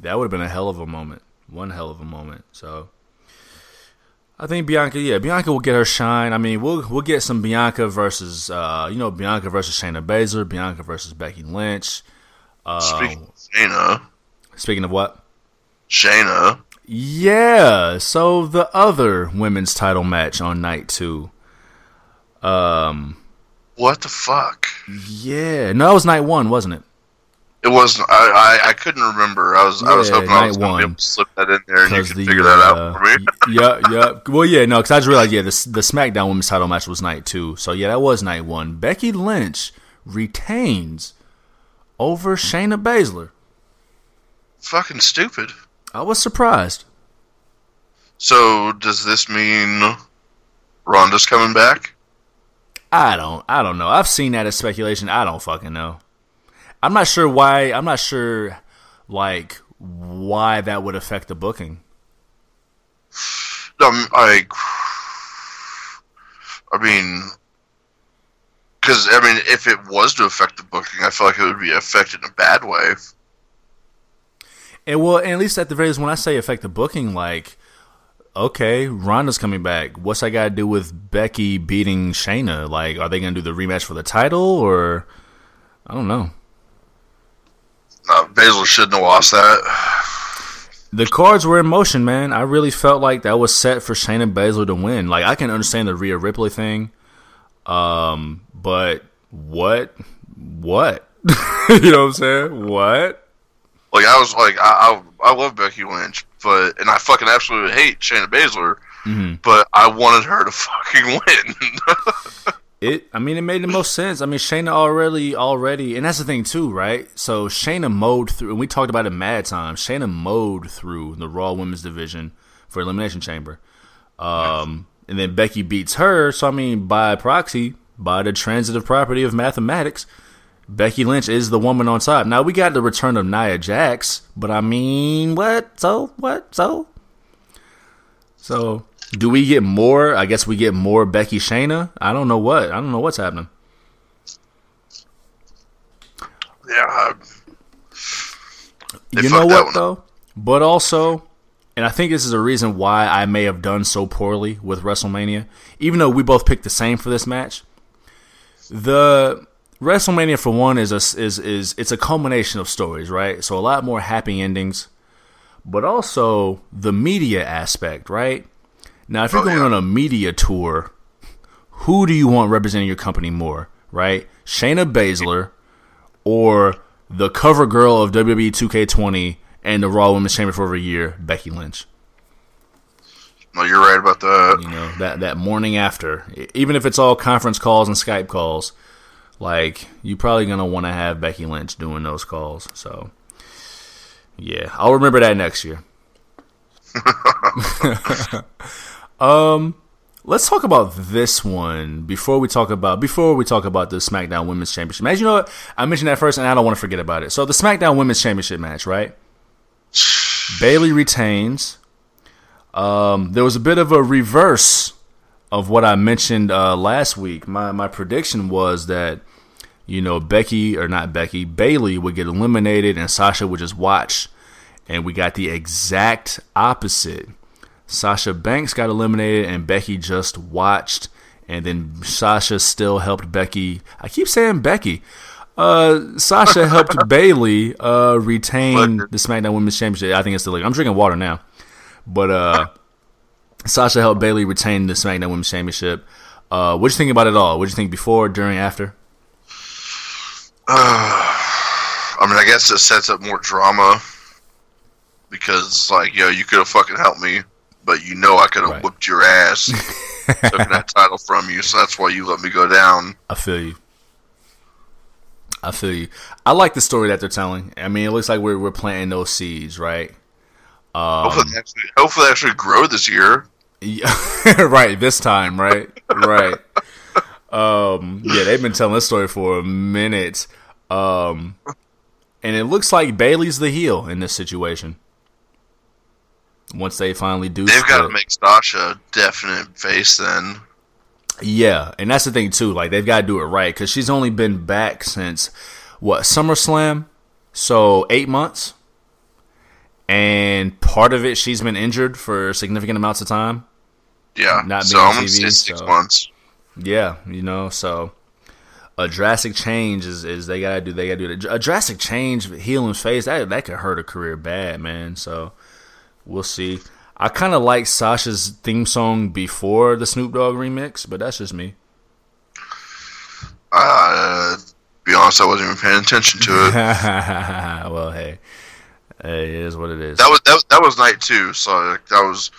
That would have been a hell of a moment. One hell of a moment. So. I think Bianca, yeah, Bianca will get her shine. I mean, we'll we'll get some Bianca versus, uh, you know, Bianca versus Shayna Baszler, Bianca versus Becky Lynch. Uh, Speaking of Shayna, speaking of what? Shayna. Yeah. So the other women's title match on night two. Um. What the fuck? Yeah. No, that was night one, wasn't it? It wasn't. I, I, I couldn't remember. I was I was Yeah, hoping I was going to be one. able to slip that in there and you could the figure that uh, out for me. yeah, yeah. Well, yeah, no, because I just realized, yeah, the the SmackDown Women's Title match was night two. So yeah, that was night one. Becky Lynch retains over Shayna Baszler. Fucking stupid. I was surprised. So does this mean Ronda's coming back? I don't, I don't know. I've seen that as speculation. I don't fucking know. I'm not sure why. I'm not sure, like, why that would affect the booking. Um, I, I mean, because I mean, if it was to affect the booking, I feel like it would be affected in a bad way. And well, at least at the very least, when I say affect the booking, like, okay, Ronda's coming back. What's that got to do with Becky beating Shayna? Like, are they going to do the rematch for the title, or I don't know. Uh, Baszler shouldn't have lost that. The cards were in motion, man. I really felt like that was set for Shayna Baszler to win. Like, I can understand the Rhea Ripley thing, um, but what, what? you know what I'm saying? What? Like I was like, I I, I love Becky Lynch, but and I fucking absolutely hate Shayna Baszler, Mm-hmm. but I wanted her to fucking win. It, I mean, it made the most sense. I mean, Shayna already, already, and that's the thing too, right? So Shayna mowed through, and we talked about it mad time. Shayna mowed through the Raw Women's Division for Elimination Chamber, um, and then Becky beats her. So I mean, by proxy, by the transitive property of mathematics, Becky Lynch is the woman on top. Now we got the return of Nia Jax, but I mean, what? So what? So so do we get more? I guess we get more Becky Shayna. I don't know what. I don't know what's happening. yeah, you know what though? But also, and I think this is a reason why I may have done so poorly with WrestleMania, even though we both picked the same for this match. The WrestleMania for one is a is is it's a culmination of stories, right? So a lot more happy endings, but also the media aspect, right? Now, if you're Oh, going yeah. on a media tour, who do you want representing your company more, right? Shayna Baszler or the cover girl of WWE 2K20 and the Raw Women's Champion for over a year, Becky Lynch. no, you're right about that. You know that that morning after, even if it's all conference calls and Skype calls, like you're probably gonna want to have Becky Lynch doing those calls. So, yeah, I'll remember that next year. um, let's talk about this one before we talk about before we talk about the SmackDown Women's Championship match. You know what? I mentioned that first, and I don't want to forget about it. So the SmackDown Women's Championship match, right? Bayley retains. Um, there was a bit of a reverse of what I mentioned uh, last week. My my prediction was that you know Becky or not Becky Bayley would get eliminated and Sasha would just watch, and we got the exact opposite. Sasha Banks got eliminated and Becky just watched, and then Sasha still helped Becky. I keep saying Becky. Uh, Sasha helped Bayley uh, retain the SmackDown Women's Championship. I think it's still. Like, I'm drinking water now, but uh, Sasha helped Bayley retain the SmackDown Women's Championship. Uh, what you think about it all? What you think before, during, after? I mean, I guess it sets up more drama because, like, yo, you could have fucking helped me, but you know I could have Right. whooped your ass, took that title from you, so that's why you let me go down. I feel you. I feel you. I like the story that they're telling. I mean, it looks like we're we're planting those seeds, right? hopefully, Um, they actually, hopefully, they actually grow this year. Yeah, right. This time, right, right. Um, yeah, they've been telling this story for a minute. Um, and it looks like Bayley's the heel in this situation. Once they finally do, They've got to make Sasha a definite face then. Yeah, and that's the thing too. Like they've got to do it right because she's only been back since what SummerSlam, so eight months, and part of it she's been injured for significant amounts of time. Yeah, Not so being on TV, six so- months. Yeah, you know, so a drastic change is, is they gotta do they gotta do that. A drastic change, healing face that that could hurt a career bad, man. So We'll see. I kind of like Sasha's theme song before the Snoop Dogg remix, but that's just me. Uh, be honest, I wasn't even paying attention to it. well, hey, hey, it is what it is. That was that, that was night two, so like, that was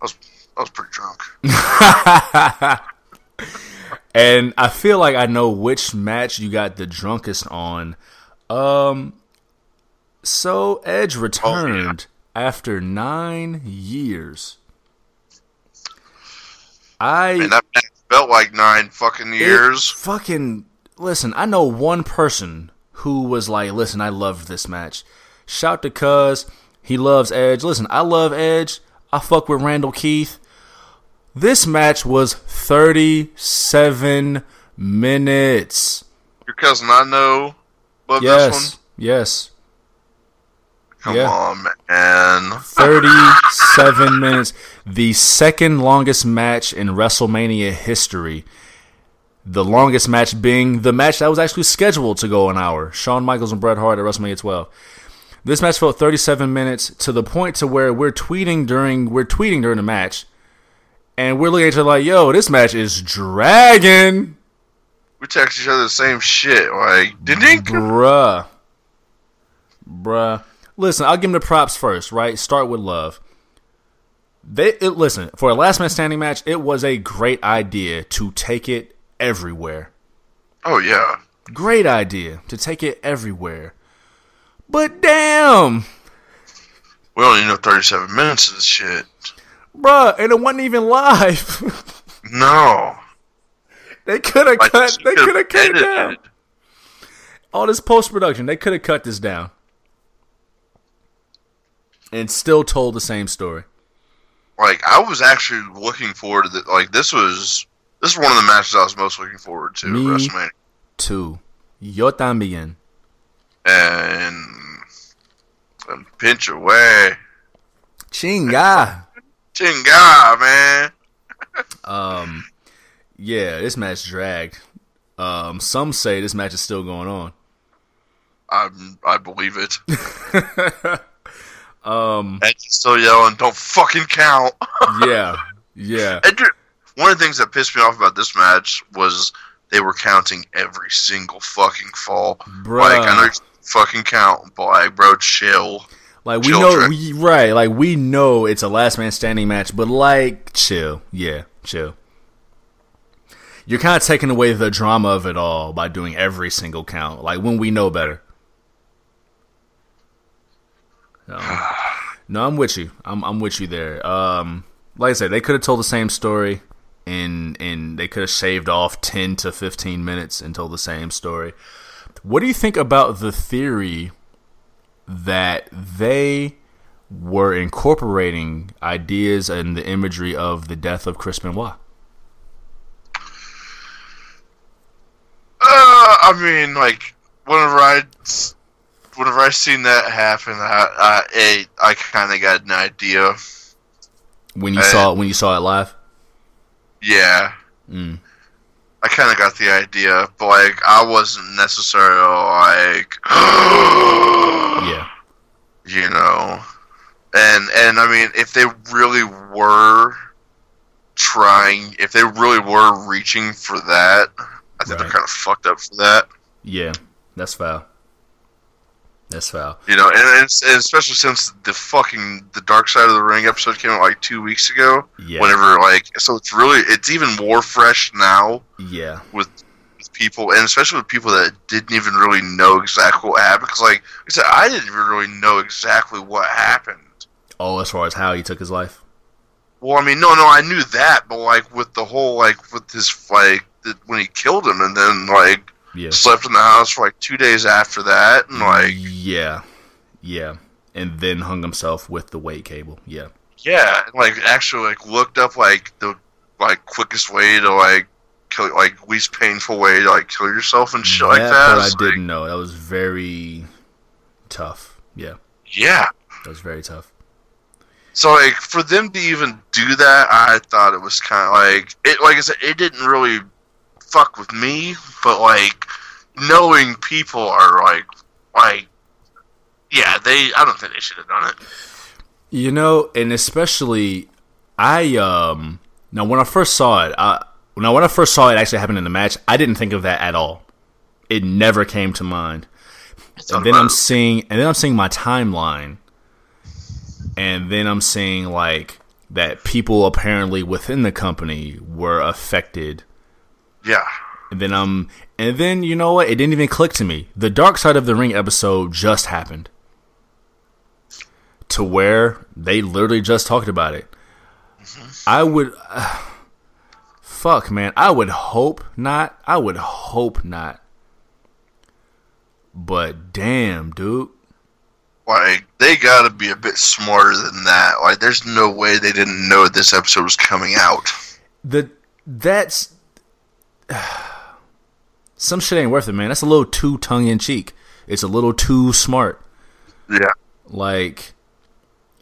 I was I was pretty drunk. and I feel like I know which match you got the drunkest on. Um, so Edge returned oh, yeah. after nine years. I Man, that felt like nine fucking years. Fucking listen, I know one person who was like, "Listen, I loved this match." Shout to Cuz he loves Edge. Listen, I love Edge. I fuck with Randall Keith. This match was 37 minutes. Your cousin I know love yes, this one. Yes. Come yeah. on, man. 37 minutes. The second longest match in WrestleMania history. The longest match being the match that was actually scheduled to go an hour. Shawn Michaels and Bret Hart at WrestleMania 12. This match felt 37 minutes to the point to where we're tweeting during we're tweeting during the match, and we're looking at each other like, "Yo, this match is dragging." We text each other the same shit, like, ding bruh, bruh. Listen, I'll give them the props first, right? Start with love. They it, listen for a last man standing match. It was a great idea to take it everywhere. Oh yeah, great idea to take it everywhere. But damn, we only know thirty-seven minutes of this shit, bruh, and it wasn't even live. no, they could have cut. They could have cut it down. All this post production, they could have cut this down, and still told the same story. Like I was actually looking forward to the, like this was this is one of the matches I was most looking forward to. Me WrestleMania. Too. Yo también and, and pinch away. Chinga. Chinga, man. um, yeah, this match dragged. Um, some say this match is still going on. I I believe it. um, Edge still yelling, "Don't fucking count." yeah, yeah. one of the things that pissed me off about this match was they were counting every single fucking fall. Bruh. Like I know fucking count, boy, bro. Chill. Like we chill know, we, right? Like we know it's a last man standing match, but like, chill, yeah, chill. You're kind of taking away the drama of it all by doing every single count. Like when we know better. No, no I'm with you. I'm I'm with you there. Um, like I said, they could have told the same story, and and they could have shaved off ten to fifteen minutes and told the same story. What do you think about the theory that they were incorporating ideas and the imagery of the death of Chris Benoit? Uh, I mean, like whenever I whenever I seen that happen, I I, I kind of got an idea. When you saw it, when you saw it live. Yeah. Mm. I kind of got the idea, but like I wasn't necessarily like, yeah, you know, and and I mean, if they really were trying, if they really were reaching for that, I think right. they're kind of fucked up for that. Yeah, that's foul. That's foul. You know, and, and, especially since the fucking the Dark Side of the Ring episode came out like two weeks ago. Yeah. Whenever like, so it's really it's even more fresh now. Yeah. With, with people, and especially with people that didn't even really know exactly what happened. Because like I said, I didn't even really know exactly what happened. Oh, as far as how he took his life. Well, I mean, no, no, I knew that, but like with the whole like with his like the, when he killed him, and then like yeah. Slept in the house for like two days after that, and like yeah, yeah, and then hung himself with the weight cable. Yeah, yeah, like actually like looked up like the like quickest way to like kill, like least painful way to like kill yourself and shit that like that. I like, didn't know. That was very tough. Yeah. Yeah. That was very tough. So like for them to even do that, I thought it was kind of like it. Like I said, it didn't really fuck with me, but like knowing people are like like yeah, they I don't think they should have done it. You know, and especially I um now when I first saw it, I now when I first saw it actually happen in the match, I didn't think of that at all. It never came to mind. And then I'm seeing and then I'm seeing my timeline. And then I'm seeing like that people apparently within the company were affected. Yeah. And then um and then you know what? It didn't even click to me. The Dark Side of the Ring episode just happened. To where they literally just talked about it. I would uh, fuck man, I would hope not. I would hope not. But damn, dude. Like they got to be a bit smarter than that. Like there's no way they didn't know this episode was coming out. The that's some shit ain't worth it, man. That's a little too tongue in cheek. It's a little too smart. Yeah. Like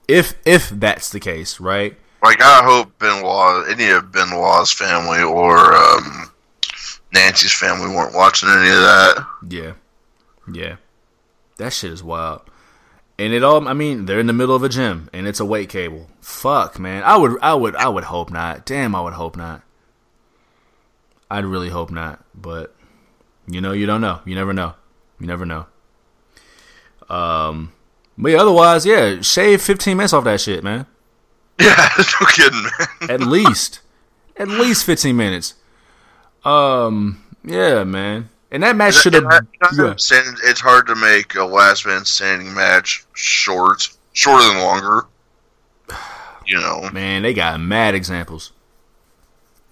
if if that's the case, right? Like I hope Benoit, any of Benoit's family or um, Nancy's family weren't watching any of that. Yeah. Yeah. That shit is wild. And it all I mean, they're in the middle of a gym and it's a weight cable. Fuck, man. I would I would I would hope not. Damn, I would hope not. I'd really hope not, but you know, you don't know. You never know. You never know. Um but yeah, otherwise, yeah, shave 15 minutes off that shit, man. Yeah, no kidding, man. At least. At least 15 minutes. Um, yeah, man. And that match should have. Yeah. It's hard to make a last man standing match short, shorter than longer. You know, man, they got mad examples.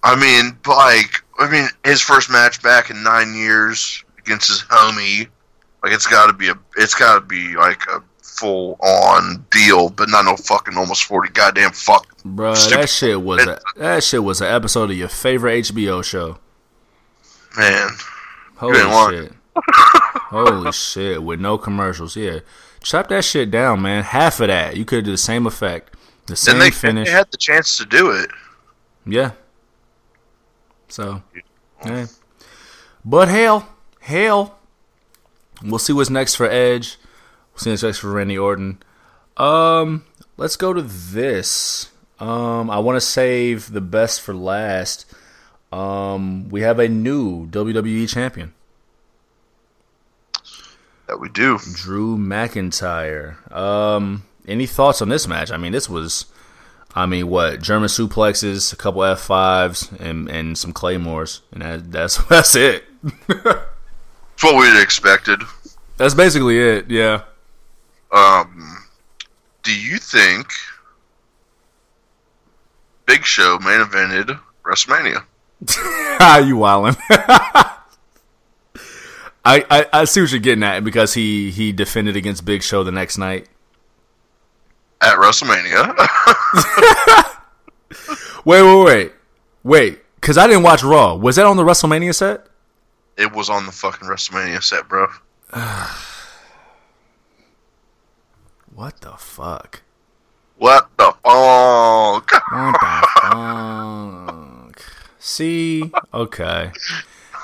I mean, like, I mean, his first match back in nine years against his homie, like, it's got to be a, it's got to be like a full on deal, but not no fucking almost forty goddamn fuck. Bro, that shit was a, that shit was an episode of your favorite HBO show. Man, holy shit, holy shit, with no commercials. Yeah, chop that shit down, man. Half of that, you could do the same effect, the same they, finish. They had the chance to do it. Yeah. So, yeah. But hell, hell, we'll see what's next for Edge. We'll see what's next for Randy Orton. Um, let's go to this. Um, I want to save the best for last. Um, we have a new WWE champion. That we do. Drew McIntyre. Um, any thoughts on this match? I mean, this was, I mean, what German suplexes, a couple F fives, and and some claymores, and that, that's that's it. What we'd expected. That's basically it. Yeah. Um, do you think Big Show main evented WrestleMania? You wildin'. I, I I see what you're getting at because he he defended against Big Show the next night at WrestleMania. wait, wait, wait, wait. Because I didn't watch Raw. Was that on the WrestleMania set? It was on the fucking WrestleMania set, bro. what the fuck? What the fuck? What the fuck? See, okay.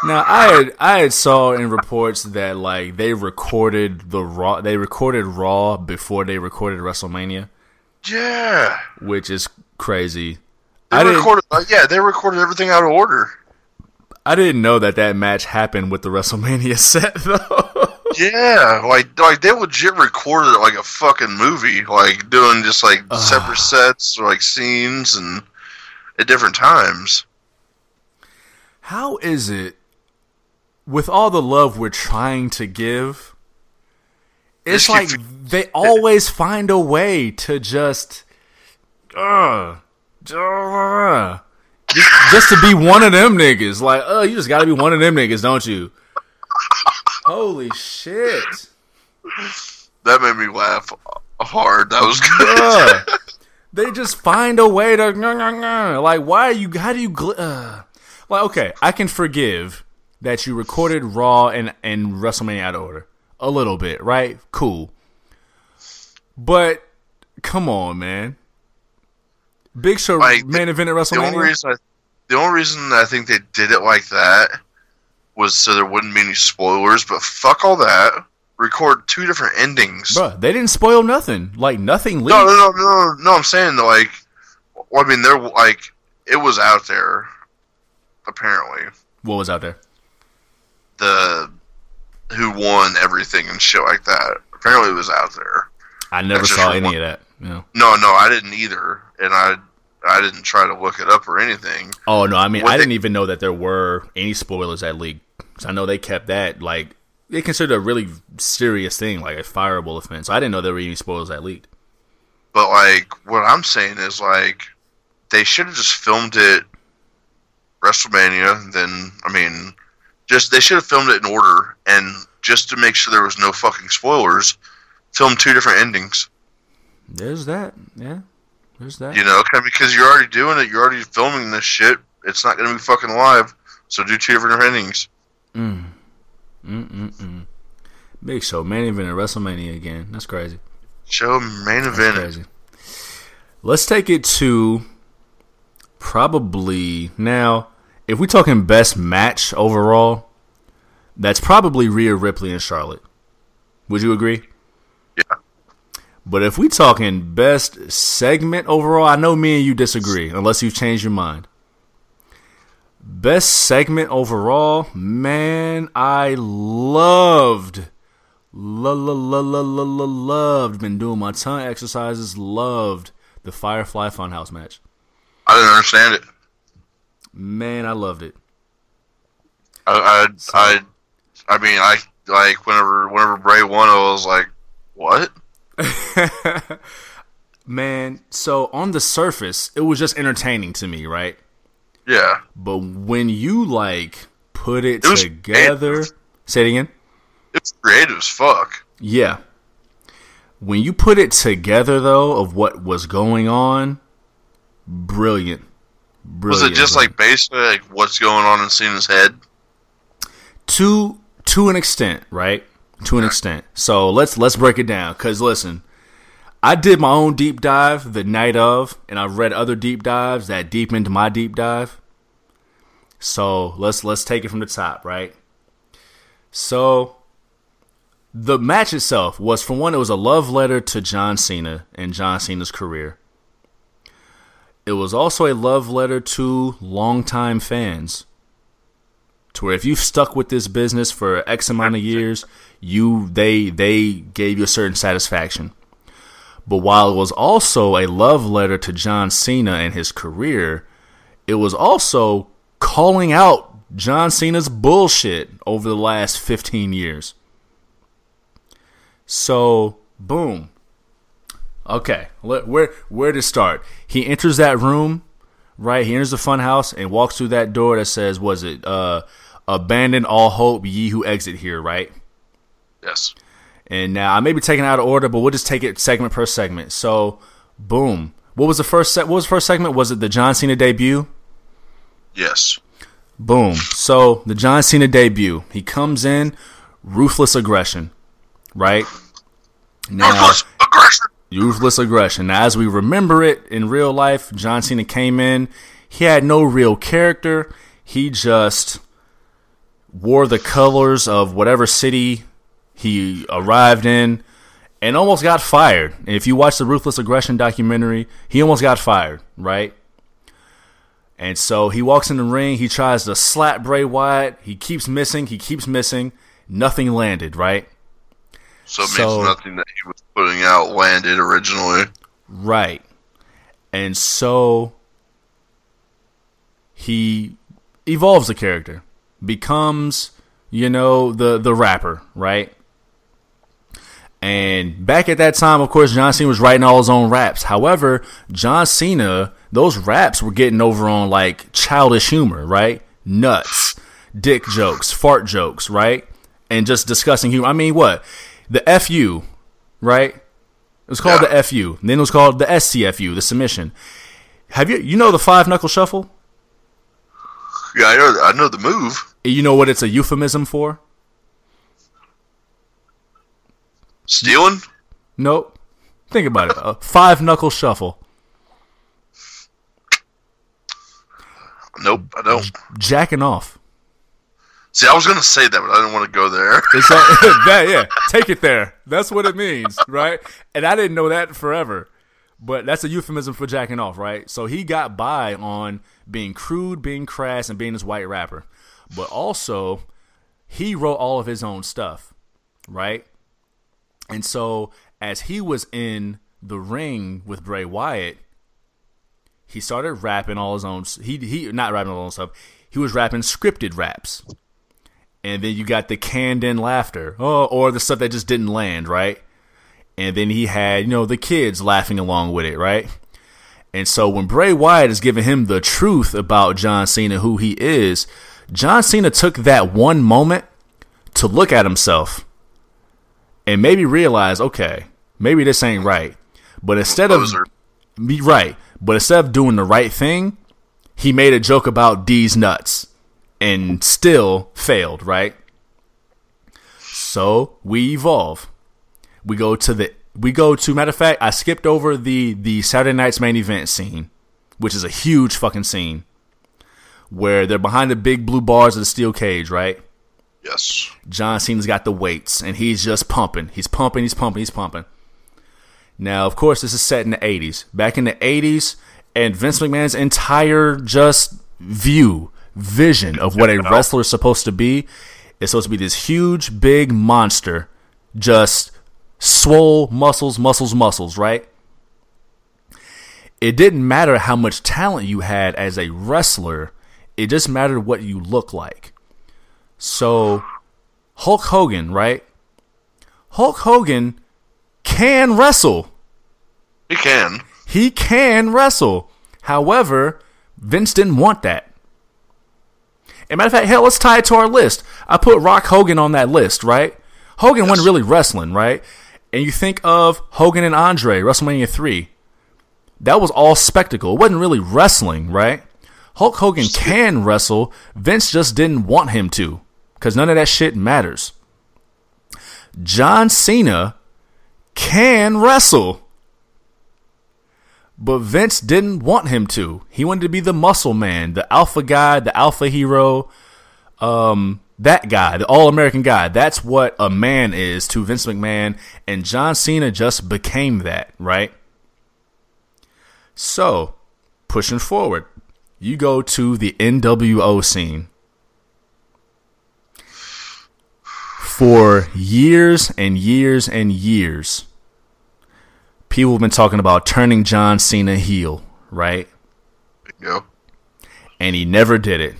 Now I had I had saw in reports that like they recorded the raw they recorded Raw before they recorded WrestleMania. Yeah, which is crazy. They I recorded, uh, yeah, they recorded everything out of order. I didn't know that that match happened with the WrestleMania set though. yeah, like like they legit recorded it like a fucking movie, like doing just like separate sets or like scenes and at different times. How is it with all the love we're trying to give? It's like they always find a way to just uh, uh just, just to be one of them niggas. Like, oh, you just gotta be one of them niggas, don't you? Holy shit. That made me laugh hard. That was good. they just find a way to like. Why are you? How do you? Uh, like, okay, I can forgive that you recorded Raw and and WrestleMania out of order a little bit, right? Cool, but come on, man. Big Show like, main event at WrestleMania. The only, reason I, the only reason I think they did it like that was so there wouldn't be any spoilers. But fuck all that. record two different endings. Bruh, they didn't spoil nothing. Like nothing leaked. No, no, no, no, no. I'm saying that, like, well, I mean, they're like, it was out there. Apparently, What was out there? the who won everything and shit like that. Apparently, it was out there. I never That's saw any one- of that. Know? No, no, I didn't either, and I, I didn't try to look it up or anything. Oh no, I mean What I they- didn't even know that there were any spoilers that leaked. 'Cause I know they kept that like they considered a really serious thing, like a fireable offense. I didn't know there were any spoilers that leaked. But like, what I'm saying is like, they should have just filmed it WrestleMania. Then, I mean, just they should have filmed it in order, and just to make sure there was no fucking spoilers, film two different endings. There's that. Yeah. There's that. You know, 'cause- because you're already doing it. You're already filming this shit. It's not going to be fucking live. So do two different endings. Mm. Mm-mm-mm. Big Show, main event at WrestleMania again. That's crazy. Show main That's event. crazy. Let's take it to probably now. If we're talking best match overall, that's probably Rhea Ripley and Charlotte. Would you agree? Yeah. But if we're talking best segment overall, I know me and you disagree, unless you've changed your mind. Best segment overall, man, I loved, la la la la la la loved. Been doing my tongue exercises. Loved the Firefly Funhouse match. I didn't understand it. Man, I loved it. I, I, I, I mean, I like whenever whenever Bray won, I was like, what? Man, so on the surface, it was just entertaining to me, right? Yeah. But when you like put it, It together, creative. say it again. It's creative as fuck. Yeah. When you put it together, though, of what was going on, brilliant. Was it just like basically like what's going on in Cena's head? to to an extent, right? To an extent. So let's let's break it down. Cause listen, I did my own deep dive the night of, and I read other deep dives that deep into my deep dive. So let's let's take it from the top, right? So the match itself was for one, it was a love letter to John Cena and John Cena's career. It was also a love letter to longtime fans to where if you've stuck with this business for X amount of years, you they they gave you a certain satisfaction. But while it was also a love letter to John Cena and his career, it was also calling out John Cena's bullshit over the last 15 years. So, boom. Okay, where where to start? He enters that room, right? He enters the fun house and walks through that door that says, "Was it uh, abandon all hope, ye who exit here?" Right? Yes. And now I may be taking it out of order, but we'll just take it segment per segment. So, boom. What was the first set? What was the first segment? Was it the John Cena debut? Yes. Boom. So the John Cena debut. He comes in, ruthless aggression, right? Now, Ruthless aggression. Ruthless aggression. Now, as we remember it in real life, John Cena came in. He had no real character. He just wore the colors of whatever city he arrived in and almost got fired. And if you watch the Ruthless Aggression documentary, he almost got fired, right? And so he walks in the ring. He tries to slap Bray Wyatt. He keeps missing. He keeps missing. Nothing landed, right? So it means nothing that he was putting out landed originally. Right. And so he evolves the character, becomes, you know, the the rapper, right? And back at that time, of course, John Cena was writing all his own raps. However, John Cena, those raps were getting over on like childish humor, right? Nuts, dick jokes, fart jokes, right? And just discussing humor. I mean, what? The FU, right? It was called Yeah. the FU. And then it was called the SCFU, the submission. Have you you know the five knuckle shuffle? Yeah, I know. I know the move. You know what it's a euphemism for? Stealing. Nope. Think about it. A five knuckle shuffle. Nope, I don't. Jacking off. See, I was gonna say that, but I didn't want to go there. It's that, yeah. Take it there. That's what it means, right? And I didn't know that forever. But that's a euphemism for jacking off, right? So he got by on being crude, being crass, and being this white rapper. But also, he wrote all of his own stuff, right? And so as he was in the ring with Bray Wyatt, he started rapping all his own. He he not rapping all his own stuff. He was rapping scripted raps, and then you got the canned in laughter, oh, or the stuff that just didn't land, right? And then he had you know the kids laughing along with it, right? And so when Bray Wyatt is giving him the truth about John Cena, who he is, John Cena took that one moment to look at himself and maybe realize, okay, maybe this ain't right. But instead of be right, but instead of doing the right thing, he made a joke about D's nuts and still failed, right? So we evolve. We go to the we go to matter of fact, I skipped over the the Saturday night's main event scene, which is a huge fucking scene. Where they're behind the big blue bars of the steel cage, right? Yes. John Cena's got the weights and he's just pumping. He's pumping, he's pumping, he's pumping. Now, of course, this is set in the 80s. Back in the 80s, and Vince McMahon's entire just view, vision of what a wrestler is supposed to be is supposed to be this huge, big monster, just swole muscles, muscles, muscles, right? It didn't matter how much talent you had as a wrestler, it just mattered what you look like. So, Hulk Hogan, right? Hulk Hogan can wrestle. He can. He can wrestle. However, Vince didn't want that. And matter of fact, hell, let's tie it to our list. I put Rock Hogan on that list, right? Hogan yes. wasn't really wrestling, right? And you think of Hogan and Andre, WrestleMania 3. That was all spectacle. It wasn't really wrestling, right? Hulk Hogan can wrestle. Vince just didn't want him to because none of that shit matters. John Cena can wrestle. But Vince didn't want him to. He wanted to be the muscle man, the alpha guy, the alpha hero, um, that guy, the all American guy. That's what a man is to Vince McMahon, and John Cena just became that, right? So, pushing forward, you go to the NWO scene. For years and years and years, people have been talking about turning John Cena heel, right? Yeah. And he never did it.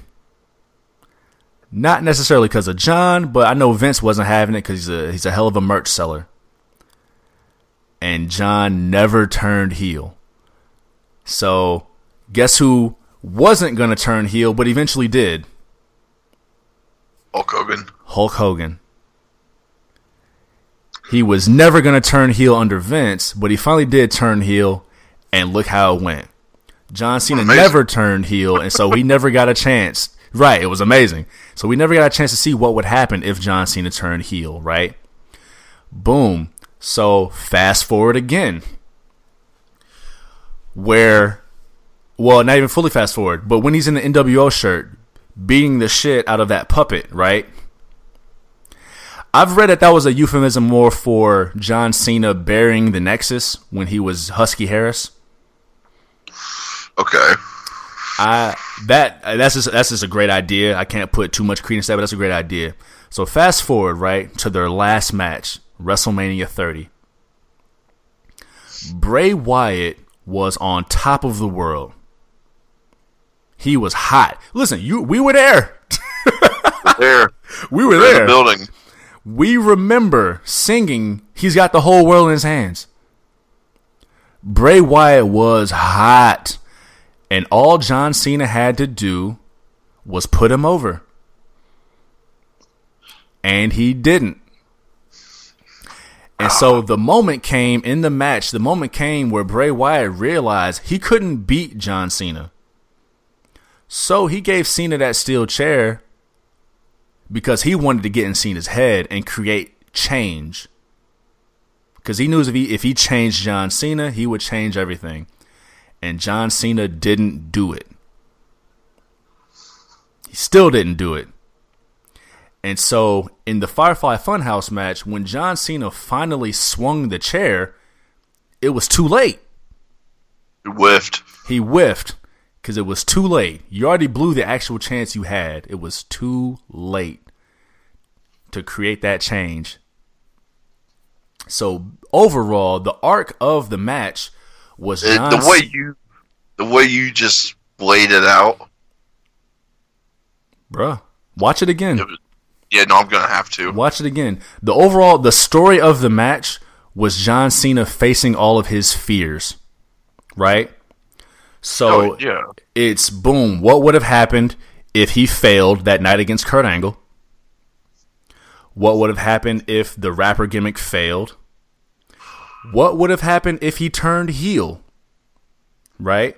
Not necessarily because of John, but I know Vince wasn't having it because he's a he's a hell of a merch seller. And John never turned heel. So, guess who wasn't going to turn heel, but eventually did? Hulk Hogan. Hulk Hogan. He was never going to turn heel under Vince, but he finally did turn heel, and look how it went. John Cena amazing. never turned heel, and so he never got a chance. Right, it was amazing. So we never got a chance to see what would happen if John Cena turned heel, right? Boom. So fast forward again. Where, well, not even fully fast forward, but when he's in the NWO shirt, beating the shit out of that puppet, right? I've read that that was a euphemism more for John Cena burying the Nexus when he was Husky Harris. Okay. I that that's just that's just a great idea. I can't put too much credence to that, but that's a great idea. So fast forward right to their last match, WrestleMania 30. Bray Wyatt was on top of the world. He was hot. Listen, you we were there. there. We were there. The building we remember singing He's Got the Whole World in His Hands. Bray Wyatt was hot. And all John Cena had to do was put him over. And he didn't. And so the moment came in the match, the moment came where Bray Wyatt realized he couldn't beat John Cena. So he gave Cena that steel chair because he wanted to get in Cena's head and create change. Because he knew if he if he changed John Cena, he would change everything, and John Cena didn't do it. He still didn't do it. And so in the Firefly Funhouse match, when John Cena finally swung the chair, it was too late. He whiffed. He whiffed because it was too late. You already blew the actual chance you had. It was too late to create that change. So overall, the arc of the match was It- the way you, the way you just laid it out. Bruh, watch it again. It was, yeah, no, I'm gonna have to. Watch it again. The overall, the story of the match was John Cena facing all of his fears, right? So Oh, yeah. it's boom. What would have happened if he failed that night against Kurt Angle? What would have happened if the rapper gimmick failed? What would have happened if he turned heel? Right?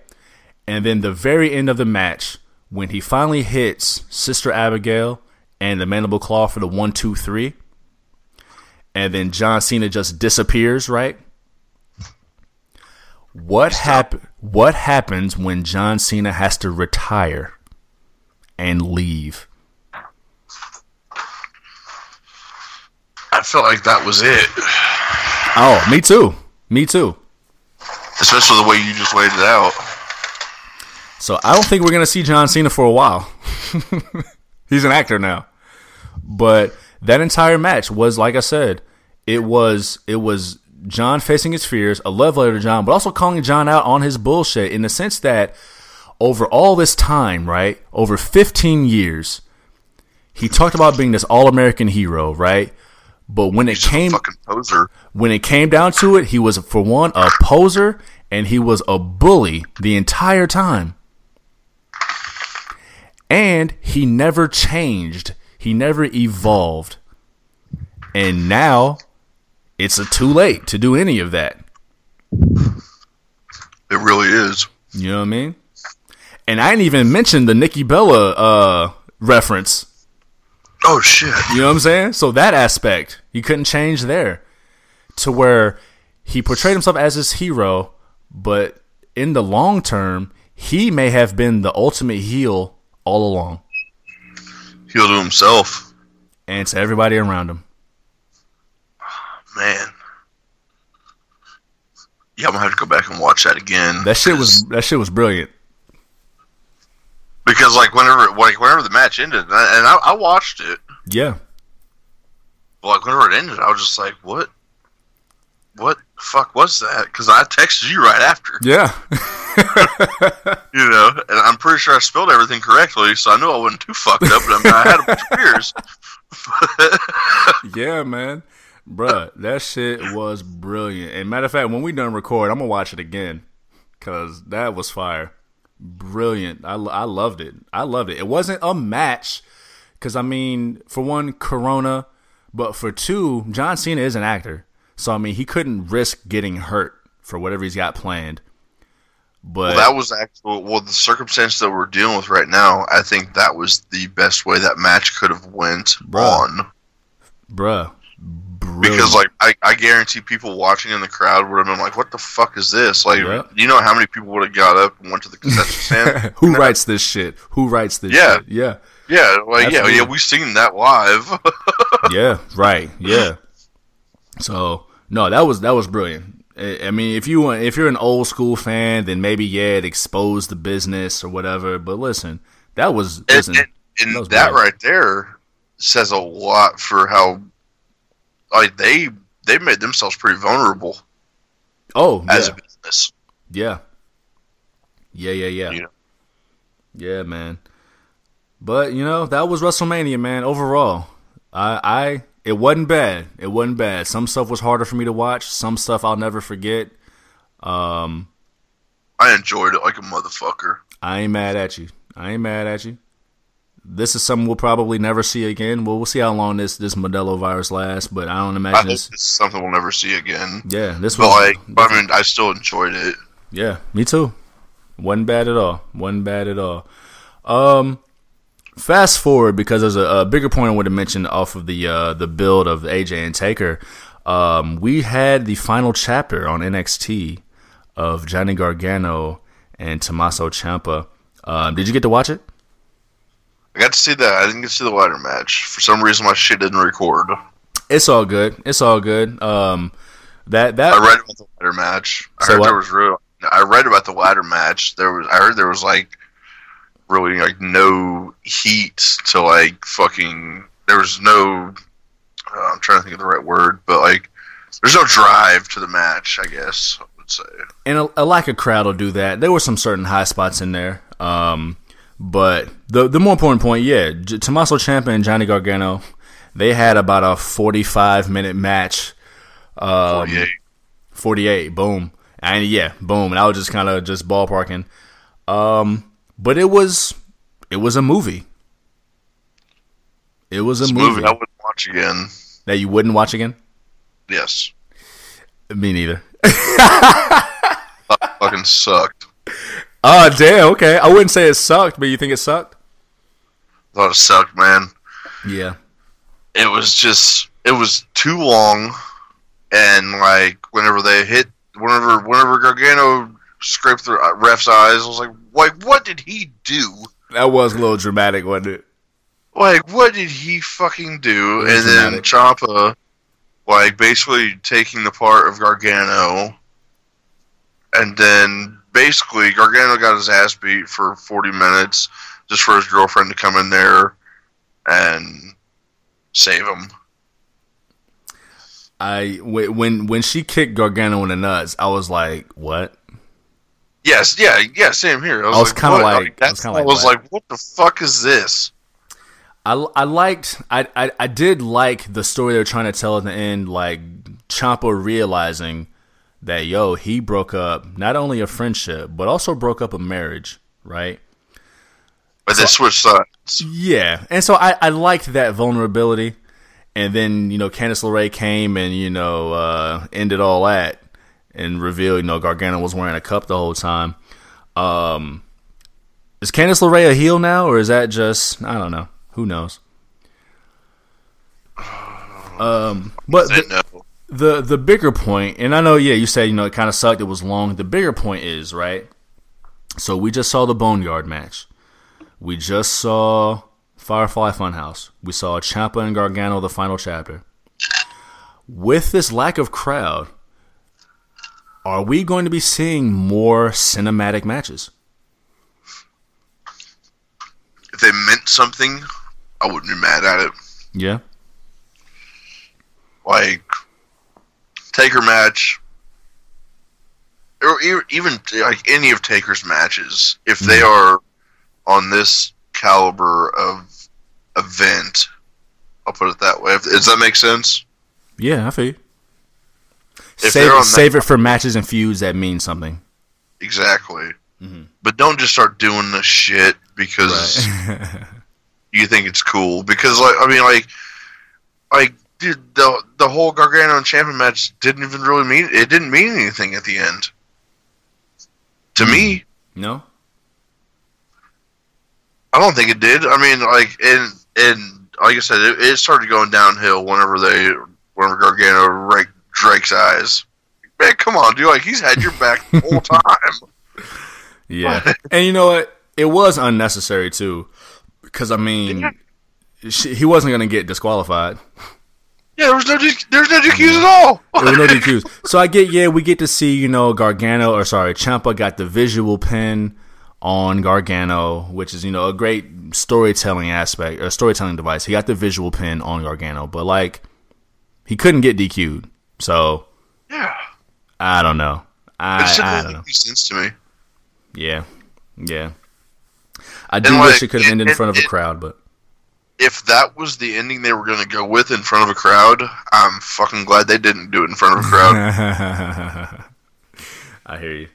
And then the very end of the match, when he finally hits Sister Abigail and the mandible claw for the one, two, three, and then John Cena just disappears, right? What hap- what happens when John Cena has to retire and leave? I felt like that was it, Oh, me too. Me too. especially the way you just laid it out. So I don't think we're gonna see John Cena for a while. He's an actor now. But that entire match was like I said, it was it was John facing his fears, a love letter to John, but also calling John out on his bullshit in the sense that over all this time, right? Over 15 years, he talked about being this all-American hero, right? But when it He's a came fucking poser. when it came down to it, he was for one a poser and he was a bully the entire time. And he never changed. He never evolved. And now it's a too late to do any of that. It really is. You know what I mean? And I didn't even mention the Nikki Bella uh, reference. Oh shit. You know what I'm saying? So that aspect, you couldn't change there. To where he portrayed himself as his hero, but in the long term, he may have been the ultimate heel all along. Heel to himself. And to everybody around him. Man. Yeah, I'm gonna have to go back and watch that again. That shit was that shit was brilliant. because like whenever like whenever the match ended, and I, and I, I watched it, Yeah. like whenever it ended, I was just like, what, what the fuck was that? Because I texted you right after, Yeah. you know, and I'm pretty sure I spelled everything correctly, so I knew I wasn't too fucked up. But I, mean, I had a bunch of beers. yeah, man. Bruh, that shit was brilliant. And matter of fact, when we done record, I'm gonna watch it again. Cause that was fire. Brilliant. I, I loved it. I loved it. It wasn't a match. Cause I mean, for one, Corona, but for two, John Cena is an actor. So I mean he couldn't risk getting hurt for whatever he's got planned. But Well, that was actual. Well, the circumstance that we're dealing with right now, I think that was the best way that match could have went Bruh. on. bruh. Brilliant. Because like I, I guarantee people watching in the crowd would have been like, "What the fuck is this?" Like, Yeah. you know how many people would have got up and went to the concession stand? Who writes this shit? Who writes this Yeah. shit? Yeah. Yeah, like yeah, Absolutely. yeah, We've seen that live. yeah, right. Yeah. So no, that was that was brilliant. I I mean, if you want- if you're an old school fan, then maybe yeah, it exposed the business or whatever. But listen, that was and listen, and, and that was that right there says a lot for how like they they made themselves pretty vulnerable oh as yeah, a business. yeah, yeah, yeah, yeah, You know. yeah, man. But you know that was WrestleMania, man. Overall, I I it wasn't bad. It wasn't bad. Some stuff was harder for me to watch. Some stuff I'll never forget. Um, I enjoyed it like a motherfucker. I ain't mad at you. I ain't mad at you. This is something we'll probably never see again. Well, we'll see how long this this Modelo virus lasts, but I don't I imagine this is something we'll never see again. Yeah, this was. like, I mean, I still enjoyed it. yeah, me too. wasn't bad at all. wasn't bad at all. Um, fast forward because there's a, a bigger point I would have mentioned off of the uh, the build of AJ and Taker. Um, we had the final chapter on NXT of Johnny Gargano and Tommaso Ciampa. Um, did you get to watch it? I got to see that. I didn't get to see the ladder match. For some reason, my shit didn't record. It's all good. It's all good. Um, that that I read about the ladder match. I heard what? there was real. I read about the ladder match. There was. I heard there was like really like no heat to like fucking. There was no. Uh, I'm trying to think of the right word, but like there's no drive to the match. I guess I would say. and a, a lack of crowd will do that. There were some certain high spots in there. Um, but the the more important point, yeah, J- Tommaso Ciampa and Johnny Gargano, they had about a 45 minute match. Um, 48. 48, boom. And yeah, boom. And I was just kind of just ballparking. Um, but it was it was a movie. It was a movie, movie I wouldn't watch again. that you wouldn't watch again. Yes. Me neither. Fucking sucked. Oh damn. Okay, I wouldn't say it sucked, but you think it sucked? Thought it sucked, man. Yeah. it was just it was too long and like whenever they hit whenever whenever Gargano scraped the ref's eyes I was like like what did he do That was a little dramatic, wasn't it? like what did he fucking do and then dramatic. Ciampa like basically taking the part of Gargano and then basically Gargano got his ass beat for 40 minutes just for his girlfriend to come in there and save him I when when she kicked Gargano in the nuts, I was like, "What?" Yes, yeah, yeah, same here. I was, I was like, like- I was that's- kinda I like, was what? like, what the fuck is this? I, I liked I, I I did like the story they're trying to tell at the end, like Ciampa realizing that yo he broke up not only a friendship but also broke up a marriage, right? But they switched sides. Yeah, and so I I liked that vulnerability, and then you know Candice LeRae came and you know uh, ended all that and revealed you know Gargano was wearing a cup the whole time. Um, is Candice LeRae a heel now, or is that just I don't know? Who knows? Um, but They the, know. The the bigger point, and I know, yeah, you said you know it kind of sucked. It was long. The bigger point is right. So we just saw the Boneyard match. We just saw Firefly Funhouse. We saw Ciampa and Gargano, the final chapter. With this lack of crowd, are we going to be seeing more cinematic matches? If they meant something, I wouldn't be mad at it. Yeah. Like Taker match, or even like any of Taker's matches, if they Mhm. are on this caliber of event, I'll put it that way. If- Does that make sense? Yeah, I feel Save, it, on save it for matches and feuds that mean something. Exactly. Mhm. But don't just start doing this shit because Right. you think it's cool because like I mean like like dude the the whole Gargano and Champion match didn't even really mean it didn't mean anything at the end. To me, hmm. no? I don't think it did. I mean like and and like I said, it, it started going downhill whenever they whenever Gargano raked Drake's eyes. Man, come on, dude! Like he's had your back the whole time. Yeah. and you know what? It was unnecessary too. Because, I mean, she, he wasn't going to get disqualified. Yeah, there was no there's no DQs at all. There were no DQs. So I get, yeah, we get to see, you know, Gargano, or sorry, Ciampa got the visual pin on Gargano, which is, you know, a great storytelling aspect, or storytelling device. He got the visual pin on Gargano, but, like, he couldn't get DQ'd. So, yeah, I don't know. it I, I don't make know. sense to me. Yeah. Yeah. I do And, wish like, it could have ended in front of a crowd, but. If that was the ending they were going to go with in front of a crowd, I'm fucking glad they didn't do it in front of a crowd. I hear you.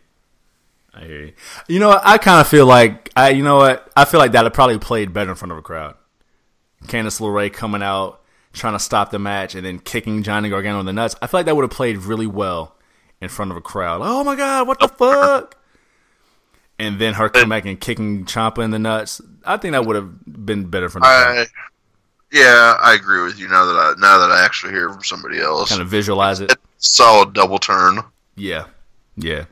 I hear you. You know, what? I kind of feel like I. You know what? I feel like that would probably played better in front of a crowd. Candice LeRae coming out trying to stop the match and then kicking Johnny Gargano in the nuts. I feel like that would have played really well in front of a crowd. Oh my god, what the fuck? And then her come back and kicking Ciampa in the nuts. I think that would have been better for. I, yeah, I agree with you now that I now that I actually hear from somebody else. Kind of visualize it. Solid double turn, Yeah, yeah.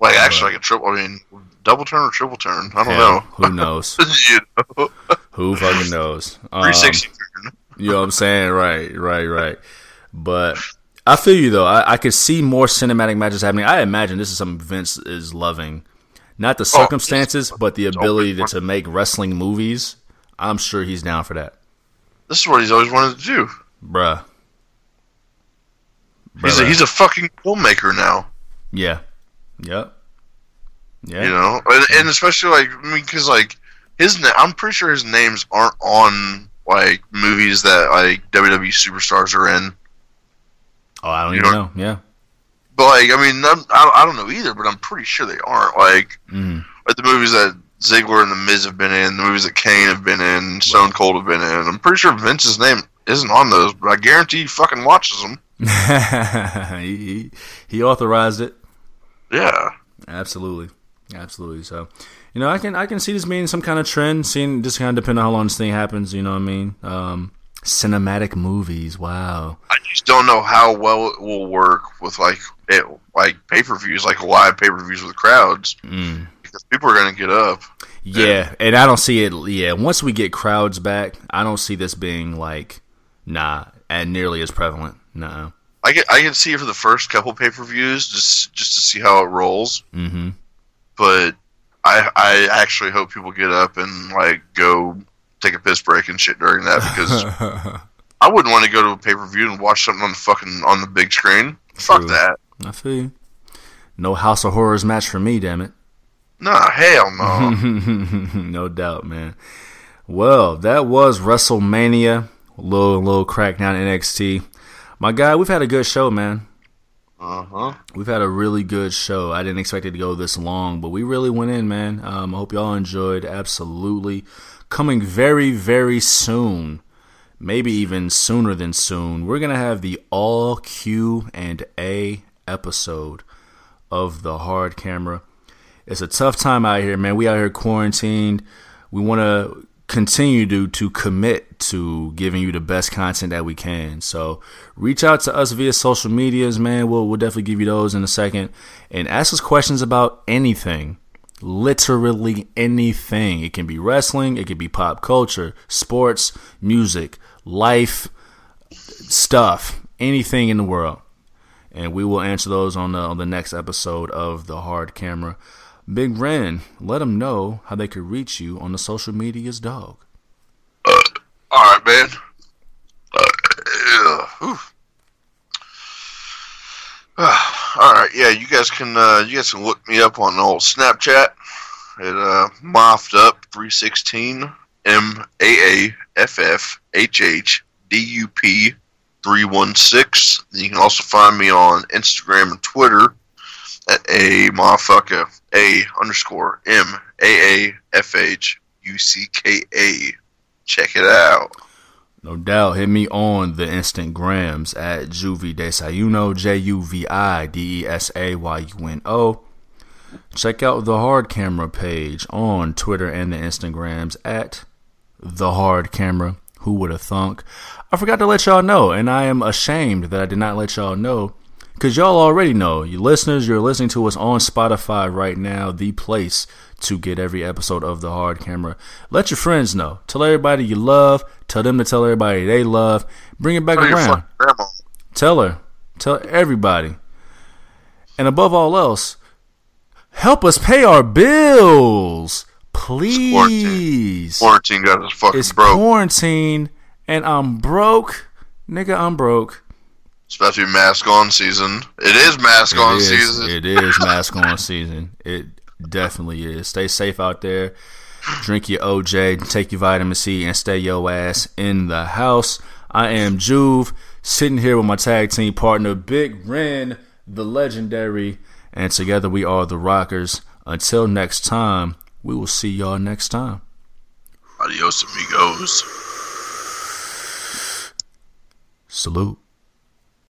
like actually like a triple. I mean, double turn or triple turn? I don't know. who knows? you know? Who fucking knows? Um, 360 you know what I'm saying? Right, right, right. But I feel you though. I, I could see more cinematic matches happening. I imagine this is something Vince is loving. Not the oh, circumstances, but the ability to, to make wrestling movies. I'm sure he's down for that. This is what he's always wanted to do. Bruh. He's a, he's a fucking filmmaker now. Yeah. Yep. Yeah. You know, and, and especially like I mean, because like his, na- I'm pretty sure his names aren't on like movies that like WWE superstars are in. Oh, I don't You even know- know. Yeah. But like, I mean, I'm, I don't- I don't know either. But I'm pretty sure they aren't. Like, Mm. like the movies that Ziggler and the Miz have been in, the movies that Kane have been in, Stone Cold have been in. I'm pretty sure Vince's name isn't on those, but I guarantee he fucking watches them. he, he he authorized it. Yeah. Absolutely, absolutely. So, you know, I can I can see this being some kind of trend. Seeing just kind of depending on how long this thing happens. You know what I mean? Um, cinematic movies. Wow. I just don't know how well it will work with like it, like pay per views, like live pay per views with crowds, Mm. because people are gonna get up. Yeah, and I don't see it. Yeah, once we get crowds back, I don't see this being like, nah, and nearly as prevalent. No. I can I can see it for the first couple pay per views, just just to see how it rolls. Mm-hmm. But I I actually hope people get up and like go take a piss break and shit during that because I wouldn't want to go to a pay per view and watch something on the fucking on the big screen. Fuck that. I feel you. No House of Horrors match for me, damn it. Nah, hell no. no doubt, man. Well, that was WrestleMania. Little little crackdown NXT. My guy, we've had a good show, man. uh huh. We've had a really good show. I didn't expect it to go this long, but we really went in, man. Um, I hope y'all enjoyed. Absolutely. Coming very, very soon, maybe even sooner than soon, we're gonna have the all Q and A episode of the hard camera. It's a tough time out here, man. We out here quarantined. We want to continue to to commit to giving you the best content that we can. So reach out to us via social medias, man. We'll we'll definitely give you those in a second, and ask us questions about anything. Literally anything. It can be wrestling. It could be pop culture, sports, music, life, stuff, anything in the world and we will answer those on the on the next episode of the hard camera. Big Ren, let them know how they could reach you on the social medias, dog. All right, man. Uh. Ah, all right, yeah. You guys can uh, you guys can look me up on the old Snapchat at uh, moffed up three sixteen M A A F F H H D U P three one six. You can also find me on Instagram and Twitter at a motherfucker a underscore M A A F H U C K A. Check it out. No doubt. Hit me on the Instagrams at Juvie Desayuno, J U V I D E S A Y U N O. Check out the Hard Camera page on Twitter and the Instagrams at the Hard Camera. Who would have thunk? I forgot to let y'all know, and I am ashamed that I did not let y'all know. Because y'all already know, you listeners, you're listening to us on Spotify right now, the place to get every episode of The Hard Camera. Let your friends know. Tell everybody you love. Tell them to tell everybody they love. Bring it back Tell around. Tell her. Tell everybody. And above all else, help us pay our bills. Please. Quarantine got us fucking It's broke. quarantine and I'm broke. Nigga, I'm broke. It's about to be mask on season. It is mask on It is, season. it is mask on season. It definitely is. Stay safe out there. Drink your OJ, take your vitamin C, and stay your ass in the house. I am Juve, sitting here with my tag team partner, Big Ren, the legendary, and together we are the Rockers. Until next time, we will see y'all next time. Adios, amigos. Salute.